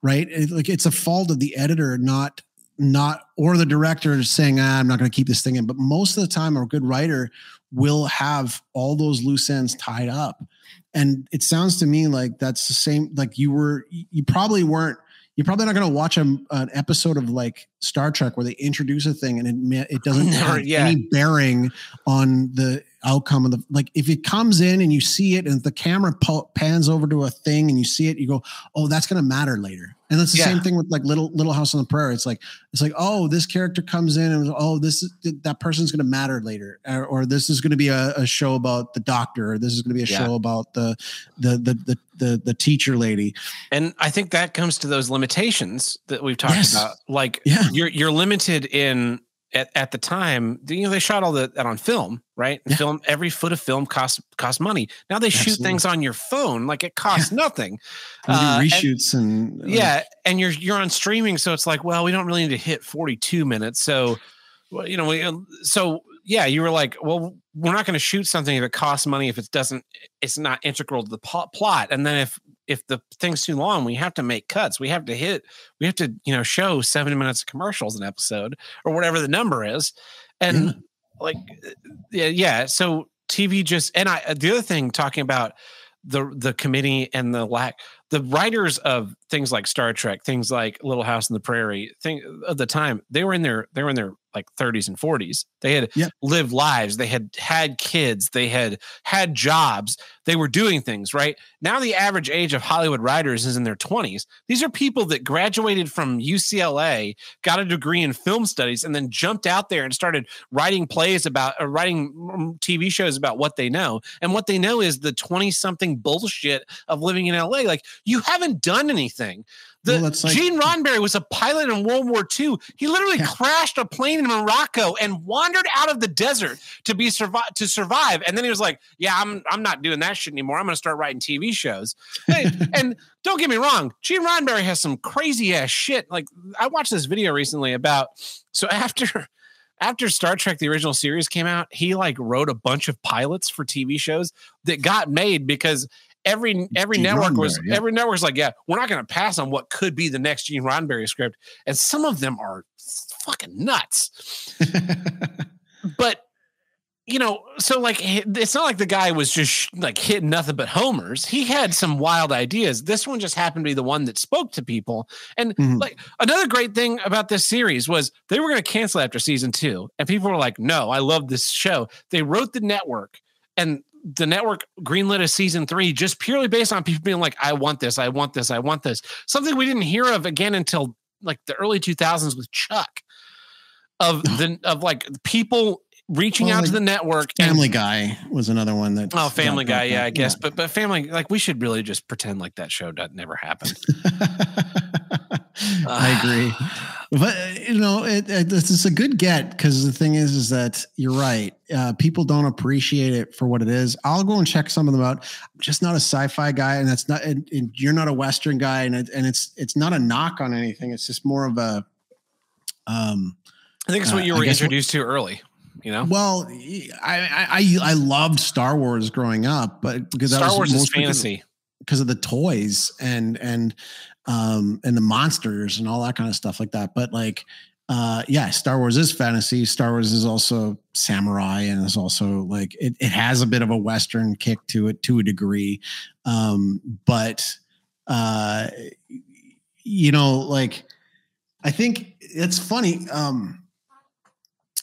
right? Like it's a fault of the editor, not not or the director saying ah, i'm not going to keep this thing in. But most of the time a good writer will have all those loose ends tied up. And it sounds to me like that's the same like you were you probably weren't you're probably not going to watch a, an episode of like Star Trek where they introduce a thing and it it doesn't have yeah. any bearing on the outcome of the like if it comes in and you see it and the camera po- pans over to a thing and you see it you go oh that's going to matter later and that's the Yeah. same thing with like little little house on the prairie it's like it's like oh this character comes in and oh this is that person's going to matter later or, or this is going to be a, a show about the doctor or this is going to be a Yeah. show about the the the the the, the teacher lady And I think that comes to those limitations that we've talked Yes. about. Like Yeah. you're you're limited in at, at the time, you know, they shot all that on film, right? Yeah. Film every foot of film costs costs money. Now they shoot things on your phone, like it costs nothing. Uh, and- reshoots and, uh, yeah, and you're you're on streaming, so it's like, well, we don't really need to hit 42 minutes. So, well, you know, we um, so yeah, you were like, well, we're not going to shoot something if it costs money if it doesn't, it's not integral to the plot. And then if if the thing's too long, we have to make cuts. We have to hit, we have to you know show 70 minutes of commercials an episode or whatever the number is, and Yeah. like yeah, yeah. So TV just and I the other thing talking about the the committee and the lack the writers of things like Star Trek, things like Little House on the Prairie, thing of the time, they were in their they were in their like 30s and 40s. They had Yeah. lived lives, they had had kids, they had had jobs, they were doing things, right? Now the average age of Hollywood writers is in their 20s. These are people that graduated from UCLA, got a degree in film studies and then jumped out there and started writing plays about or writing TV shows about what they know. And what they know is the 20 something bullshit of living in LA. Like you haven't done anything. The Well, like- Gene Roddenberry was a pilot in World War II. He literally Yeah. crashed a plane in Morocco and wandered out of the desert to be survive to survive. And then he was like, "Yeah, I'm I'm not doing that shit anymore. I'm going to start writing TV shows." Hey, and don't get me wrong, Gene Roddenberry has some crazy ass shit. Like I watched this video recently about so after after Star Trek the original series came out, he like wrote a bunch of pilots for TV shows that got made because every every Gene network was yeah. every network's like, yeah, we're not going to pass on what could be the next Gene Roddenberry script, and some of them are fucking nuts. But you know, so like it's not like the guy was just sh- like hitting nothing but homers. He had some wild ideas. This one just happened to be the one that spoke to people. And Mhm. like another great thing about this series was they were going to cancel after season two, and people were like, "No, I love this show." They wrote the network, and the network greenlit a season three just purely based on people being like, "I want this, I want this, I want this." Something we didn't hear of again until like the early two thousands with Chuck. Of the of like people reaching Well, out to the network and Family Guy was another one that. Oh, Family Guy, yeah, I guess. But but Family, like, we should really just pretend like that show that never happened. I agree. But you know, it, it, is a good get because the thing is, is that you're right. Uh, people don't appreciate it for what it is. I'll go and check some of them out. I'm just not a sci-fi guy, and that's not. And, and you're not a Western guy, and it, and it's it's not a knock on anything. It's just more of a. Um. I think it's what Uh, you I were guess what- introduced to early. You know, Well, I I I, loved Star Wars growing up, but because that Star was Wars is fantasy. because of the toys and and um and the monsters and all that kind of stuff like that but like uh yeah star wars is fantasy. Star wars is also samurai and it's also like it, it has a bit of a western kick to it to a degree um but uh you know like i think it's funny um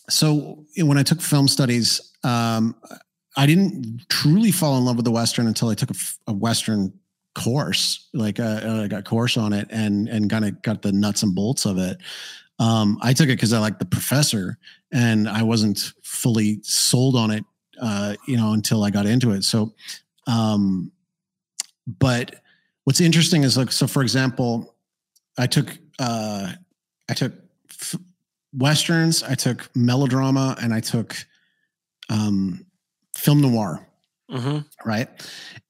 so when i took film studies um I didn't truly fall in love with the Western until I took a Western course, like a, like a course on it, and and kind of got the nuts and bolts of it. Um, I took it because I liked the professor, and I wasn't fully sold on it, uh, you know, until I got into it. So, um, but what's interesting is like, so for example, I took uh, I took f- westerns, I took melodrama, and I took um, film noir. Mm-hmm. Right.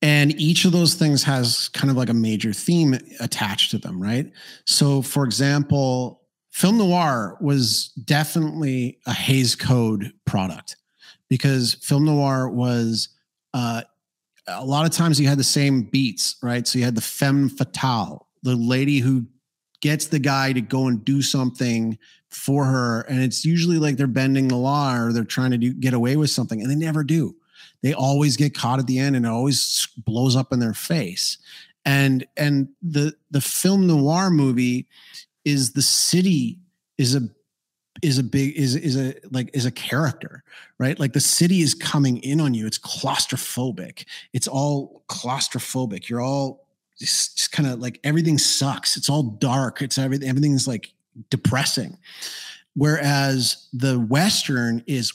And each of those things has kind of like a major theme attached to them. Right. So, for example, film noir was definitely a Hays Code product because film noir was uh, a lot of times you had the same beats, right? So you had the femme fatale, the lady who gets the guy to go and do something for her. And it's usually like they're bending the law or they're trying to do, get away with something, and they never do. They always get caught at the end and it always blows up in their face. And and the the film noir movie is the city is a is a big is is a like is a character right? Like the city is coming in on you. It's claustrophobic. It's all claustrophobic. You're all just, just kind of like everything sucks. It's all dark. It's everything everything's like depressing. Whereas the western is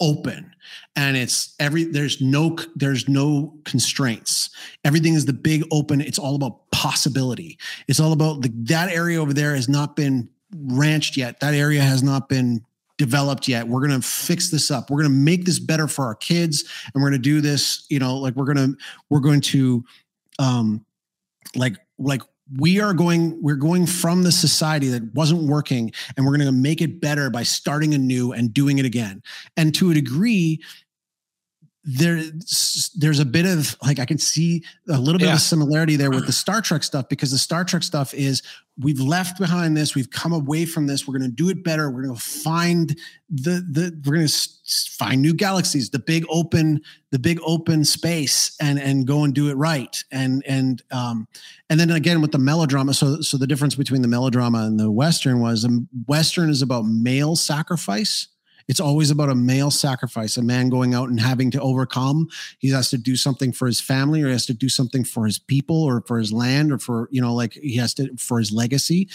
open and it's every there's no there's no constraints. Everything is the big open it's all about possibility. It's all about the, that area over there has not been ranched yet. That area has not been developed yet. We're going to fix this up. We're going to make this better for our kids and we're going to do this you know like we're going to we're going to um like like we are going we're going from the society that wasn't working and we're going to make it better by starting anew and doing it again. And to a degree there's there's a bit of like I can see a little bit yeah. of similarity there with the Star Trek stuff because the Star Trek stuff is we've left behind this, we've come away from this, we're going to do it better, we're going to find the the we're going to find new galaxies, the big open the big open space and and go and do it right. And and um and then again with the melodrama so so the difference between the melodrama and the western was um, western is about male sacrifice it's always about a male sacrifice, a man going out and having to overcome. He has to do something for his family or he has to do something for his people or for his land or for, you know, like he has to for his legacy.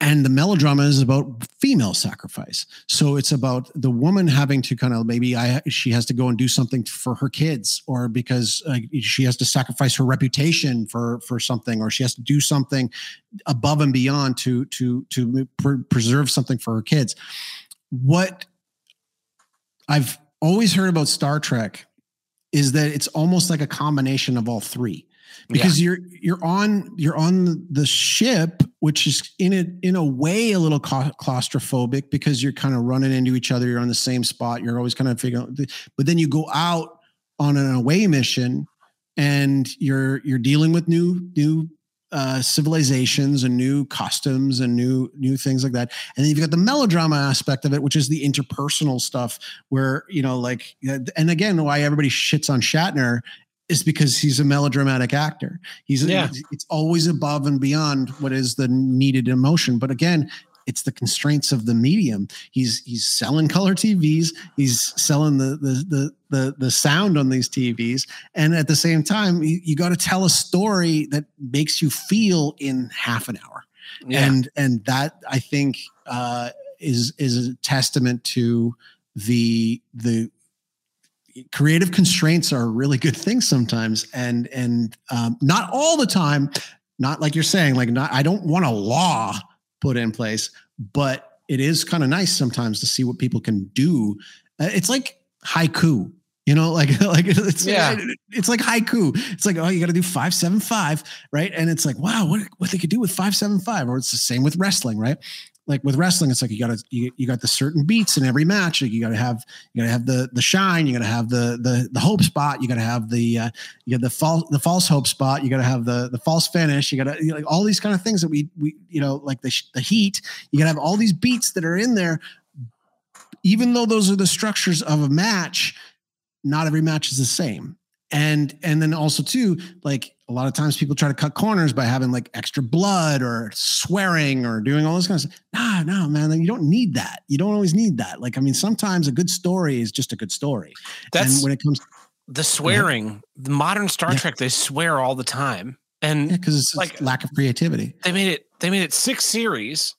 And the melodrama is about female sacrifice. So it's about the woman having to kind of maybe I she has to go and do something for her kids, or because uh, she has to sacrifice her reputation for for something, or she has to do something above and beyond to to to preserve something for her kids. What I've always heard about Star Trek is that it's almost like a combination of all three because yeah. you're you're on you're on the ship which is in a in a way a little claustrophobic because you're kind of running into each other you're on the same spot you're always kind of figuring out but then you go out on an away mission and you're you're dealing with new new uh, civilizations and new customs and new new things like that. And then you've got the melodrama aspect of it, which is the interpersonal stuff, where you know, like, and again, why everybody shits on Shatner is because he's a melodramatic actor. He's yeah. it's always above and beyond what is the needed emotion. But again, it's the constraints of the medium. He's he's selling color TVs. He's selling the the the the, the sound on these TVs, and at the same time, you, you got to tell a story that makes you feel in half an hour. Yeah. And and that I think uh, is is a testament to the the creative constraints are a really good thing sometimes and and um, not all the time not like you're saying like not i don't want a law put in place. But it is kind of nice sometimes to see what people can do. Uh, it's like haiku, you know, like like it's yeah. it's like haiku. It's like oh, you got to do five seven five, right? And it's like wow, what what they could do with five seven five, or it's the same with wrestling, right? Like with wrestling, it's like you got to you, you got the certain beats in every match. Like you got to have you got to have the the shine. You got to have the the the hope spot. You got to have the uh, you got the false the false hope spot. You got to have the the false finish. You got to you know, like all these kind of things that we we you know like the the heat. You got to have all these beats that are in there. Even though those are the structures of a match, not every match is the same and and then also too like a lot of times people try to cut corners by having like extra blood or swearing or doing all this kind of stuff nah no man you don't need that you don't always need that like i mean sometimes a good story is just a good story that's and when it comes to- the swearing, the modern Star Yeah. Trek, they swear all the time, and because it's Like- like lack of creativity. they made it. They made it six series,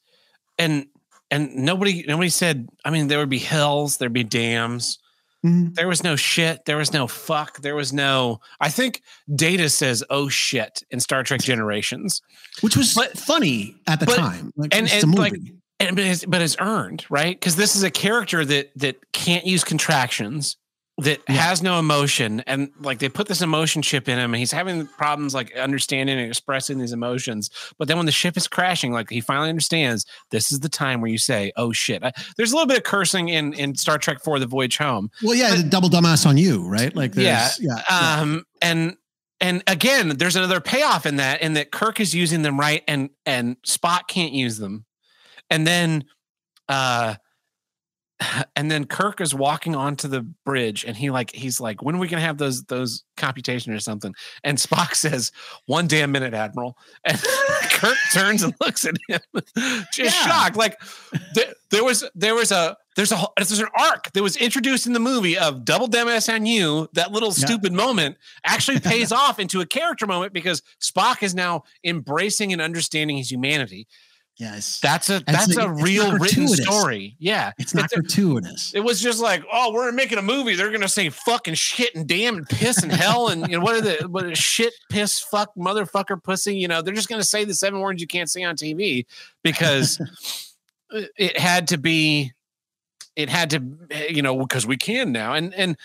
and and nobody nobody said. I mean, there would be hells, there'd be dams. Mhm. There was no shit. There was no fuck. There was no. I think Data says "oh shit" in Star Trek Generations, Which was But- funny at the but- time. Like, and- it's and, a like, and but it's, but it's earned right because this is a character that that can't use contractions that Yeah. has no emotion and like they put this emotion chip in him and he's having problems like understanding and expressing these emotions but then when the ship is crashing like he finally understands this is the time where you say oh shit I, there's a little bit of cursing in in star trek 4 the voyage home well, yeah, the double dumbass on you, right? Like, Yeah, yeah, yeah. um and and again there's another payoff in that in that kirk is using them right and and spock can't use them and then uh and then kirk is walking onto the bridge and he like he's like when are we gonna have those those computation or something and spock says one damn minute admiral and kirk turns and looks at him just Yeah. shocked like there, there was there was a there's a there's an arc that was introduced in the movie of double dem SNU. That little Yeah. stupid moment actually pays off into a character moment because Spock is now embracing and understanding his humanity. Yes. That's a that's a real written story. Yeah, it's not it's a- gratuitous. it was just like, oh, we're making a movie. They're gonna say fucking shit and damn and piss and hell and you know what are the what is shit, piss, fuck, motherfucker, pussy. You know, they're just gonna say the seven words you can't say on TV because it- it had to be, it had to, you know, because we can now. And and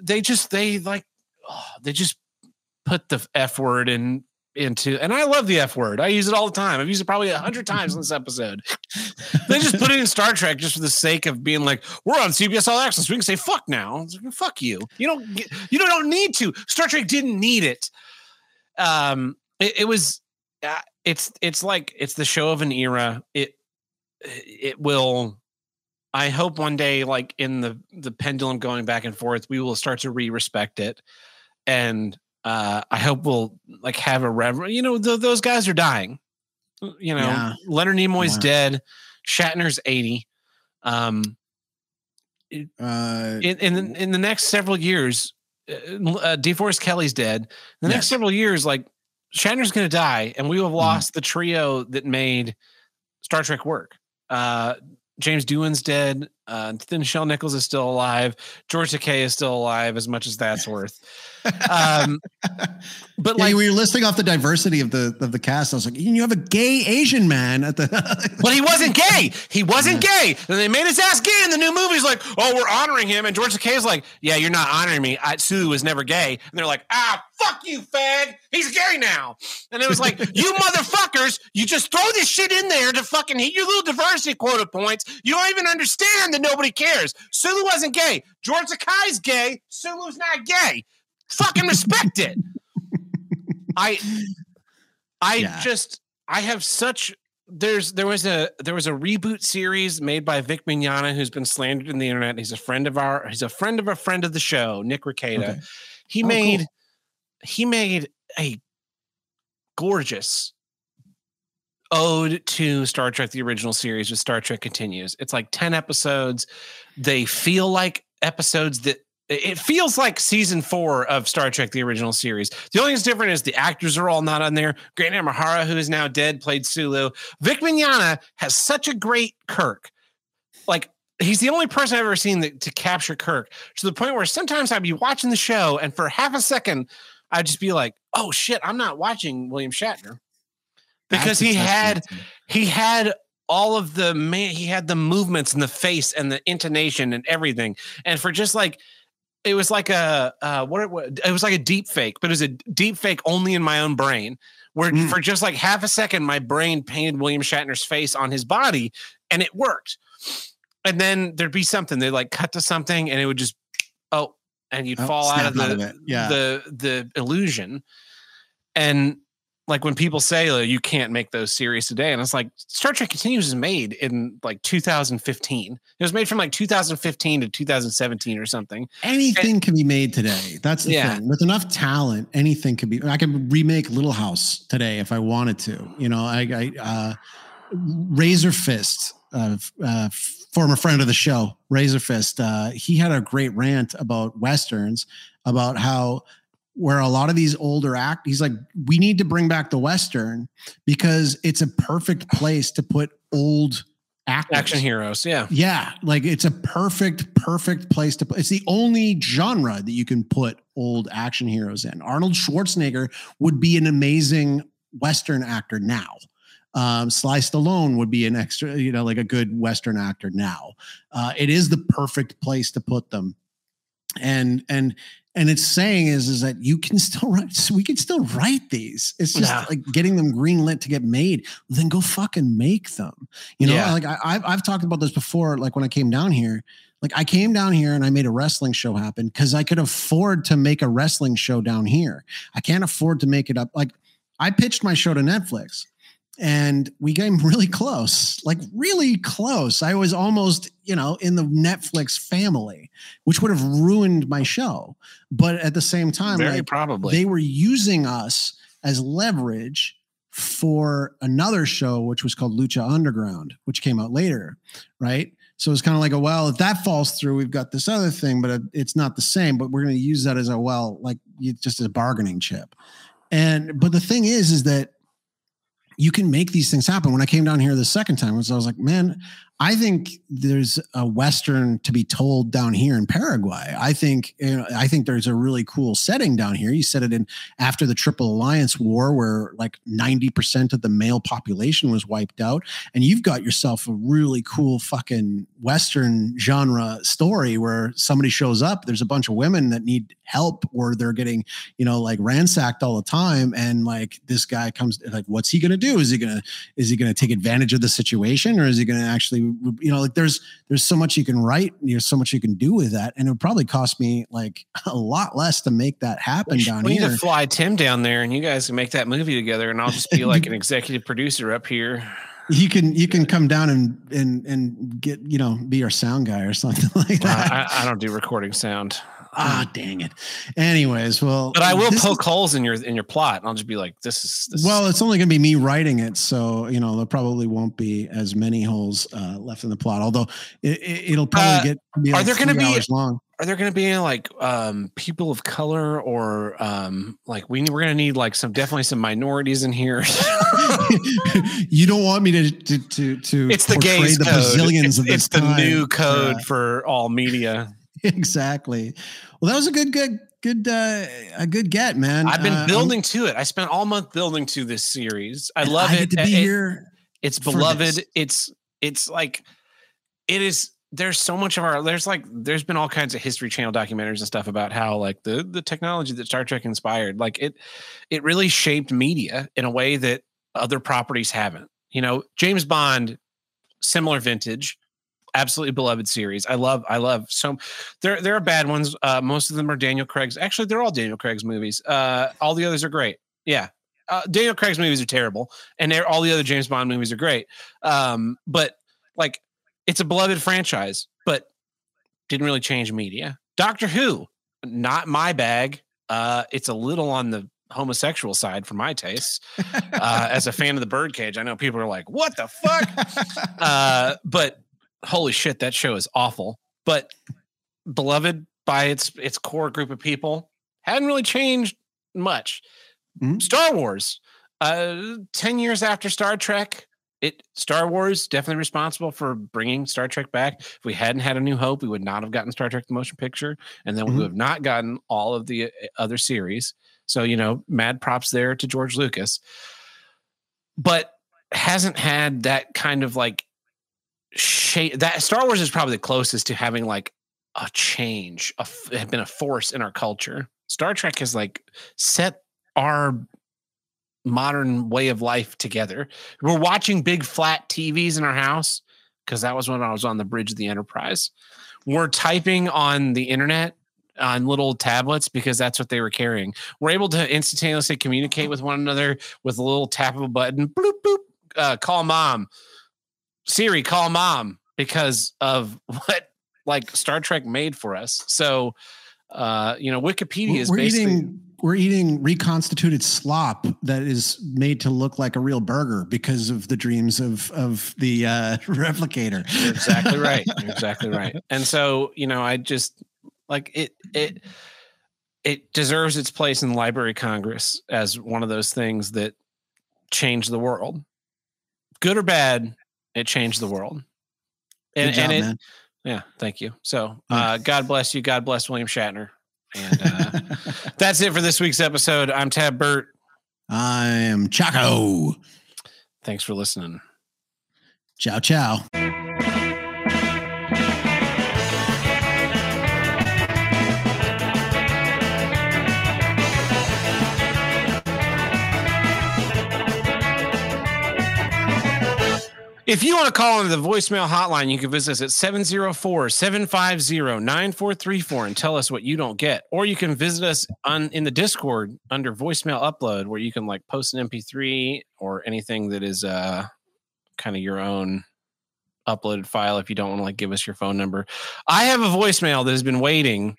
they just they like, oh, they just put the f word in into and I love the F word. I use it all the time. I've used it probably a hundred times in this episode. they just put it in Star Trek just for the sake of being like, we're on CBS All Access. We can say fuck now. Like, fuck you. You don't get, you don't need to. Star Trek didn't need it. Um, it, it was uh, it's it's like it's the show of an era. It it will I hope one day, like in the the pendulum going back and forth, we will start to re-respect it, and uh, I hope we'll like have a reverence. You know, th- those guys are dying. You know, Yeah. Leonard Nimoy's dead. Shatner's eighty. Um, Uh, in in the, in the next several years, uh, uh, DeForest Kelley's dead. The next several years, like Shatner's going to die, and we will have lost the trio that made Star Trek work. Uh, James Doohan's dead. Uh, Nichelle Nichols is still alive. George Takei is still alive, as much as that's worth. Um, but yeah, like, when you're listing off the diversity of the of the cast, I was like, you have a gay Asian man at the. But he wasn't gay. He wasn't gay. And they made his ass gay in the new movies. Like, oh, we're honoring him. And George Takei's like, yeah, you're not honoring me. I, Sulu was never gay. And they're like, ah, fuck you, fag. He's gay now. And it was like, you motherfuckers, you just throw this shit in there to fucking hit your little diversity quota points. You don't even understand that nobody cares. Sulu wasn't gay. George Takei's gay. Sulu's not gay. Fucking respect it. I I Yeah. just I have such there's there was a there was a reboot series made by Vic Mignogna who's been slandered in the internet. He's a friend of our he's a friend of a friend of the show, Nick Ricada. Okay. He Oh, made cool. he made a gorgeous ode to Star Trek the original series with Star Trek Continues. It's like 10 episodes. They feel like episodes that it feels like season four of Star Trek: The Original Series. The only thing that's different is the actors are all not on there. Grant Imahara, who is now dead, played Sulu. Vic Mignogna has such a great Kirk. Like he's the only person I've ever seen that, to capture Kirk to the point where sometimes I'd be watching the show and for half a second I'd just be like, "Oh shit, I'm not watching William Shatner," because he had he had all of the man he had the movements and the face and the intonation and everything and for just like it was like a uh what it was it was like a deep fake but it was a deep fake only in my own brain where Mm. for just like half a second my brain painted william shatner's face on his body and it worked and then there'd be something They'd like cut to something and it would just oh and you'd Oh, fall out of the out of. Yeah. the the illusion and like when people say like, you can't make those series today and it's like star trek continues is made in like 2015 it was made from like 2015 to 2017 or something anything can be made today. That's the Yeah. thing. With enough talent, anything can be. I could remake Little House today if I wanted to. You know, I, I uh, Razorfist, uh, uh, former friend of the show, Razorfist, uh, he had a great rant about westerns, about how where a lot of these older act, he's like, we need to bring back the western because it's a perfect place to put old actors. Action heroes, yeah. Yeah, like it's a perfect, perfect place to put. It's the only genre that you can put old action heroes in. Arnold Schwarzenegger would be an amazing Western actor now. Um, Sly Stallone would be an extra, you know, like a good Western actor now. Uh, it is the perfect place to put them. And and and it's saying is is that you can still write we can still write these. It's just Yeah. like getting them greenlit to get made. Then go fucking make them. You know Yeah. like I, I've, I've talked about this before like when i came down here like i came down here and i made a wrestling show happen because i could afford to make a wrestling show down here. I can't afford to make it up. Like i pitched my show to netflix and we came really close like really close. I was almost you know in the netflix family which would have ruined my show. But at the same time Very like, probably. they were using us as leverage for another show which was called lucha underground which came out later right? So it's kind of like a well if that falls through we've got this other thing but it's not the same but we're going to use that as a well like just as a bargaining chip. And but the thing is is that you can make these things happen. When I came down here the second time, was I was like, man, I think there's a western to be told down here in Paraguay. I think you know, I think there's a really cool setting down here. You said it in after the Triple Alliance War, where like 90% of the male population was wiped out, and you've got yourself a really cool fucking western genre story where somebody shows up. There's a bunch of women that need help, or they're getting you know like ransacked all the time, and like this guy comes like, what's he gonna do? Is he gonna is he gonna take advantage of the situation, or is he gonna actually you know like there's there's so much you can write, there's so much you can do with that, and it would probably cost me like a lot less to make that happen we down need here. Need to fly Tim down there, and you guys can make that movie together, and I'll just be like an executive producer up here. you can you can come down and and and get you know be our sound guy or something like Uh, that. I, I don't do recording sound, ah, dang it. Anyways, well, but I will this is- poke holes in your in your plot, and I'll just be like, "This is this Well, it's only going to be me writing it, so you know there probably won't be as many holes uh, left in the plot. Although it, will probably Uh, get to be are like there gonna be- hours long. are there going to be like um people of color or um like we we're going to need like some definitely some minorities in here you don't want me to to to, to it's the gays the code Brazilians it's, of this it's the time. new code Yeah, for all media exactly. Well, that was a good good good uh, a good get, man. i've been Uh, I'm- building to it i spent all month building to this series i love I it to be It- here. it's beloved this. it's it's like it is there's so much of our there's like there's been all kinds of history channel documentaries and stuff about how like the the technology that star trek inspired like it it really shaped media in a way that other properties haven't you know james bond similar vintage absolutely beloved series. I love i love so there there are bad ones. Uh most of them are daniel craig's. Actually they're all daniel craig's movies. Uh all the others are great. Yeah. Uh, daniel craig's movies are terrible and they're, all the other james bond movies are great. Um but like it's a beloved franchise but didn't really change media. Doctor who not my bag. Uh it's a little on the homosexual side for my tastes. Uh as a fan of the birdcage i know people are like what the fuck? Uh but holy shit that show is awful. But beloved by its its core group of people hadn't really changed much. Mhm. star wars uh 10 years after star trek it star wars definitely responsible for bringing star trek back. If we hadn't had a new hope we would not have gotten star trek the motion picture and then we Mhm. would have not gotten all of the uh, other series. So you know mad props there to george lucas. But hasn't had that kind of like shape that Star Wars is probably the closest to having like a change, have been a force in our culture. Star Trek has like set our modern way of life together. We're watching big flat TVs in our house because that was when I was on the bridge of the Enterprise. We're typing on the internet on little tablets because that's what they were carrying. We're able to instantaneously communicate with one another with a little tap of a button. Bloop boop. Uh, call mom. Siri, call mom because of what like Star Trek made for us. So, uh, you know, Wikipedia We're, is we're basically eating we're eating reconstituted slop that is made to look like a real burger because of the dreams of of the uh, replicator. You're exactly right. You're exactly right. And so, you know, I just like it it it deserves its place in the Library of Congress as one of those things that changed the world. Good or bad, it changed the world. And, job, and it, man. yeah, thank you. So, uh, God bless you. God bless William Shatner. And uh, that's it for this week's episode. I'm Tab Burt. I am Chaco. Thanks for listening. Ciao, ciao. If you want to call into the voicemail hotline, you can visit us at 704 750 9434 and tell us what you don't get. Or you can visit us on in the Discord under voicemail upload, where you can like post an MP3 or anything that is uh kind of your own uploaded file if you don't want to like give us your phone number. I have a voicemail that has been waiting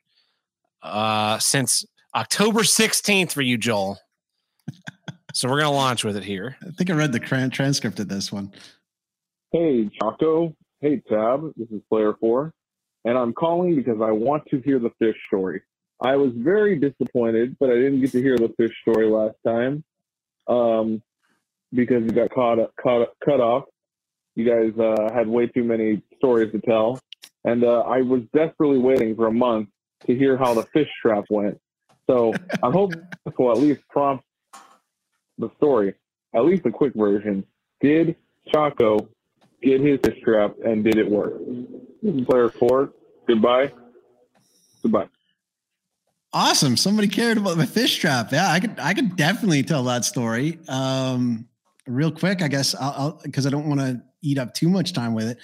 uh since October 16th for you, Joel. so we're gonna launch with it here. I think I read the transcript of this one. Hey, Chaco. Hey, Tab. This is Player 4. And I'm calling because I want to hear the fish story. I was very disappointed, but I didn't get to hear the fish story last time um, because you got caught, caught cut off. You guys uh, had way too many stories to tell. And uh, I was desperately waiting for a month to hear how the fish trap went. So I'm hoping this will at least prompt the story, at least a quick version. Did Chaco get his fish trap and did it work? Player four. Goodbye. Goodbye. Awesome. Somebody cared about the fish trap. Yeah, I could I could definitely tell that story. Um, real quick, I guess I'll because I don't want to eat up too much time with it.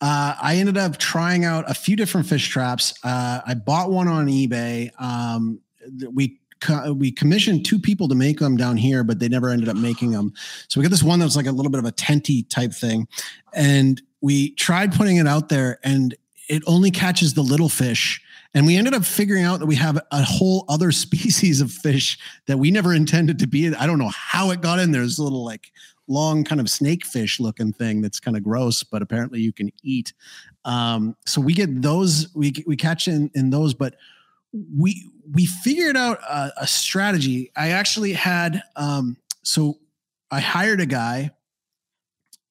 Uh, I ended up trying out a few different fish traps. Uh, I bought one on eBay. Um, we co- we commissioned two people to make them down here, but they never ended up making them. So we got this one that was like a little bit of a tenty type thing, and we tried putting it out there, and it only catches the little fish. And we ended up figuring out that we have a whole other species of fish that we never intended to be. I don't know how it got in there. There's a little like long kind of snake fish looking thing that's kind of gross, but apparently you can eat. Um, so we get those, we we catch in in those, but we we figured out a, a strategy. I actually had um, so I hired a guy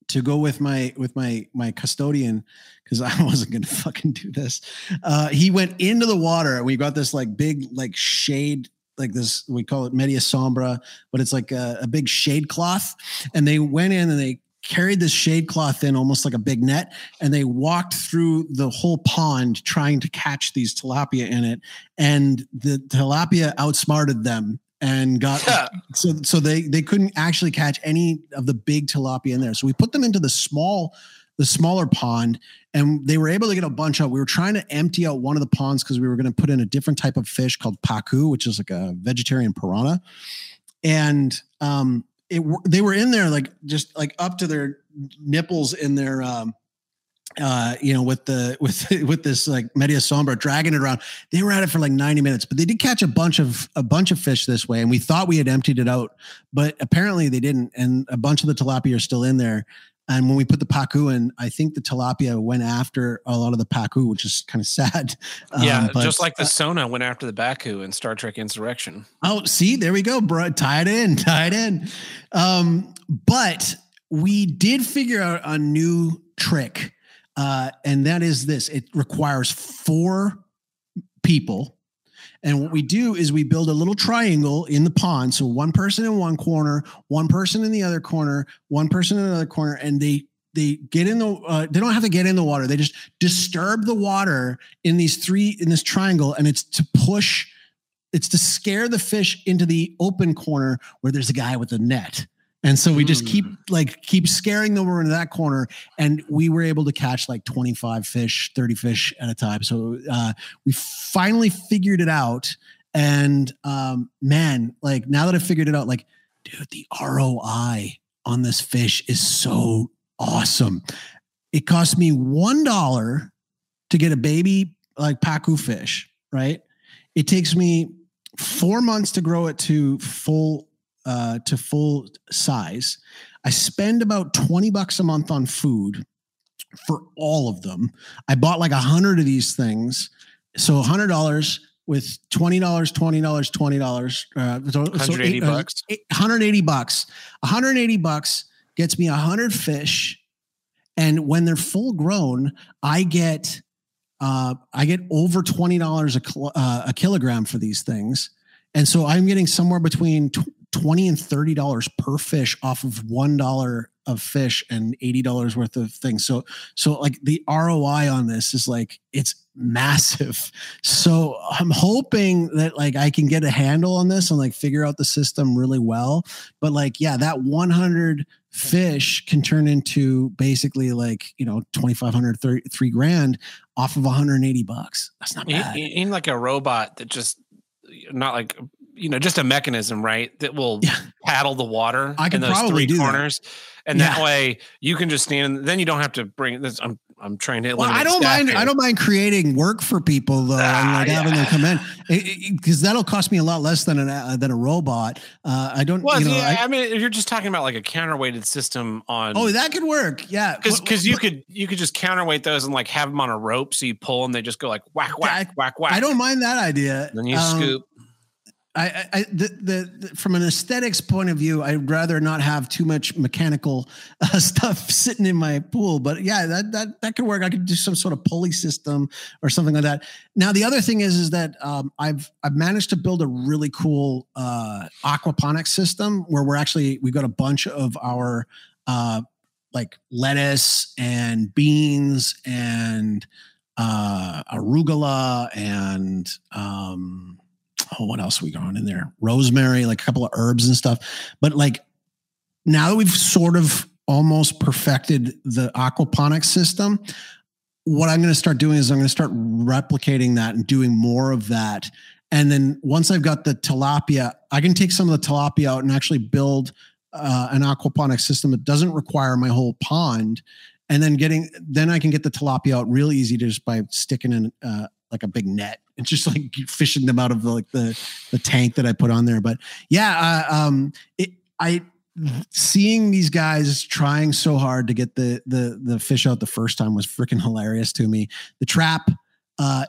to go with my with my my custodian because I wasn't gonna fucking do this. Uh, he went into the water and we got this like big like shade like this we call it media sombra but it's like a, a big shade cloth and they went in and they carried this shade cloth in almost like a big net and they walked through the whole pond trying to catch these tilapia in it and the tilapia outsmarted them and got Yeah. so so they they couldn't actually catch any of the big tilapia in there. So we put them into the small the smaller pond and they were able to get a bunch out. We were trying to empty out one of the ponds because we were going to put in a different type of fish called pacu which is like a vegetarian piranha. And um it they were in there like just like up to their nipples in their um uh you know with the with with this like media sombra dragging it around. They were at it for like 90 minutes but they did catch a bunch of a bunch of fish this way and we thought we had emptied it out but apparently they didn't and a bunch of the tilapia are still in there and when we put the pacu in i think the tilapia went after a lot of the pacu, which is kind of sad Yeah, Um, but- just like the Son'a went after the Ba'ku in Star Trek Insurrection. Oh, see, there we go, bro. Tied in, tied in. Um, but we did figure out a new trick, uh, and that is this: it requires four people. And what we do is we build a little triangle in the pond. So one person in one corner, one person in the other corner, one person in another corner, and they they get in the uh, they don't have to get in the water. They just disturb the water in these three in this triangle, and it's to push it's to scare the fish into the open corner where there's a guy with a net. And so we just keep like keep scaring them over into that corner, and we were able to catch like 25 fish, 30 fish at a time. So uh, we finally figured it out. And um, man, like now that I figured it out, like, dude, the ROI on this fish is so awesome. It cost me one dollar to get a baby like pacu fish, right? It takes me four months to grow it to full uh, to full size. I spend about 20 bucks a month on food for all of them. I bought like a hundred of these things. So a hundred dollars with twenty dollars, twenty dollars, twenty dollars, uh, so, so 180 eight- uh, bucks. eight- 180 bucks. 180 bucks gets me a 100 fish. And when they're full grown, I get uh, I get over twenty dollars a kil- uh, a kilogram for these things, and so I'm getting somewhere between tw- twenty and thirty dollars per fish off of one dollar of fish and eighty dollars worth of things. So so like the ROI on this is like it's massive. So I'm hoping that like I can get a handle on this and like figure out the system really well. But like yeah, that 100 fish can turn into basically like you know 2500 30, three grand off of 180 bucks that's not bad you need like a robot that just not like you know just a mechanism right that will Yeah. paddle the water I in those probably three do that. corners and that way you can just stand then you don't have to bring this i'm i'm trying to well, I don't mind. here. I don't mind creating work for people though, and Ah, like having them come in because that'll cost me a lot less than an uh, than a robot. Uh, I don't. well you know, yeah, I- I, mean if you're just talking about like a counterweighted system on oh, that could work. Yeah, because because you could you could just counterweight those and like have them on a rope so you pull and they just go like whack whack whack whack I don't mind that idea. then you Um, scoop I, I, the, the, the from an aesthetics point of view, I'd rather not have too much mechanical uh, stuff sitting in my pool. But yeah, that that that could work. I could do some sort of pulley system or something like that. Now, the other thing is, is that um, I've I've managed to build a really cool uh, aquaponics system where we're actually we've got a bunch of our uh, like lettuce and beans and uh, arugula and um, oh, what else we got in there? Rosemary, like a couple of herbs and stuff. But like now that we've sort of almost perfected the aquaponics system, what I'm going to start doing is I'm going to start replicating that and doing more of that. And then once I've got the tilapia, I can take some of the tilapia out and actually build uh, an aquaponics system that doesn't require my whole pond. And then getting, then I can get the tilapia out real easy just by sticking in uh, like a big net just like fishing them out of the, like the the tank that I put on there. But yeah, uh, um, it I seeing these guys trying so hard to get the the the fish out the first time was freaking hilarious to me. The trap uh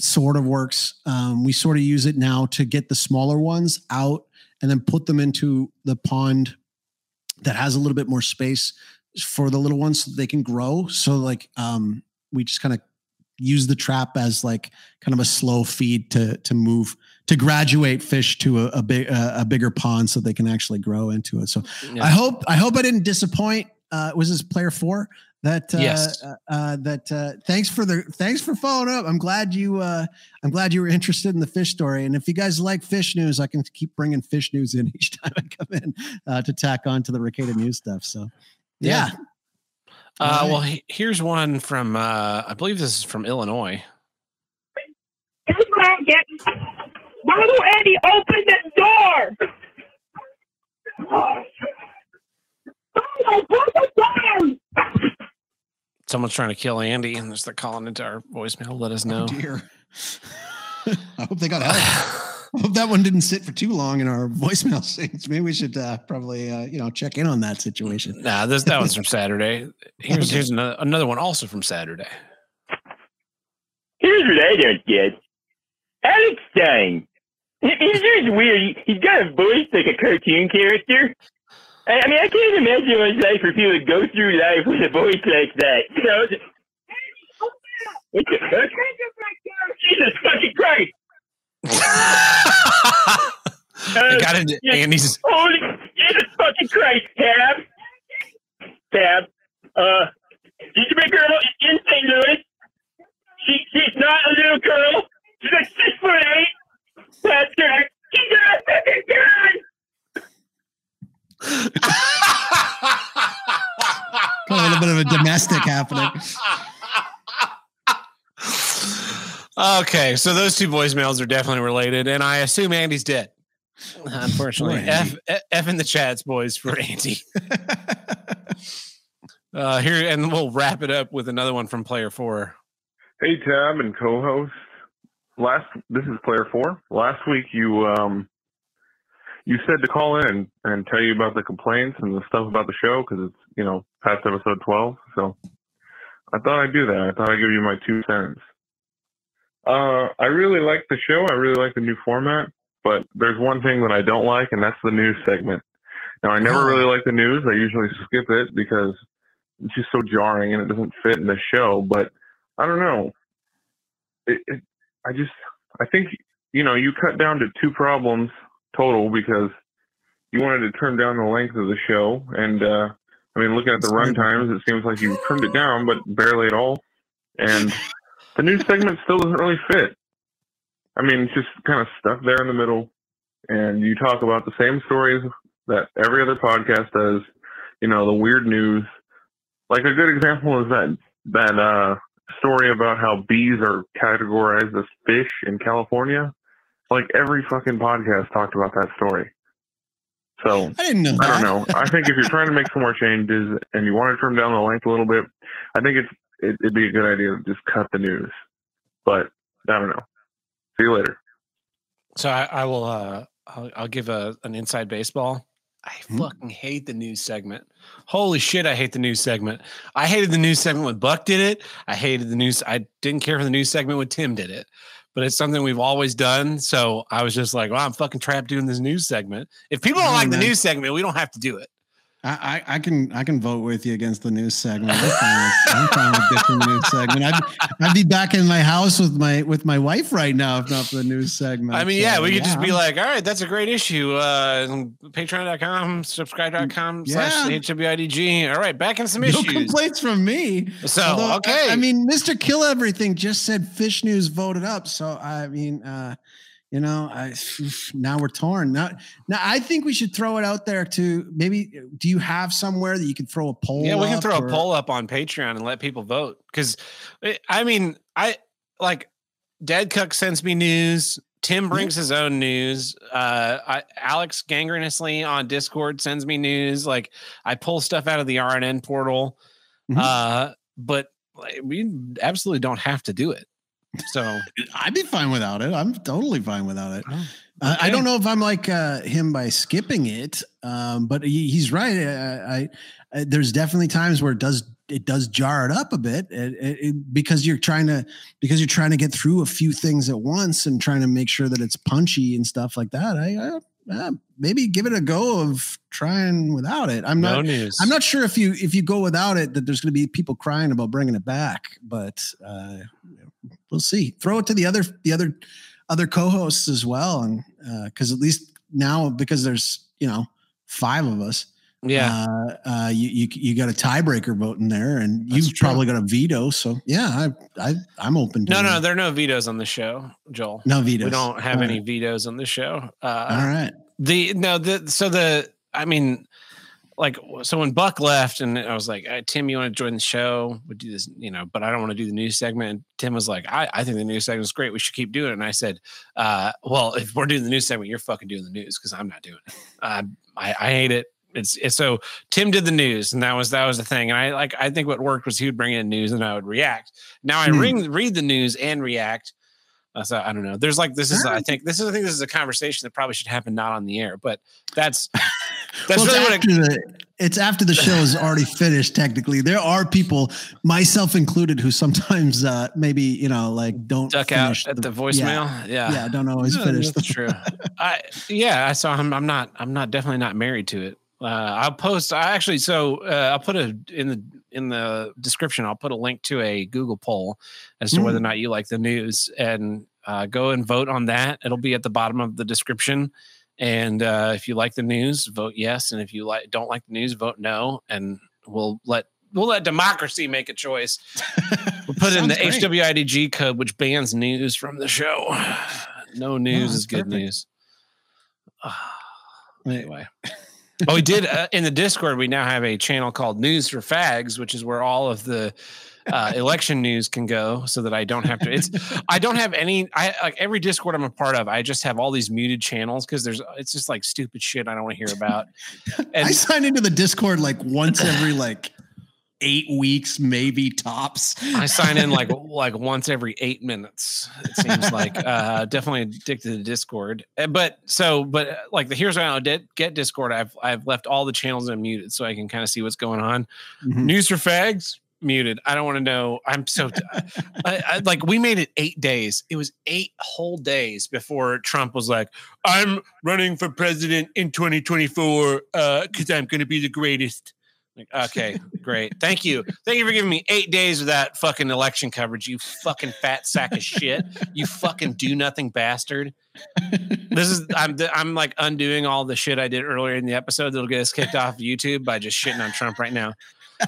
sort of works. Um, we sort of use it now to get the smaller ones out and then put them into the pond that has a little bit more space for the little ones so they can grow. So like um we just kind of use the trap as like kind of a slow feed to to move to graduate fish to a, a big uh, a bigger pond so they can actually grow into it. So Yeah. I hope I hope I didn't disappoint. Uh, was this player four? That uh, Yes. uh, uh, that uh, thanks for the thanks for following up. I'm glad you uh, I'm glad you were interested in the fish story. And if you guys like fish news, I can keep bringing fish news in each time I come in uh, to tack on to the Ricada news stuff. So yeah, Uh, well, he- here's one from uh, I believe this is from Illinois. Hey, Bracket. Why don't Eddie open the door? Oh, open the door! Someone's trying to kill Andy, and they're calling into our voicemail. Let us know. Oh, dear. I hope they got help. I hope that one didn't sit for too long in our voicemail syncs. Maybe we should uh, probably uh, you know check in on that situation. nah, this that one's from Saturday. Here's Okay. here's another, another one also from Saturday. Here's what I don't get. Alex Stein. He's just weird. He- He's got a voice like a cartoon character. I I mean, I can't imagine what it's like for people to go through life with a voice like that. You know? it's- What the? Jesus fucking Christ! It got into yeah. Andy's. Holy Jesus fucking Christ, Tab! Tab, uh, did you make girl in St. Louis? She, she's not a little girl. She's like six foot eight. That's correct. She's got a fucking gun! A little bit of a domestic happening. okay, so those two voicemails are definitely related, and I assume Andy's dead. Unfortunately, F, Andy. F F in the chats, boys, for Andy. Uh, here, and we'll wrap it up with another one from Player Four. Hey, Tab and co-host. last this is player four. Last week you um you said to call in and, and tell you about the complaints and the stuff about the show because it's you know past episode twelve. So I thought I'd do that. I thought I'd give you my two cents. Uh, I really like the show. I really like the new format, but there's one thing that I don't like, and that's the news segment. Now I never Oh. really like the news. I usually skip it because it's just so jarring and it doesn't fit in the show. But I don't know. It, it, I just I think you know you cut down to two problems total because you wanted to trim down the length of the show, and uh, I mean looking at the run times, it seems like you trimmed it down, but barely at all. And the news segment still doesn't really fit. I mean, it's just kind of stuck there in the middle, and you talk about the same stories that every other podcast does. You know, the weird news. Like a good example is that that uh, story about how bees are categorized as fish in California. Like every fucking podcast talked about that story. So I didn't know. I don't know. I think if you're trying to make some more changes and you want to trim down the length a little bit, I think it's it, it'd be a good idea to just cut the news. But I don't know. See you later. So I, I will. Uh, I'll, I'll give a an inside baseball. I Hmm. fucking hate the news segment. Holy shit, I hate the news segment. I hated the news segment when Buck did it. I hated the news. I didn't care for the news segment when Tim did it. But it's something we've always done. So I was just like, well, I'm fucking trapped doing this news segment. If people don't Oh, like the news segment, we don't have to do it. I, I, I can I can vote with you against the news segment. I'm fine with, I'm fine with ditching the news segment. I'd, I'd be back in my house with my with my wife right now if not for the news segment. I mean, So, yeah, we could just be like, all right, that's a great issue. Uh, patreon.com, subscribe.com slash Yeah. HWIDG. All right, back in some no issues. No complaints from me. So, Although, I- okay. I, mean, Mr. Kill Everything just said Fish News voted up. So I mean, uh, you know, I now we're torn. Now, now I think we should throw it out there to maybe. Do you have somewhere that you can throw a poll? Yeah, we can throw or- a poll up on Patreon and let people vote. Because, I mean, I like Dead Cook sends me news. Tim brings his own news. Uh, I, Alex Gangrenously on Discord sends me news. Like I pull stuff out of the RNN portal. Mhm. Uh, but like, we absolutely don't have to do it. So I'd be fine without it. I'm totally fine without it. Oh, I, I don't know if I'm like uh, him by skipping it, um, but he, he's right. I, I, I, there's definitely times where it does it does jar it up a bit it, it, it- because you're trying to because you're trying to get through a few things at once and trying to make sure that it's punchy and stuff like that. I, I uh, maybe give it a go of trying without it. I'm no not. news. I'm not sure if you if you go without it that there's going to be people crying about bringing it back, but uh, we'll see. Throw it to the other the other other co-hosts as well, and because at least now because there's you know five of us, Yeah. uh, uh, you, you you got a tiebreaker vote in there, and That's you've true. probably got a veto. So yeah, I, I I'm open. To no, no, there are no vetoes on the show, Joel. no vetoes. We don't have All any right. vetoes on the show. Uh, All right. The no, the so the I mean, like so when Buck left, and I was like, "Uh, Tim, you want to join the show? We do this, you know, but I don't want to do the news segment. And Tim was like, I, I think the news segment is great. We should keep doing it. And I said, uh, well, if we're doing the news segment, you're fucking doing the news because I'm not doing it. Uh, I, I hate it. It's, it's so Tim did the news, and that was that was the thing. And I like I think what worked was he would bring in news, and I would react. Now I Hmm. ring, read the news and react. So I don't know. There's like this is I think this is I think this is a conversation that probably should happen not on the air, but that's that's well, really it's, what after it, the, it's after the show is already finished. Technically, there are people, myself included, who sometimes uh, maybe you know like don't duck out finish at the, voicemail. Yeah, Yeah, don't always Yeah, finish. That's the- true. I yeah, I saw him. I'm not. I'm not definitely not married to it. Uh, I'll post. I actually so uh, I'll put a in the in the description. I'll put a link to a Google poll as to Hmm. whether or not you like the news, and uh, go and vote on that. It'll be at the bottom of the description. And uh, if you like the news, vote yes, and if you like don't like the news, vote no, and we'll let we'll let democracy make a choice. We'll put in the great. HWIDG code, which bans news from the show. No news that's is good perfect. news. Anyway. oh, we did uh, in the Discord. We now have a channel called News for Fags, which is where all of the uh, election news can go, so that I don't have to. It's I don't have any. I like every Discord I'm a part of. I just have all these muted channels because there's it's just like stupid shit I don't want to hear about. I And sign into the Discord like once every like eight weeks, maybe tops. I sign in like like once every eight minutes. It seems like uh, definitely addicted to Discord. Uh, But so, but uh, like the here's how I don't get Discord. I've I've left all the channels unmuted so I can kind of see what's going on. Mhm. News for fags muted. I don't want to know. I'm so like we made it eight days. It was eight whole days before Trump was like, "I'm running for president in 2024 because uh, I'm going to be the greatest." Like, okay, great. Thank you. Thank you for giving me eight days of that fucking election coverage. You fucking fat sack of shit. You fucking do nothing bastard. This is I'm I'm like undoing all the shit I did earlier in the episode that'll get us kicked off YouTube by just shitting on Trump right now.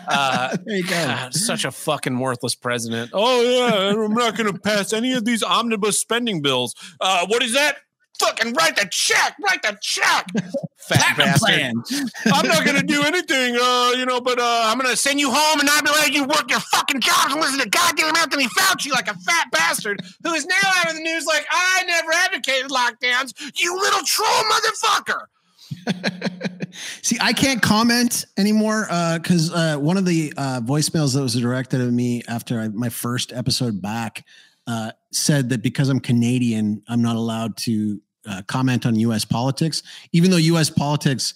Uh, there you go. God, such a fucking worthless president. Oh yeah, I'm not going to pass any of these omnibus spending bills. Uh, what is that? Fucking write the check. Write the check. Fat bastard. I'm not going to do anything. Uh, you know, but uh, I'm going to send you home and not be letting you work your fucking jobs and listen to goddamn Anthony Fauci like a fat bastard who is now out of the news like I never advocated lockdowns. You little troll motherfucker. See, I can't comment anymore because uh, one of the uh, voicemails that was directed at me after I, my first episode back uh, said that because I'm Canadian, I'm not allowed to uh, comment on U.S. politics, even though U.S. politics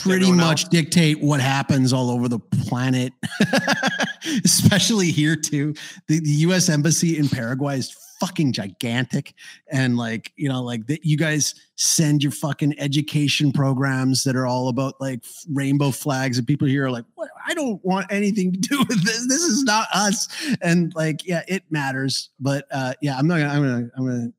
pretty much else. dictate what happens all over the planet, especially here too. The, the U.S. embassy in Paraguay is fucking gigantic, and like you know, like that you guys send your fucking education programs that are all about like rainbow flags, and people here are like, "What? I don't want anything to do with this. This is not us." And like, yeah, it matters, but uh, yeah, I'm not gonna. I'm gonna. I'm gonna.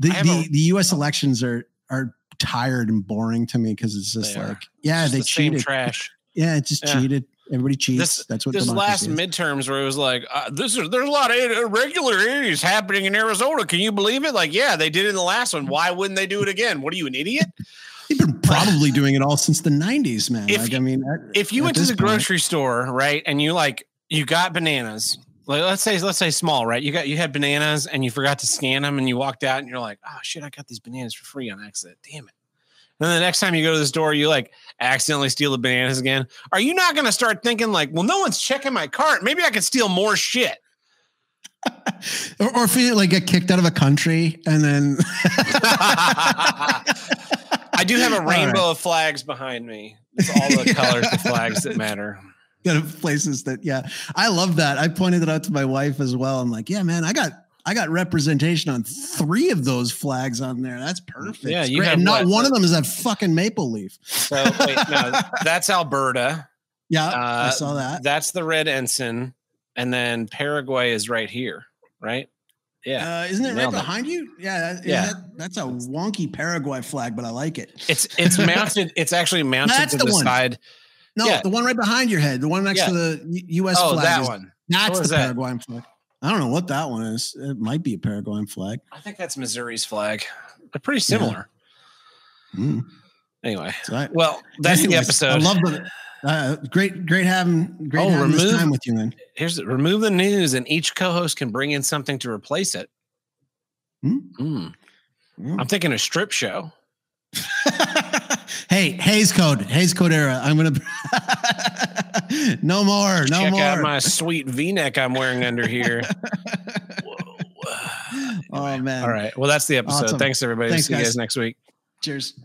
The the, a- the U.S. elections are are tired and boring to me because it's just They like, yeah, Just they the cheated. trash. Yeah, it just Yeah. cheated. Everybody cheats. This- That's what this last is. midterms where it was like uh, this is there's a lot of irregular areas happening in Arizona. Can you believe it? Like, yeah, they did it in the last one. Why wouldn't they do it again? What are you, an idiot? They've been probably doing it all since the '90s, man. If like, I mean, at- If you went to the point- grocery store, right, and you like you got bananas, like let's say let's say small, right? You got you had bananas and you forgot to scan them, and you walked out and you're like, oh shit, I got these bananas for free on accident. Damn it. And then the next time you go to the store, you like accidentally steal the bananas again. Are you not going to start thinking like, well, no one's checking my cart. Maybe I could steal more shit. or, or if you like get kicked out of a country and then I do have a rainbow of flags behind me. It's all the colors of flags that matter. Go to places that yeah i love that i pointed it out to my wife as well i'm like yeah man i got i got representation on three of those flags on there that's perfect Yeah, you great. have and not what? one of them is that fucking maple leaf So wait, no, that's Alberta. yeah i Uh, saw that That's the red ensign, and then Paraguay is right here, right? Yeah, uh, isn't it right nailed it. behind you yeah that, Yeah. that- that's a wonky paraguay flag but i like it it's it's mounted. It's actually mounted That's to the the, side. No Yeah. the one right behind your head the one next Yeah. to the U- us Oh, flag that is- one. that's the is that? paraguayan flag i don't know what that one is it might be a paraguayan flag I think that's Missouri's flag. They're pretty similar. Mm. Anyway, So I- well, that's Anyways, the episode. I love the uh, great, great having great Oh, having this time with you, man. Here's remove the news, and each co-host can bring in something to replace it. Hmm? Mm. Mm. I'm thinking a strip show. hey, Hays Code, Hays Code era. I'm gonna no more, no Check more. out my sweet V-neck I'm wearing under here. oh man! All right. Well, that's the episode. Awesome. Thanks, everybody. Thanks, See you guys. guys next week. cheers.